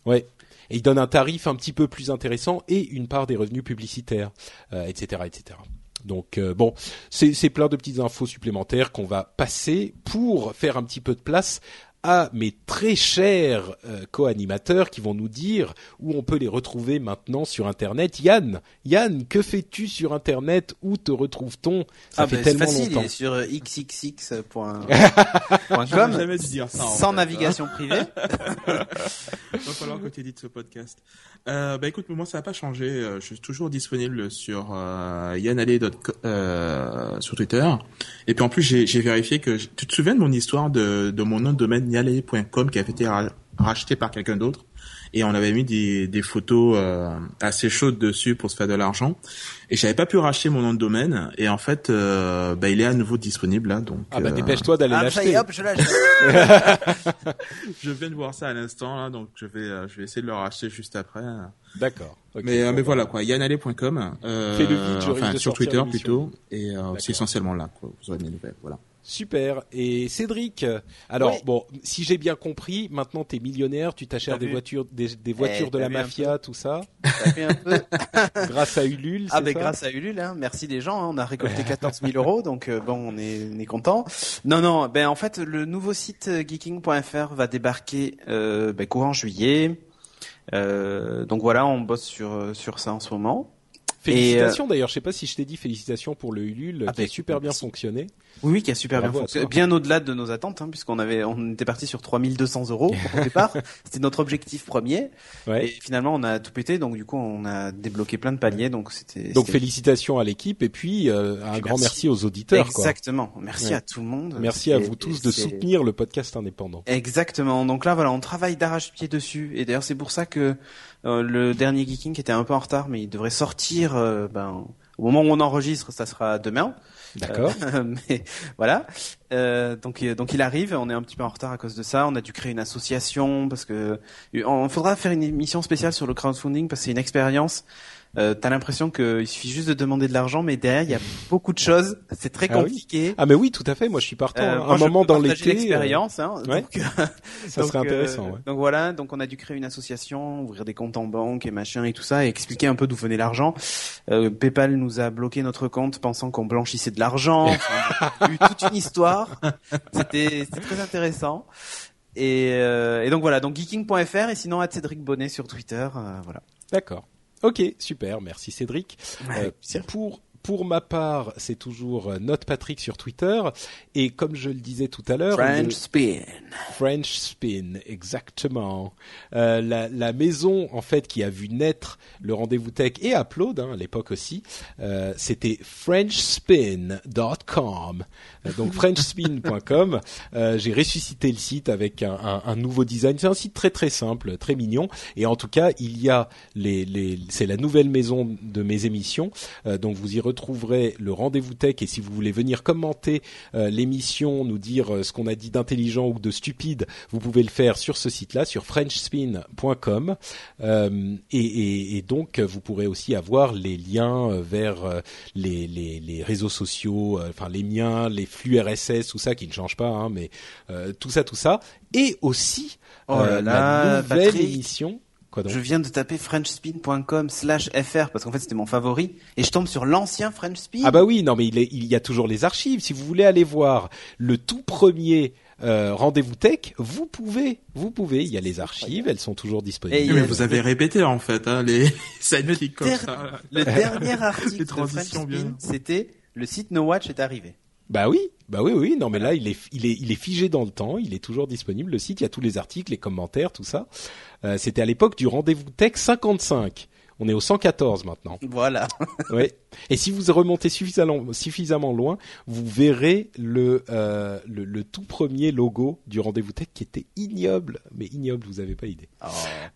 Ouais. Et il donne un tarif un petit peu plus intéressant et une part des revenus publicitaires, etc., euh, etc. Donc euh, bon, c'est plein de petites infos supplémentaires qu'on va passer pour faire un petit peu de place à mes très chers euh, co-animateurs qui vont nous dire où on peut les retrouver maintenant sur Internet. Yann, Yann, que fais-tu sur Internet? Où te retrouve-t-on? Ça ah fait ben, tellement facile, longtemps. Il est sur xxx.com sans navigation privée. Il va falloir que tu édites ce podcast. Euh, bah écoute, moi ça n'a pas changé. Euh, je suis toujours disponible sur euh, euh, sur Twitter. Et puis en plus j'ai vérifié que tu te souviens de mon histoire de, de mon nom de domaine yale.com qui a été racheté par quelqu'un d'autre et on avait mis des, des photos euh, assez chaudes dessus pour se faire de l'argent. Et j'avais pas pu racheter mon nom de domaine et en fait, euh, bah, il est à nouveau disponible là. Donc ah bah euh, dépêche-toi d'aller ah, l'acheter. hop, je l'achète. je viens de voir ça à l'instant là, donc je vais je vais essayer de le racheter juste après. D'accord. mais mais voilà quoi, yanale.com euh, enfin sur Twitter plutôt et c'est essentiellement là quoi. Vous aurez des nouvelles, voilà. Super. Et Cédric, alors bon, si j'ai bien compris, maintenant t'es millionnaire, tu t'achètes des voitures, des, voitures eh, de la mafia, tout ça. un peu. grâce à Ulule. Ah ben grâce à Ulule, hein. merci les gens. Hein. On a récolté 14 000 euros, donc euh, bon, on est, on est content. Non, non, ben en fait, le nouveau site euh, geeking.fr va débarquer euh, ben, courant juillet. Euh, donc voilà, on bosse sur sur ça en ce moment. Félicitations d'ailleurs, je sais pas si je t'ai dit félicitations pour le Ulule ah, qui a ben, super bien fonctionné. Oui, oui, qui a super bien fonctionné. Bien au-delà de nos attentes, hein, puisqu'on avait, on était parti sur 3200 euros au départ. c'était notre objectif premier. Ouais. Et finalement, on a tout pété, donc du coup, on a débloqué plein de paliers. Donc c'était. Donc félicitations à l'équipe et puis euh, un grand merci. aux auditeurs. Exactement. Merci à tout le monde. Merci à vous tous de soutenir le podcast indépendant. Exactement. Donc là, voilà, on travaille d'arrache-pied dessus. Et d'ailleurs, c'est pour ça que euh, le dernier Geeking était un peu en retard, mais il devrait sortir. Euh, ben, au moment où on enregistre, ça sera demain. D'accord. Euh, mais voilà. Euh, donc donc il arrive. On est un petit peu en retard à cause de ça. On a dû créer une association parce que on faudra faire une émission spéciale sur le crowdfunding parce que c'est une expérience euh, t'as l'impression qu'il suffit juste de demander de l'argent, mais derrière il y a beaucoup de choses. C'est très ah compliqué. Ah, mais oui, tout à fait. Moi, je suis partant. Euh, un moment dans l'été. Euh, l'expérience. Hein, ouais. donc, ça serait intéressant. Ouais. Donc voilà. Donc on a dû créer une association, ouvrir des comptes en banque et machin et tout ça, et expliquer un peu d'où venait l'argent. Euh, PayPal nous a bloqué notre compte, pensant qu'on blanchissait de l'argent. Enfin, eu toute une histoire. C'était très intéressant. Et, euh, et, donc voilà, donc geeking.fr et sinon à Cédric Bonnet sur Twitter, euh, voilà. D'accord. Ok, super, merci Cédric. Euh, pour pour ma part, c'est toujours euh, Note Patrick sur Twitter. Et comme je le disais tout à l'heure... French Spin. French Spin, exactement. Euh, la, la, maison, en fait, qui a vu naître le rendez-vous tech et Upload, hein, à l'époque aussi, euh, c'était frenchspin.com. Euh, donc frenchspin.com. Euh, J'ai ressuscité le site avec un, un, un nouveau design. C'est un site très très simple, très mignon. Et en tout cas, il y a les... les c'est la nouvelle maison de mes émissions. donc vous y retrouvez trouverez le rendez-vous tech. Et si vous voulez venir commenter euh, l'émission, nous dire euh, ce qu'on a dit d'intelligent ou de stupide, vous pouvez le faire sur ce site-là, sur frenchspin.com euh, et, et, donc vous pourrez aussi avoir les liens vers les, les, les, réseaux sociaux, enfin les miens, les flux RSS, tout ça qui ne change pas, hein, mais tout ça, tout ça, et aussi oh la nouvelle émission je viens de taper frenchspin.com slash fr parce qu'en fait c'était mon favori et je tombe sur l'ancien Frenchspin. Ah bah oui, non mais il, il, y a toujours les archives. Si vous voulez aller voir le tout premier euh, rendez-vous tech, vous pouvez, vous pouvez. Il y a les archives, elles sont toujours disponibles. mais vous avez répété en fait hein, les le, comme ça. le dernier article de Frenchspin, c'était le site No Watch est arrivé. Bah oui, bah oui, oui. Non, mais là, il est, il est, il est figé dans le temps. Il est toujours disponible. Le site, il y a tous les articles, les commentaires, tout ça. Euh, C'était à l'époque du rendez-vous tech 55. On est au 114 maintenant. Voilà. oui. Et si vous remontez suffisamment, suffisamment loin, vous verrez le, euh, le, le tout premier logo du rendez-vous tech qui était ignoble, mais ignoble, vous avez pas idée. Oh.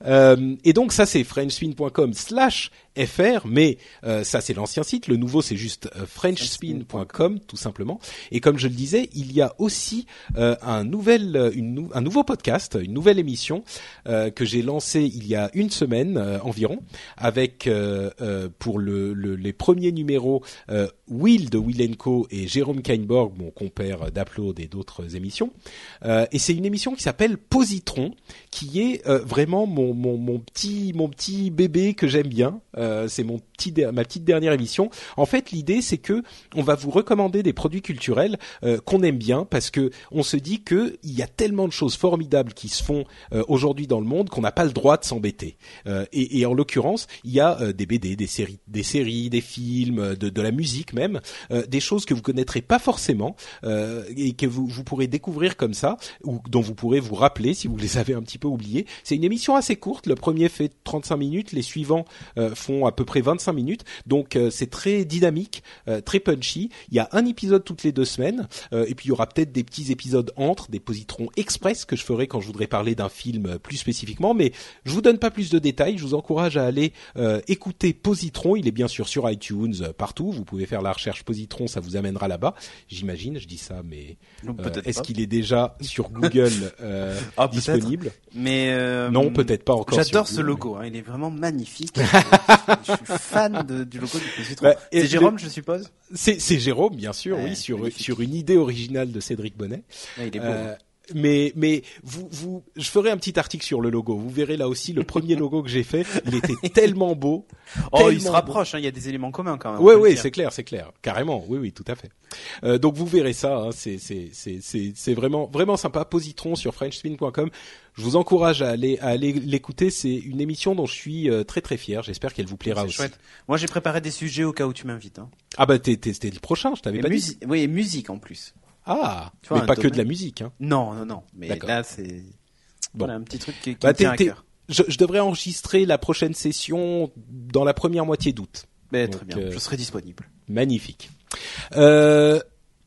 Euh, et donc ça c'est frenchspin.com slash fr, mais euh, ça c'est l'ancien site. Le nouveau c'est juste euh, frenchspin.com tout simplement. Et comme je le disais, il y a aussi un nouvel, une un nouveau podcast, une nouvelle émission que j'ai lancé il y a une semaine environ, avec euh, euh, pour le, le- les premiers numéros euh, Will de Will Co et Jérôme Kainborg, mon compère d'Upload et d'autres émissions. Et c'est une émission qui s'appelle Positron, qui est vraiment mon, mon, petit mon petit bébé que j'aime bien. C'est mon ma petite dernière émission. En fait, l'idée c'est que on va vous recommander des produits culturels euh, qu'on aime bien parce que on se dit que il y a tellement de choses formidables qui se font euh, aujourd'hui dans le monde qu'on n'a pas le droit de s'embêter. Euh, et, en l'occurrence, il y a des BD, des séries, des séries, des films, de, la musique même, des choses que vous connaîtrez pas forcément et que vous, vous pourrez découvrir comme ça ou dont vous pourrez vous rappeler si vous les avez un petit peu oubliés. C'est une émission assez courte. Le premier fait 35 minutes, les suivants font à peu près 25 minutes. Donc euh, c'est très dynamique, euh, très punchy. Il y a un épisode toutes les deux semaines euh, et puis il y aura peut-être des petits épisodes entre, des positrons express que je ferai quand je voudrais parler d'un film plus spécifiquement. Mais je vous donne pas plus de détails. Je vous encourage à aller euh, écouter Positron. Il est bien sûr sur iTunes partout. Vous pouvez faire la recherche Positron, ça vous amènera là-bas. J'imagine. Je dis ça, mais est-ce qu'il est déjà sur Google euh, Ah, disponible? Mais euh, Non, peut-être pas encore. J'adore ce logo, hein, il est vraiment magnifique. je suis fan de- du logo du. Bah, C'est Jérôme, je suppose? C'est, c'est Jérôme, bien sûr, Ouais, oui, sur magnifique. sur une idée originale de Cédric Bonnet. Ouais, il est beau. Mais mais vous vous je ferai un petit article sur le logo. Vous verrez là aussi le premier logo que j'ai fait. Il était tellement beau. oh, il se rapproche. hein, il y a des éléments communs quand même. ouais, dire. c'est clair, c'est clair, carrément. Oui oui, tout à fait. Euh, donc vous verrez ça. Hein, c'est c'est c'est c'est c'est vraiment vraiment sympa. Positron sur FrenchSpin.com. Je vous encourage à aller à aller l'écouter. C'est une émission dont je suis euh, très très fier. J'espère qu'elle vous plaira C'est aussi. chouette. Moi, j'ai préparé des sujets au cas où tu m'invites. Hein. Ah bah t'es, t'es- le prochain. Je t'avais pas dit. Oui, et musique en plus. Ah, Tu vois, mais pas que de la musique. Hein. Non, non, non. Mais là, c'est Bon. voilà, un petit truc qui, qui Bah, me tient à cœur. Je, je devrais enregistrer la prochaine session dans la première moitié d'août. Très bien, euh, je serai disponible. Magnifique. Euh,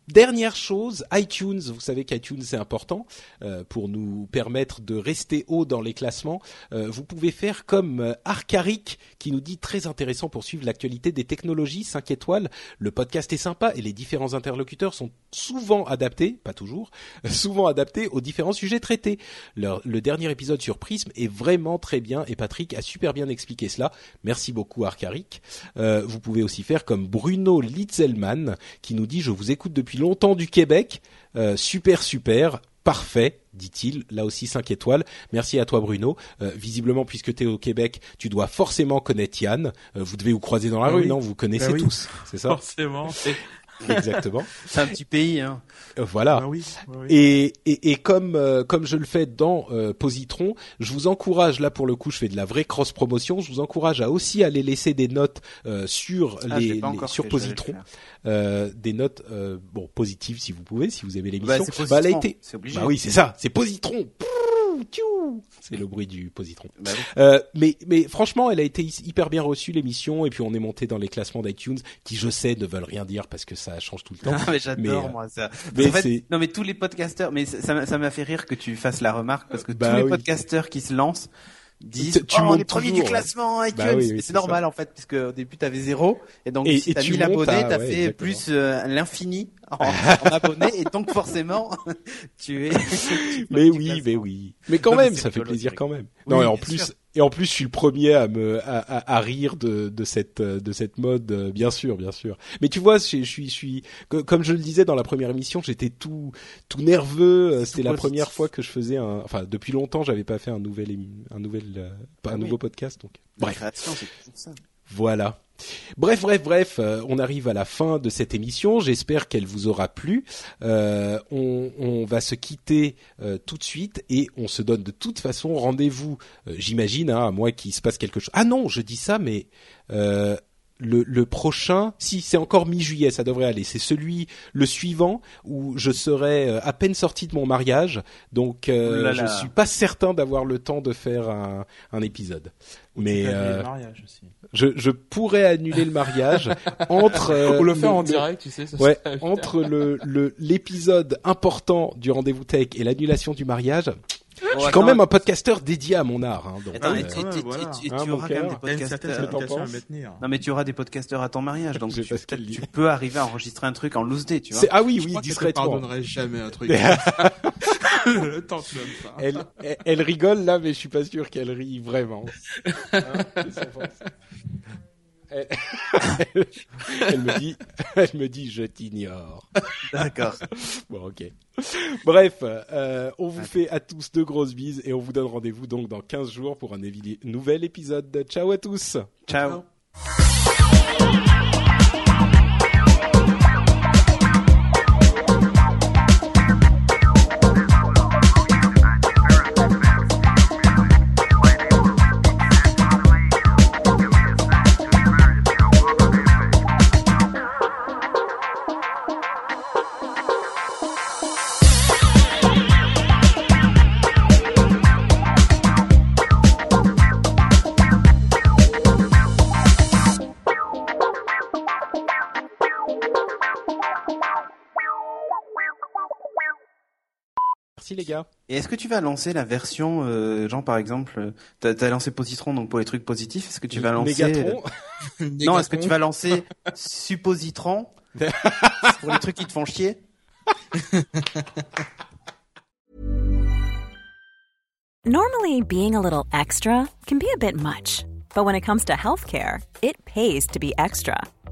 Dernière chose, iTunes, vous savez qu'iTunes c'est important euh, pour nous permettre de rester haut dans les classements. Euh, vous pouvez faire comme euh, Arcaric qui nous dit très intéressant pour suivre l'actualité des technologies, 5 étoiles. Le podcast est sympa et les différents interlocuteurs sont souvent adaptés, pas toujours, souvent adaptés aux différents sujets traités. Le, le dernier épisode sur Prism est vraiment très bien et Patrick a super bien expliqué cela. Merci beaucoup Arcaric. Vous pouvez aussi faire comme Bruno Litzelman qui nous dit je vous écoute depuis longtemps du Québec, Euh, super super. Parfait, dit-il. Là aussi 5 étoiles. Merci à toi Bruno. Euh, visiblement, puisque tu es au Québec, tu dois forcément connaître Yann. Euh, vous devez vous croiser dans la Ah rue, oui. non? Vous connaissez Ah oui. tous, c'est ça? Forcément. Exactement. C'est un petit pays. Hein. Euh, voilà. Ah oui. Et, et, et comme euh, comme je le fais dans euh, Positron, je vous encourage là pour le coup, je fais de la vraie cross promotion. Je vous encourage à aussi aller laisser des notes euh, sur Ah, les, sur Positron, euh, des notes euh, bon positives si vous pouvez, si vous aimez Bah, l'émission. c'est Bah, elle a été. obligé. Bah oui, c'est ça, c'est Positron. Pouh. C'est le bruit du Positron. Bah oui. Euh, mais, mais franchement, elle a été hy- hyper bien reçue l'émission et puis on est monté dans les classements d'iTunes qui, je sais, ne veulent rien dire parce que ça change tout le temps. Ah, mais j'adore Mais, euh, moi ça. mais En fait, non mais tous les podcasteurs, mais ça ça m'a- ça m'a fait rire que tu fasses la remarque parce que Bah tous les oui. podcasteurs qui se lancent disent Tu- tu oh, les premiers toujours, du classement iTunes. Bah oui, oui, Et c'est normal en fait puisque au début t'avais zéro et donc Et- si t'as tu 1000 montes abonnés, à- t'as ouais, fait exactement. plus euh, l'infini en, en abonnés et donc forcément tu es. tu Mais oui, mais oui. Mais quand Non, mais même, ça fait plaisir quand même. Oui, Non, et en plus, sûr. Et en plus, je suis le premier à me à, à, à rire de, de cette de cette mode, bien sûr, bien sûr. Mais tu vois, je, je suis je suis co- comme je le disais dans la première émission, j'étais tout tout nerveux. euh, C'était la première fois que je faisais un, enfin depuis longtemps, j'avais pas fait un nouvel un nouvel euh, pas un Ah oui. nouveau podcast. Donc La bref. création, ça. Voilà. Bref, bref, bref, euh, on arrive à la fin de cette émission. J'espère qu'elle vous aura plu. Euh, on, va se quitter euh, tout de suite et on se donne de toute façon rendez-vous. J'imagine, hein, à moins qu'il se passe quelque chose. Ah non, je dis ça, mais le, le prochain, si c'est encore mi-juillet, ça devrait aller. C'est celui le suivant où je serai euh, à peine sorti de mon mariage, donc euh, là je là. suis pas certain d'avoir le temps de faire un, un épisode. Mais euh, le mariage aussi. je, je pourrais annuler le mariage entre euh, Ou le faire en le- direct, tu sais. Ça Ouais, entre le le- l'épisode important du rendez-vous tech et l'annulation du mariage, je suis quand même un podcasteur dédié à mon art. Hein, donc, Attends, euh, et, et- et- voilà. et- et tu mon auras quand même des podcasteurs. Non mais tu auras des podcasteurs à ton mariage, donc Je tu, tu peux arriver à enregistrer un truc en loose day, tu vois. ah oui Je oui discrètement. pardonnerait jamais un truc. Tente même pas. Elle, elle, elle rigole là, mais je suis pas sûr qu'elle rit vraiment. Hein. elle, me dit, elle me dit, je t'ignore. D'accord. Bon, ok. Bref, euh, on vous fait à tous de grosses bises et on vous donne rendez-vous donc dans 15 jours pour un nouvel épisode. Ciao à tous. Ciao. Gars. Et est-ce que tu vas lancer la version, euh, genre par exemple, euh, t'as as lancé Positron donc pour les trucs positifs, est-ce que tu vas lancer Mégatron. Non, est-ce que tu vas lancer Suppositron pour les trucs qui te font chier? Normally, being a little extra can be a bit much, but when it comes to healthcare, it pays to be extra.